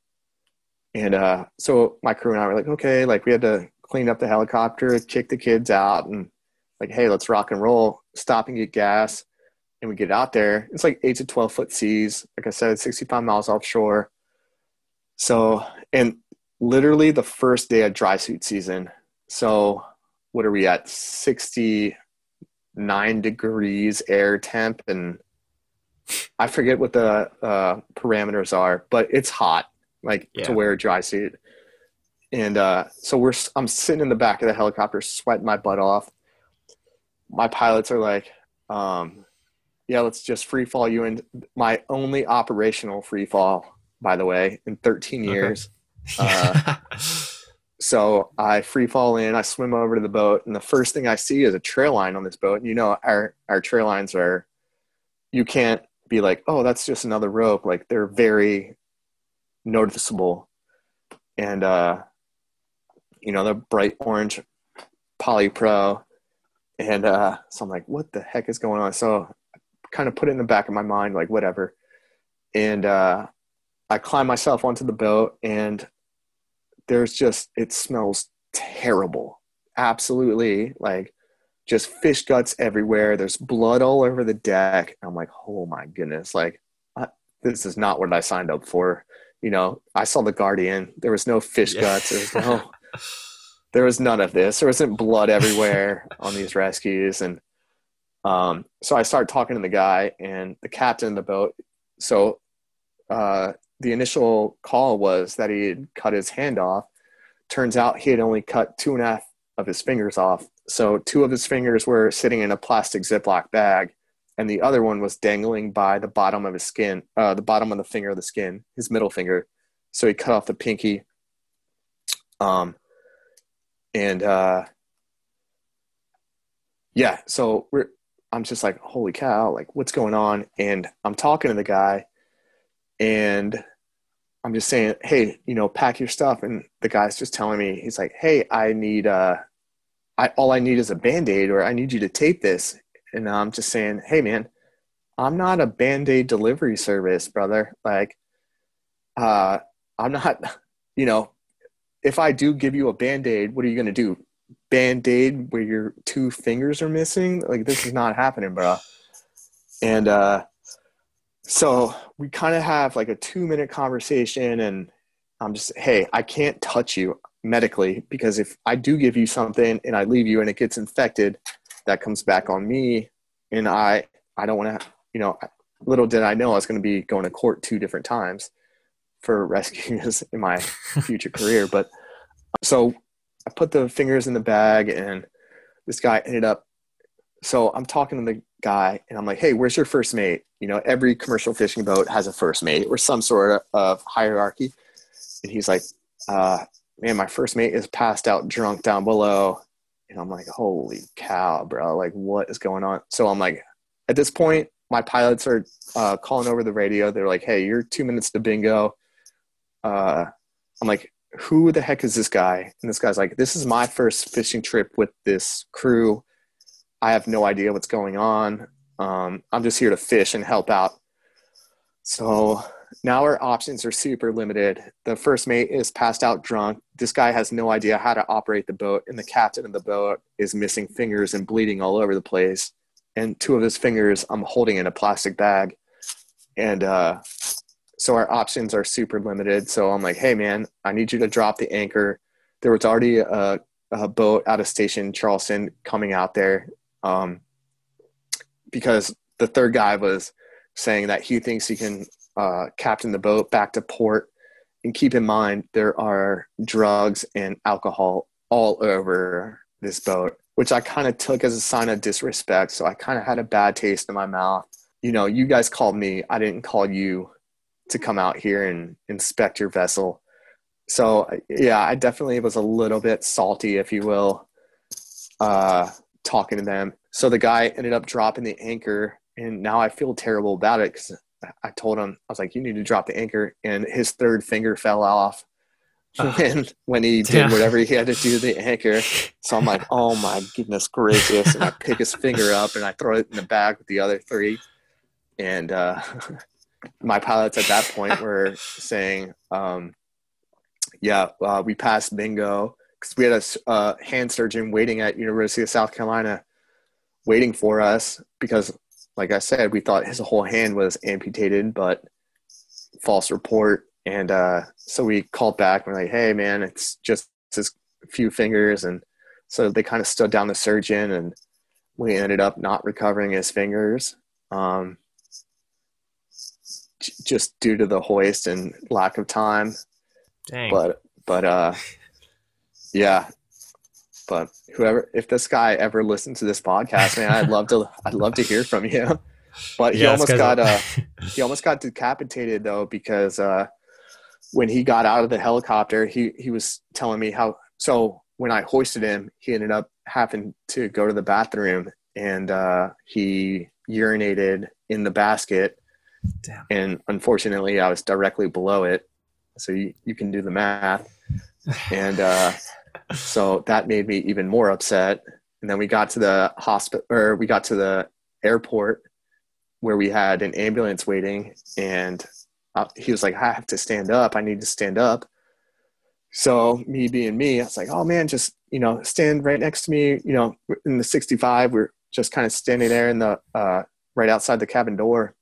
and uh, so my crew and I were like, okay, like we had to clean up the helicopter, kick the kids out, and like, hey, let's rock and roll, stop and get gas. And we get out there. It's like eight to 12 foot seas. Like I said, 65 miles offshore. So, and literally the first day of dry suit season, so what are we at? 69 degrees air temp and I forget what the uh, parameters are, but it's hot, like yeah. to wear a dry suit. And uh, so we're, I'm sitting in the back of the helicopter, sweating my butt off. My pilots are like, um, "Yeah, let's just free fall you." in." my only operational free fall, by the way, in 13 years. Okay. uh, So I free fall in, I swim over to the boat, and the first thing I see is a trail line on this boat. And you know, our our trail lines are you can't be like, oh, that's just another rope. Like they're very noticeable. And uh, you know, the bright orange poly pro. And uh, so I'm like, what the heck is going on? So kind of put it in the back of my mind, like whatever. And uh, I climb myself onto the boat and there's just it smells terrible. Absolutely like just fish guts everywhere. There's blood all over the deck. I'm like oh my goodness like I, this is not what i signed up for. You know i saw the guardian. There was no fish yeah. guts. There was no there was none of this. There wasn't blood everywhere on these rescues. And um, so i started talking to the guy and the captain of the boat so uh, the initial call was that he had cut his hand off. Turns out he had only cut two and a half of his fingers off. So two of his fingers were sitting in a plastic Ziploc bag, and the other one was dangling by the bottom of his skin, uh, the bottom of the finger of the skin, his middle finger. So he cut off the pinky. Um, and uh, yeah, so we're I'm just like, holy cow, like what's going on? And I'm talking to the guy, and I'm just saying, hey, you know, pack your stuff. And the guy's just telling me, he's like, hey, I need uh, I all I need is a band aid, or I need you to tape this. And I'm just saying, hey, man, I'm not a band aid delivery service, brother. Like, uh, I'm not, you know, if I do give you a band aid, what are you going to do? Band aid where your two fingers are missing? Like, this is not happening, bro. And uh, so we kind of have like a two minute conversation, and I'm just, hey, I can't touch you medically because if I do give you something and I leave you and it gets infected, that comes back on me. And I, I don't want to, you know, little did I know I was going to be going to court two different times for rescuing this in my future career. But so I put the fingers in the bag and this guy ended up. So I'm talking to the guy and I'm like, hey, where's your first mate? You know, every commercial fishing boat has a first mate or some sort of hierarchy. And he's like, uh, man, my first mate is passed out drunk down below. And I'm like, holy cow, bro. Like, what is going on? So I'm like, at this point, my pilots are uh, calling over the radio. They're like, hey, you're two minutes to bingo. Uh, I'm like, who the heck is this guy? And this guy's like, this is my first fishing trip with this crew. I have no idea what's going on. Um, I'm just here to fish and help out. So now our options are super limited. The first mate is passed out drunk. This guy has no idea how to operate the boat, and the captain of the boat is missing fingers and bleeding all over the place. And two of his fingers I'm holding in a plastic bag. And uh, so our options are super limited. So I'm like, hey, man, I need you to drop the anchor. There was already a, a boat out of station Charleston coming out there um, because the third guy was saying that he thinks he can uh, captain the boat back to port. And keep in mind, there are drugs and alcohol all over this boat, which I kind of took as a sign of disrespect. So I kind of had a bad taste in my mouth. You know, you guys called me, I didn't call you to come out here and inspect your vessel. So, yeah, I definitely was a little bit salty, if you will, uh, talking to them. So the guy ended up dropping the anchor, and now I feel terrible about it because I told him, I was like, you need to drop the anchor. And his third finger fell off uh, when, when he did whatever he had to do to the anchor. So I'm like, oh my goodness gracious. And I pick his finger up and I throw it in the bag with the other three. And uh, my pilots at that point were saying, um, yeah, uh, we passed bingo because we had a uh, hand surgeon waiting at University of South Carolina waiting for us because like I said, we thought his whole hand was amputated, but false report. And uh, so we called back. And we're like, hey, man, it's just his few fingers. And so they kind of stood down the surgeon, and we ended up not recovering his fingers, um, just due to the hoist and lack of time. Dang. But but uh, yeah, but whoever, if this guy ever listens to this podcast, man, I'd love to, I'd love to hear from you. But he yeah, almost got, uh, he almost got decapitated though because uh, when he got out of the helicopter, he he was telling me how. So when I hoisted him, he ended up having to go to the bathroom and uh, he urinated in the basket. Damn. And unfortunately, I was directly below it, so you, you can do the math. And uh, so that made me even more upset. And then we got to the hospital, or we got to the airport where we had an ambulance waiting, and uh, he was like, "I have to stand up. I need to stand up." So me being me, I was like, "Oh man, just you know, stand right next to me." You know, in the 65, we're just kind of standing there in the uh, right outside the cabin door,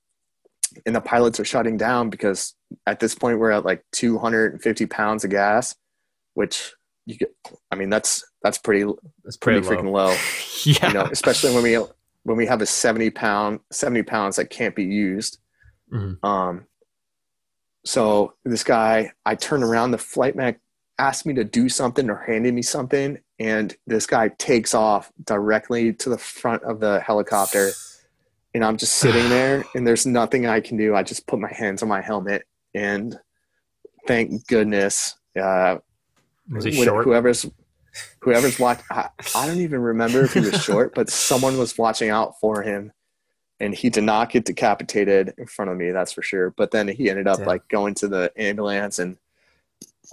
and the pilots are shutting down because at this point we're at like 250 pounds of gas, which you get i mean that's that's pretty that's pretty, pretty freaking low. yeah you know especially when we when we have a 70 pound 70 pounds that can't be used. Mm-hmm. um so this guy i turned around the flight mech asked me to do something or handed me something and this guy takes off directly to the front of the helicopter and I'm just sitting there, and there's nothing I can do. I just put my hands on my helmet, and thank goodness, uh, Was he short? whoever's whoever's watching, I, I don't even remember if he was short, but someone was watching out for him, and he did not get decapitated in front of me. That's for sure. But then he ended up Damn. like going to the ambulance, and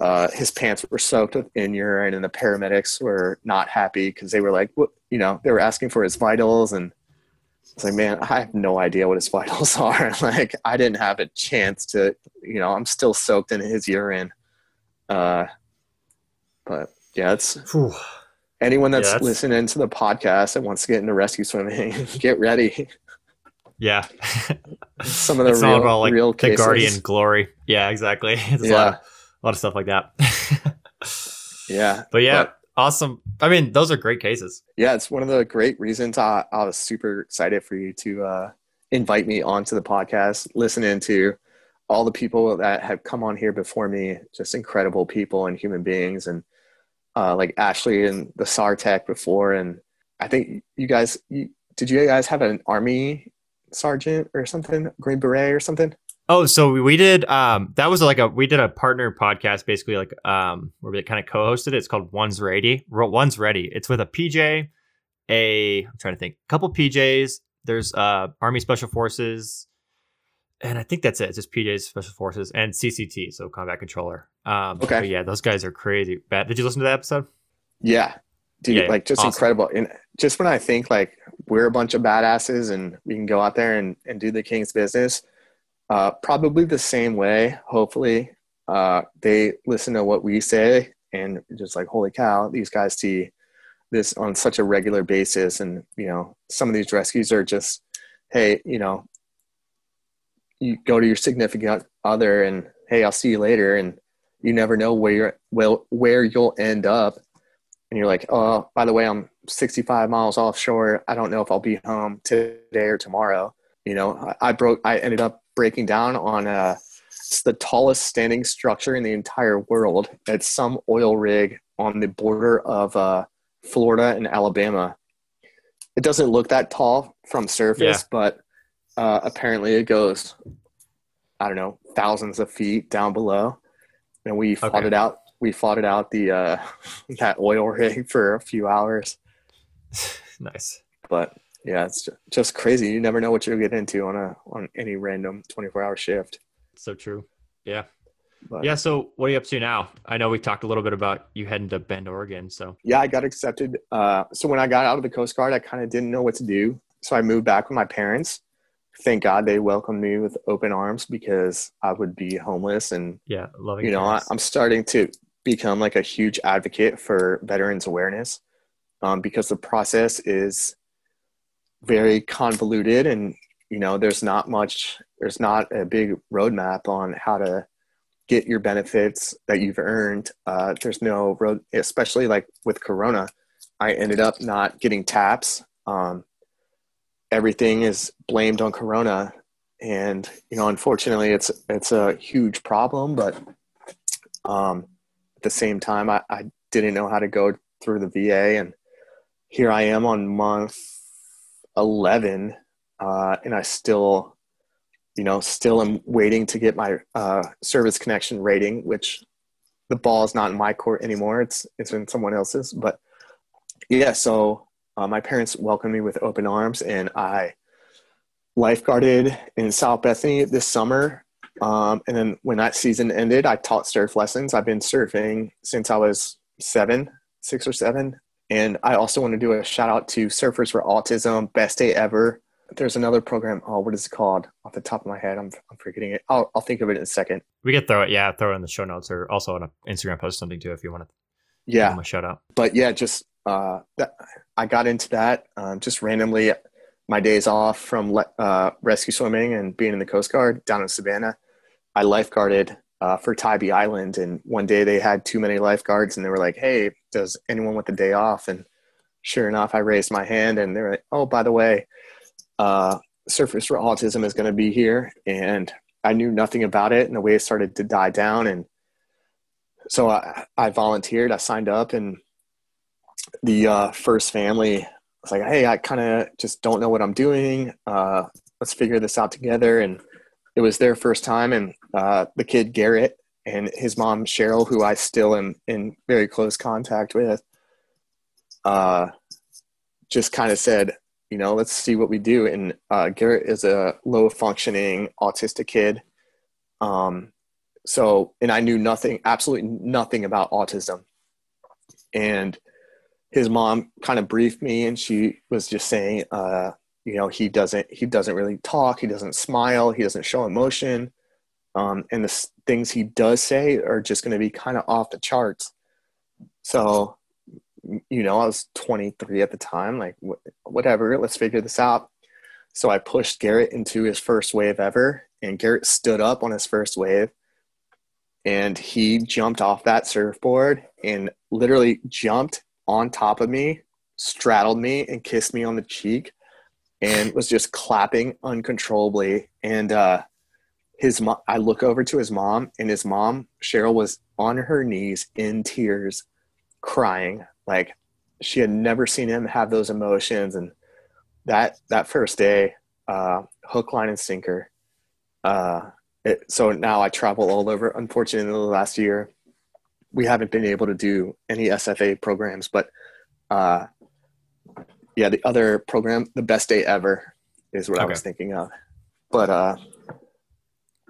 uh, his pants were soaked with in urine, and the paramedics were not happy because they were like, what, you know, they were asking for his vitals, and it's like, man, I have no idea what his vitals are. like, I didn't have a chance to, you know, I'm still soaked in his urine. Uh, but yeah, it's Phew. anyone that's, Yeah, that's- listening to the podcast that wants to get into rescue swimming, get ready. Yeah. Some of the it's real, all about like real the guardian glory. Yeah, exactly. It's a lot, Yeah, of, a lot of stuff like that. yeah, but yeah, But- awesome. I mean, those are great cases. yeah. It's one of the great reasons I, I was super excited for you to uh, invite me onto the podcast. Listening to all the people that have come on here before me, just incredible people and human beings, and uh, like Ashley and the SARTech before, and I think you guys, you, did you guys have an army sergeant or something, Green Beret or something? Oh, so we- did um that was like a we did a partner podcast basically like um where we kind of co-hosted it. It's called One's Ready. One's Ready. It's with a PJ, a I'm trying to think, a couple PJs. There's uh Army Special Forces, and I think that's it. It's just PJs Special Forces and CCT, so Combat Controller. Um, Okay. yeah, those guys are crazy. Bad. Did you listen to that episode? Yeah. Dude, Yeah, like just awesome. incredible. And just when I think like we're a bunch of badasses and we can go out there and, and do the King's business, uh, probably the same way, hopefully, uh, they listen to what we say and just like, holy cow, these guys see this on such a regular basis. And, you know, some of these rescues are just, hey, you know, you go to your significant other and, hey, I'll see you later. And you never know where you're, well, where you'll end up and you're like, oh, by the way, I'm 65 miles offshore. I don't know if I'll be home today or tomorrow. You know, I, I broke, I ended up breaking down on uh it's the tallest standing structure in the entire world. It's some oil rig on the border of uh, Florida and Alabama. It doesn't look that tall from surface, Yeah. but uh, apparently it goes, I don't know, thousands of feet down below. And we fought Okay. it out. We fought it out the uh, that oil rig for a few hours. nice. But yeah, it's just crazy. You never know what you'll get into on a on any random 24 hour shift. So true. Yeah. But Yeah. So what are you up to now? I know we talked a little bit about you heading to Bend, Oregon. So yeah, I got accepted. Uh, so when I got out of the Coast Guard, I kind of didn't know what to do. So I moved back with my parents. Thank God they welcomed me with open arms because I would be homeless. And, yeah, loving. you know, I. I'm starting to become like a huge advocate for veterans awareness um, because the process is very convoluted and, you know, there's not much, there's not a big roadmap on how to get your benefits that you've earned. Uh, there's no road, especially like with Corona. I ended up not getting taps. Um, everything is blamed on Corona, and you know, unfortunately, it's it's a huge problem. But um, at the same time, I, I didn't know how to go through the VA, and here I am on month eleven, uh, and I still you know, still am waiting to get my uh, service connection rating, which the ball is not in my court anymore. It's it's in someone else's. But yeah, so uh, my parents welcomed me with open arms, and I lifeguarded in South Bethany this summer. Um, and then when that season ended, I taught surf lessons. I've been surfing since I was seven, six or seven. And I also want to do a shout out to Surfers for Autism, best day ever there's another program. Oh, what is it called? Off the top of my head, I'm, I'm forgetting it. I'll, I'll think of it in a second. we could throw it. Yeah, throw it in the show notes or also on an Instagram post something too if you want to. Give Yeah, them a shout out. but yeah, just uh, that, I got into that um, just randomly. My days off from le- uh, rescue swimming and being in the Coast Guard down in Savannah, I lifeguarded uh, for Tybee Island. And one day they had too many lifeguards, and they were like, "Hey, does anyone want the day off?" And sure enough, I raised my hand, and they're like, "Oh, by the way." uh, Surfers for Autism is going to be here, and I knew nothing about it, and the wave started to die down, and so I, I volunteered. I signed up, and the uh, first family was like, hey, I kind of just don't know what I'm doing. Uh, let's figure this out together. And it was their first time, and uh, the kid Garrett and his mom Cheryl, who I still am in very close contact with, uh, just kind of said, you know, let's see what we do. And uh, Garrett is a low functioning autistic kid. Um, so, and I knew nothing, absolutely nothing about autism. And his mom kind of briefed me and she was just saying, uh, you know, he doesn't, he doesn't really talk. He doesn't smile. He doesn't show emotion. Um, and the things he does say are just going to be kind of off the charts. So you know, I was 23 at the time, like whatever, let's figure this out. So I pushed Garrett into his first wave ever, and Garrett stood up on his first wave and he jumped off that surfboard and literally jumped on top of me, straddled me, and kissed me on the cheek and was just clapping uncontrollably. And uh, his mom, I look over to his mom, and his mom, Cheryl, was on her knees in tears, crying. Like she had never seen him have those emotions and that that first day uh, hook line and sinker uh, it, so now i travel all over. Unfortunately the last year we haven't been able to do any sfa programs but uh, yeah the other program the best day ever is what okay. i was thinking of. But uh,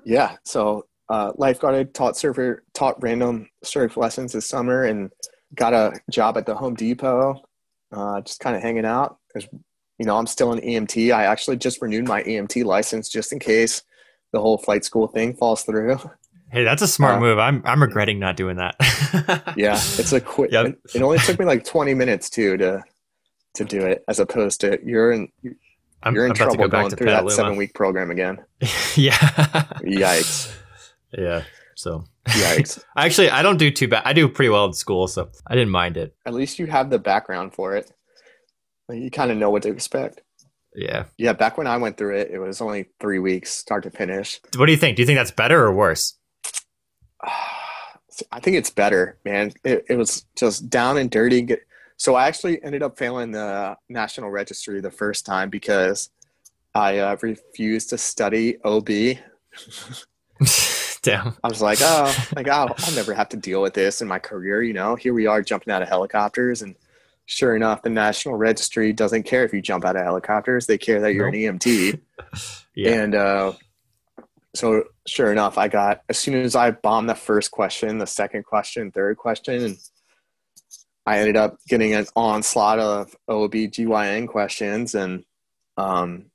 yeah so uh, lifeguarded taught surfer taught random surf lessons this summer and got a job at the Home Depot, uh, just kind of hanging out. You know, I'm still an EMT. I actually just renewed my EMT license just in case the whole flight school thing falls through. Hey, that's a smart uh, move. I'm I'm regretting not doing that. yeah, it's a quick. Yep. It only took me like 20 minutes too to to do it, as opposed to you're in I'm, you're in trouble go going through Petaluma. that seven week program again. yeah. Yikes. Yeah. So Yikes. Actually, I don't do too bad. I do pretty well in school, so I didn't mind it. At least you have the background for it. You kind of know what to expect. Yeah. Yeah. Back when I went through it, it was only three weeks, start to finish. What do you think? Do you think that's better or worse? I think it's better, man. It, it was just down and dirty. So I actually ended up failing the national registry the first time because I uh, refused to study OB. Damn. I was like, oh, like I'll, I'll never have to deal with this in my career. You know, here we are jumping out of helicopters, and sure enough, the National Registry doesn't care if you jump out of helicopters. They care that you're nope. an EMT. yeah. And uh, so, sure enough, I got as soon as I bombed the first question, the second question, third question, and I ended up getting an onslaught of OB/GYN questions, and um,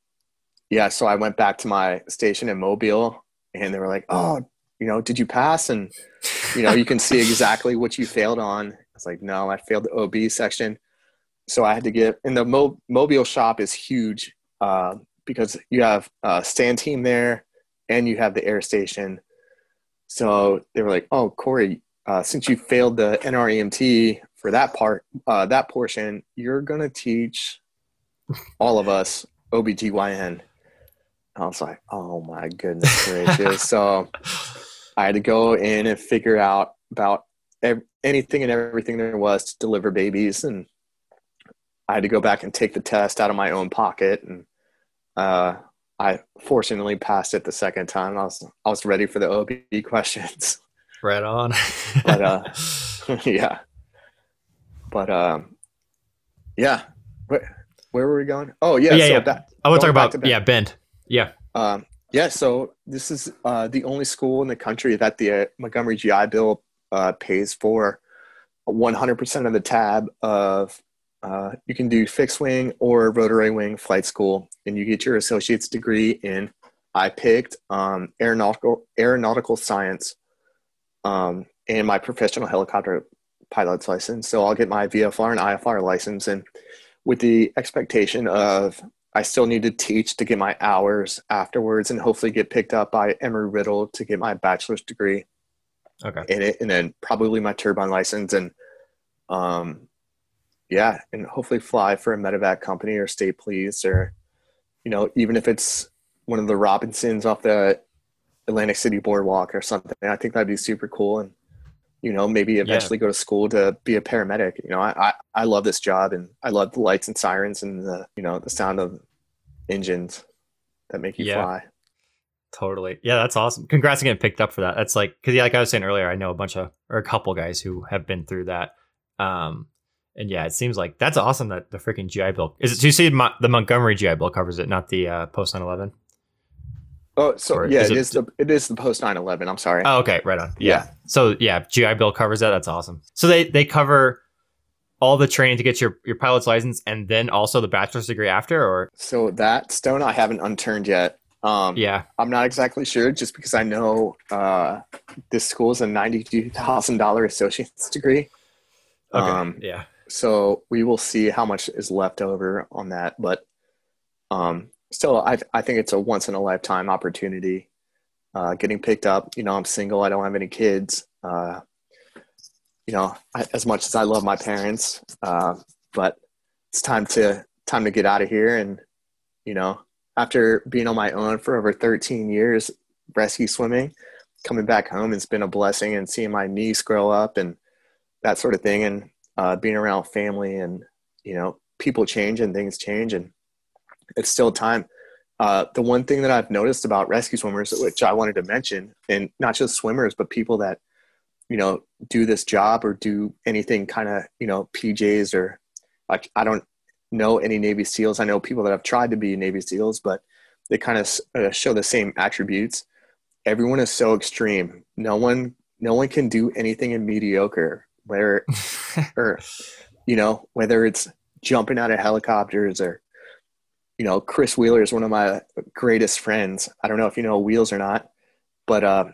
yeah, so I went back to my station in Mobile, and they were like, "Oh, you know, did you pass? And, you know, you can see exactly what you failed on. I was like, no, I failed the OB section. So I had to get, and the Mo- mobile shop is huge uh, because you have a stand team there and you have the air station. So they were like, oh, Cory, uh, since you failed the NREMT for that part, uh, that portion, you're going to teach all of us OBGYN. I was like, oh my goodness gracious. so I had to go in and figure out about ev- anything and everything there was to deliver babies, and I had to go back and take the test out of my own pocket, and uh, I fortunately passed it the second time. I was I was ready for the OB questions. Right on. but uh, yeah, but um, yeah. Where, where were we going? Oh yeah, yeah, so yeah. That, I want to talk about yeah, Bend. Yeah. Um, yeah, so this is uh, the only school in the country that the uh, Montgomery GI Bill uh, pays for 100% of the tab of uh, you can do fixed wing or rotary wing flight school, and you get your associate's degree in. I picked um, aeronautical aeronautical science um, and my professional helicopter pilot's license. So I'll get my VFR and IFR license, and with the expectation of I still need to teach to get my hours afterwards and hopefully get picked up by Embry Riddle to get my bachelor's degree. Okay. In it, and then probably my turbine license and, um, yeah, and hopefully fly for a medevac company or state police or, you know, even if it's one of the Robinsons off the Atlantic City Boardwalk or something. I think that'd be super cool. And you know, maybe eventually go to school to be a paramedic. You know, I, I, I love this job and I love the lights and sirens and the, you know, the sound of engines that make you Yeah. fly. Totally. Yeah, that's awesome. Congrats on getting picked up for that. That's like because yeah, like I was saying earlier, I know a bunch of or a couple guys who have been through that. Um, and yeah, it seems like that's awesome that the freaking GI Bill is it. So you see, the Montgomery GI Bill covers it, not the uh, post 9/11. Oh, so Or yeah, is it it- is the it is the post 9/11. I'm sorry. Oh, okay, right on. Yeah. Yeah. So yeah, GI Bill covers that. That's awesome. So they they cover all the training to get your your pilot's license and then also the bachelor's degree after, or So that stone I haven't unturned yet. Um, yeah, I'm not exactly sure, just because I know uh, this school is a ninety-two thousand dollar associate's degree. okay, Um, yeah, so we will see how much is left over on that, but um, still, I I think it's a once in a lifetime opportunity. Uh, getting picked up, you know, I'm single. I don't have any kids. Uh, you know, I, as much as I love my parents, uh, but it's time to time to get out of here. And you know, after being on my own for over 13 years, rescue swimming, coming back home it's been a blessing. And seeing my niece grow up and that sort of thing, and uh, being around family and you know, people change and things change, and it's still time. Uh, the one thing that I've noticed about rescue swimmers, which I wanted to mention, and not just swimmers, but people that you know do this job or do anything kind of you know PJs or like I don't know any Navy SEALs. I know people that have tried to be Navy SEALs, but they kind of uh, show the same attributes. Everyone is so extreme. No one, no one can do anything in mediocre. Where or you know whether it's jumping out of helicopters or you know chris wheeler is one of my greatest friends i don't know if you know wheels or not but uh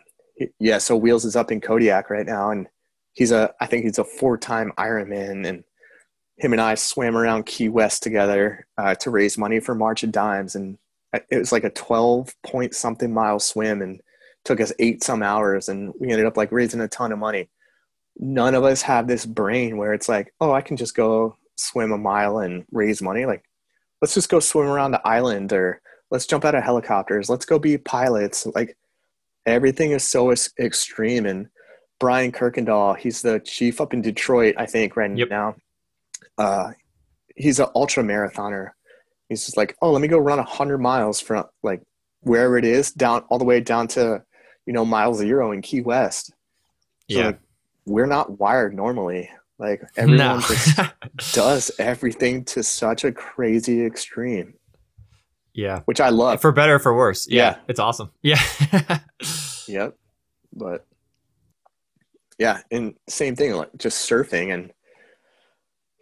yeah so wheels is up in kodiak right now and he's a i think he's a four-time ironman and him and i swam around key west together uh, to raise money for march of dimes and it was like a 12 point something mile swim and took us eight some hours and we ended up like raising a ton of money none of us have this brain where it's like, oh, I can just go swim a mile and raise money. Like, let's just go swim around the island or let's jump out of helicopters. Let's go be pilots. Like, everything is so ex- extreme. And Brian Kirkendall, he's the chief up in Detroit, I think, right Yep. now. Uh, he's an ultra marathoner. He's just like, oh, let me go run 100 miles from like wherever it is down all the way down to, you know, mile zero in Key West. So, yeah. like, we're not wired normally. Like everyone No. just does everything to such a crazy extreme, yeah. which I love. For better or for worse. Yeah. Yeah. It's awesome. Yeah. Yep. But yeah, and same thing, like just surfing and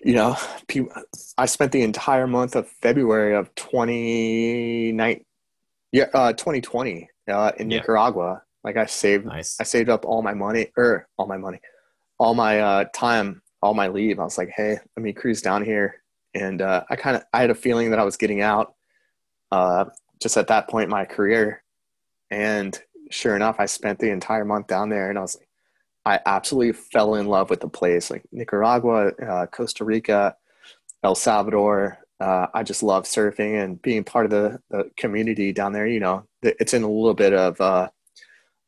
you know, people, I spent the entire month of February of 2019, yeah, uh, 2020 uh, in Yeah. Nicaragua. Like I saved, nice. I saved up all my money, or all my money, all my uh, time, all my leave. I was like, hey, let me cruise down here, and uh, I kind of, I had a feeling that I was getting out, uh, just at that point in my career, and sure enough, I spent the entire month down there, and I was like, I absolutely fell in love with the place, like Nicaragua, uh, Costa Rica, El Salvador. Uh, I just love surfing and being part of the, the community down there. You know, it's in a little bit of uh,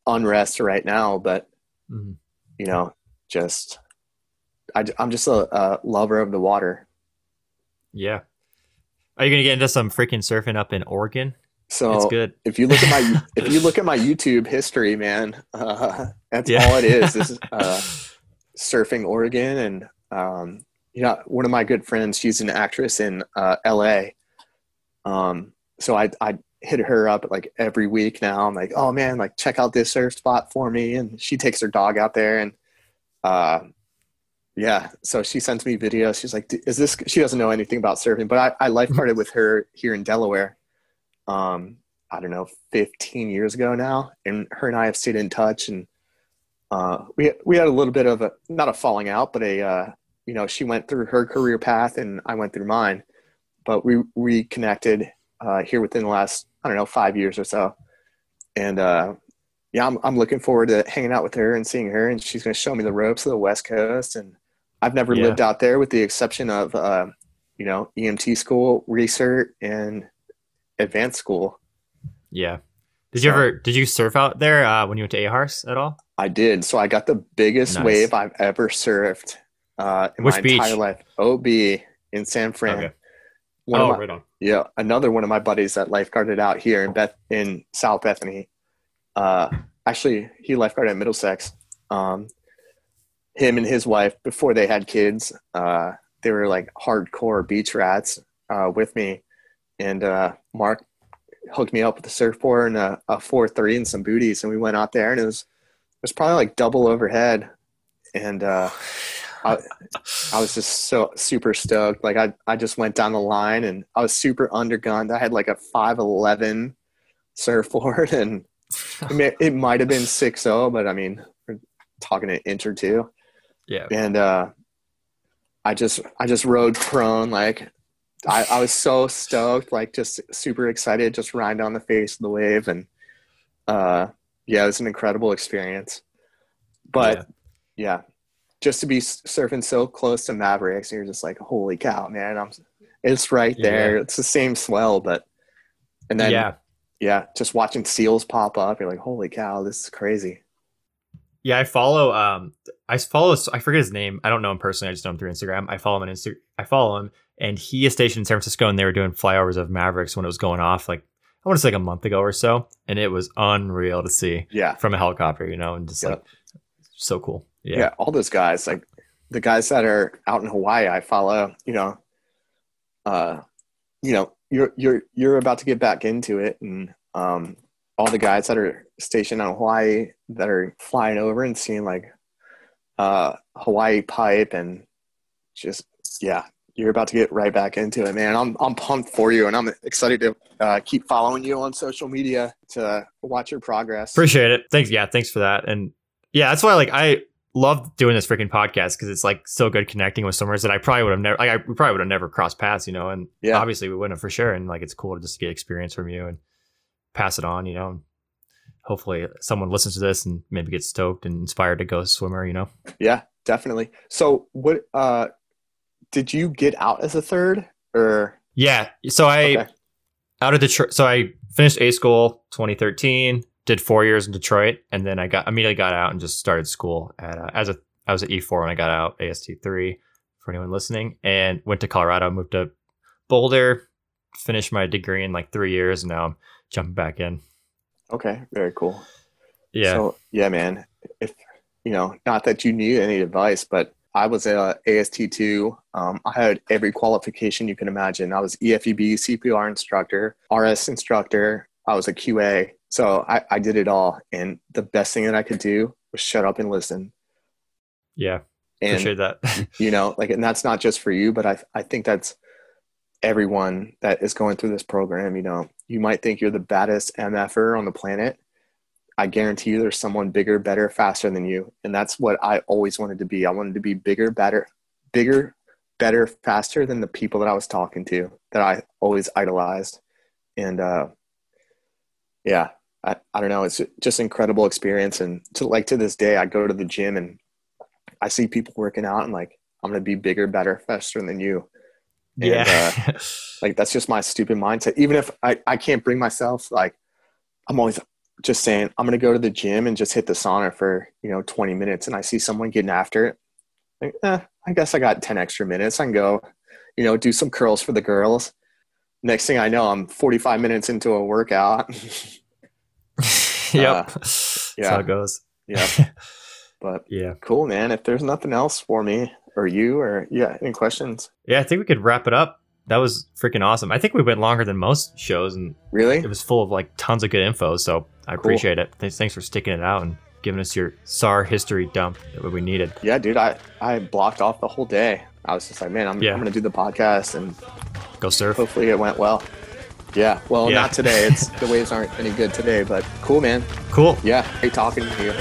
unrest right now, but Mhm. you know, just I, am just a, a lover of the water. Yeah. Are you gonna get into some freaking surfing up in Oregon? So it's good. if you look at my if you look at my YouTube history, man, uh, that's Yeah. all it is. Is uh, surfing Oregon, and um, you know, one of my good friends, she's an actress in uh, L.A. Um, so I I hit her up like every week now. I'm like, oh man, like check out this surf spot for me, and she takes her dog out there, and uh, yeah, so she sends me videos. She's like, is this? She doesn't know anything about surfing, but I, I lifeguarded with her here in Delaware. Um, I don't know, 15 years ago now, and her and I have stayed in touch, and uh, we we had a little bit of a not a falling out, but a uh, you know, she went through her career path, and I went through mine, but we reconnected uh, here within the last I don't know five years or so, and uh, yeah, I'm I'm looking forward to hanging out with her and seeing her, and she's going to show me the ropes of the West Coast, and I've never Yeah. lived out there with the exception of uh, you know EMT school, research, and advanced school. Yeah. Did you ever did you surf out there uh, when you went to AHRS at all? I did. So I got the biggest Nice. wave I've ever surfed uh, in Which my beach? entire life. OB in San Fran. Okay. One oh, my- right on. Yeah, another one of my buddies that lifeguarded out here in Beth in South Bethany. Uh, actually, he lifeguarded at Middlesex. Um, him and his wife, before they had kids, uh, they were like hardcore beach rats uh, with me. And uh, Mark hooked me up with a surfboard and a, a four three and some booties, and we went out there, and it was it was probably like double overhead, and uh, I, I was just so super stoked. Like I, I just went down the line and I was super undergunned. I had like a 511 surfboard and it, may, it might have been 6.0, but I mean, we're talking an inch or two. Yeah. And, uh, I just, I just rode prone. Like I, I was so stoked, like just super excited, just riding down the face of the wave. And, uh, yeah, it was an incredible experience, but yeah just to be surfing so close to Mavericks, you're just like, holy cow, man! I'm, it's right there. Yeah. It's the same swell, but and then yeah. Yeah. just watching seals pop up, you're like, holy cow, this is crazy. Yeah, I follow. Um, I follow. I forget his name. I don't know him personally. I just know him through Instagram. I follow him on Instagram. I follow him, and he is stationed in San Francisco, and they were doing flyovers of Mavericks when it was going off. Like I want to say like a month ago or so, and it was unreal to see Yeah, from a helicopter. You know, and just Yep. like so cool. yeah, Yeah. all those guys, like the guys that are out in Hawaii, I follow. You know, uh, you know, you're you're you're about to get back into it, and um, all the guys that are stationed on Hawaii that are flying over and seeing like uh, Hawaii pipe and just yeah, you're about to get right back into it, man. I'm I'm pumped for you, and I'm excited to uh, keep following you on social media to watch your progress. Appreciate it. Thanks. Yeah, thanks for that. And yeah, that's why like I love doing this freaking podcast because it's like so good connecting with swimmers that I probably would have never like I we probably would have never crossed paths, you know. And Yeah. obviously we wouldn't have for sure. And like it's cool to just get experience from you and pass it on, you know. And hopefully someone listens to this and maybe gets stoked and inspired to go swimmer, you know. Yeah, definitely. So, what uh, did you get out as a third, or Yeah. So I okay. out of Detroit. So I finished A school 2013, did four years in Detroit, and then I got immediately got out and just started school at uh, as a I was at E4 when I got out AST three for anyone listening, and went to Colorado, moved to Boulder, finished my degree in like three years, and now I'm jumping back in. okay, very cool. Yeah, So, yeah, man. If you know, not that you need any advice, but I was a AST two. Um, I had every qualification you can imagine. I was E EFEB CPR instructor, RS instructor. I was a QA. So I, I did it all, and the best thing that I could do was shut up and listen. yeah, And appreciate that. you know like and that's not just for you but i i think that's everyone that is going through this program you know you might think you're the baddest mf'er on the planet i guarantee you there's someone bigger better faster than you and that's what i always wanted to be i wanted to be bigger better bigger better faster than the people that i was talking to that i always idolized and uh yeah i, I don't know it's just incredible experience and to like to this day i go to the gym and I see people working out and like I'm gonna be bigger, better, faster than you. And, yeah, Like that's just my stupid mindset. Even if I, I can't bring myself, like I'm always just saying I'm gonna go to the gym and just hit the sauna for you know 20 minutes, and I see someone getting after it. Like, eh, I guess I got 10 extra minutes. I can go, you know, do some curls for the girls. Next thing I know, I'm 45 minutes into a workout. yep. Uh, That's yeah. how it goes. yeah, but Yeah. cool, man. If there's nothing else for me or you or yeah, any questions? Yeah, I think we could wrap it up. That was freaking awesome. I think we went longer than most shows, and Really? it was full of like tons of good info. So I Cool. appreciate it. Thanks, thanks for sticking it out and giving us your SAR history dump that we needed. Yeah, dude, I, I blocked off the whole day. I was just like, man, I'm, Yeah. I'm going to do the podcast and Go surf. hopefully it went well. Yeah, well, Yeah. not today. It's the waves aren't any good today, but cool, man. Cool. Yeah, great talking to you.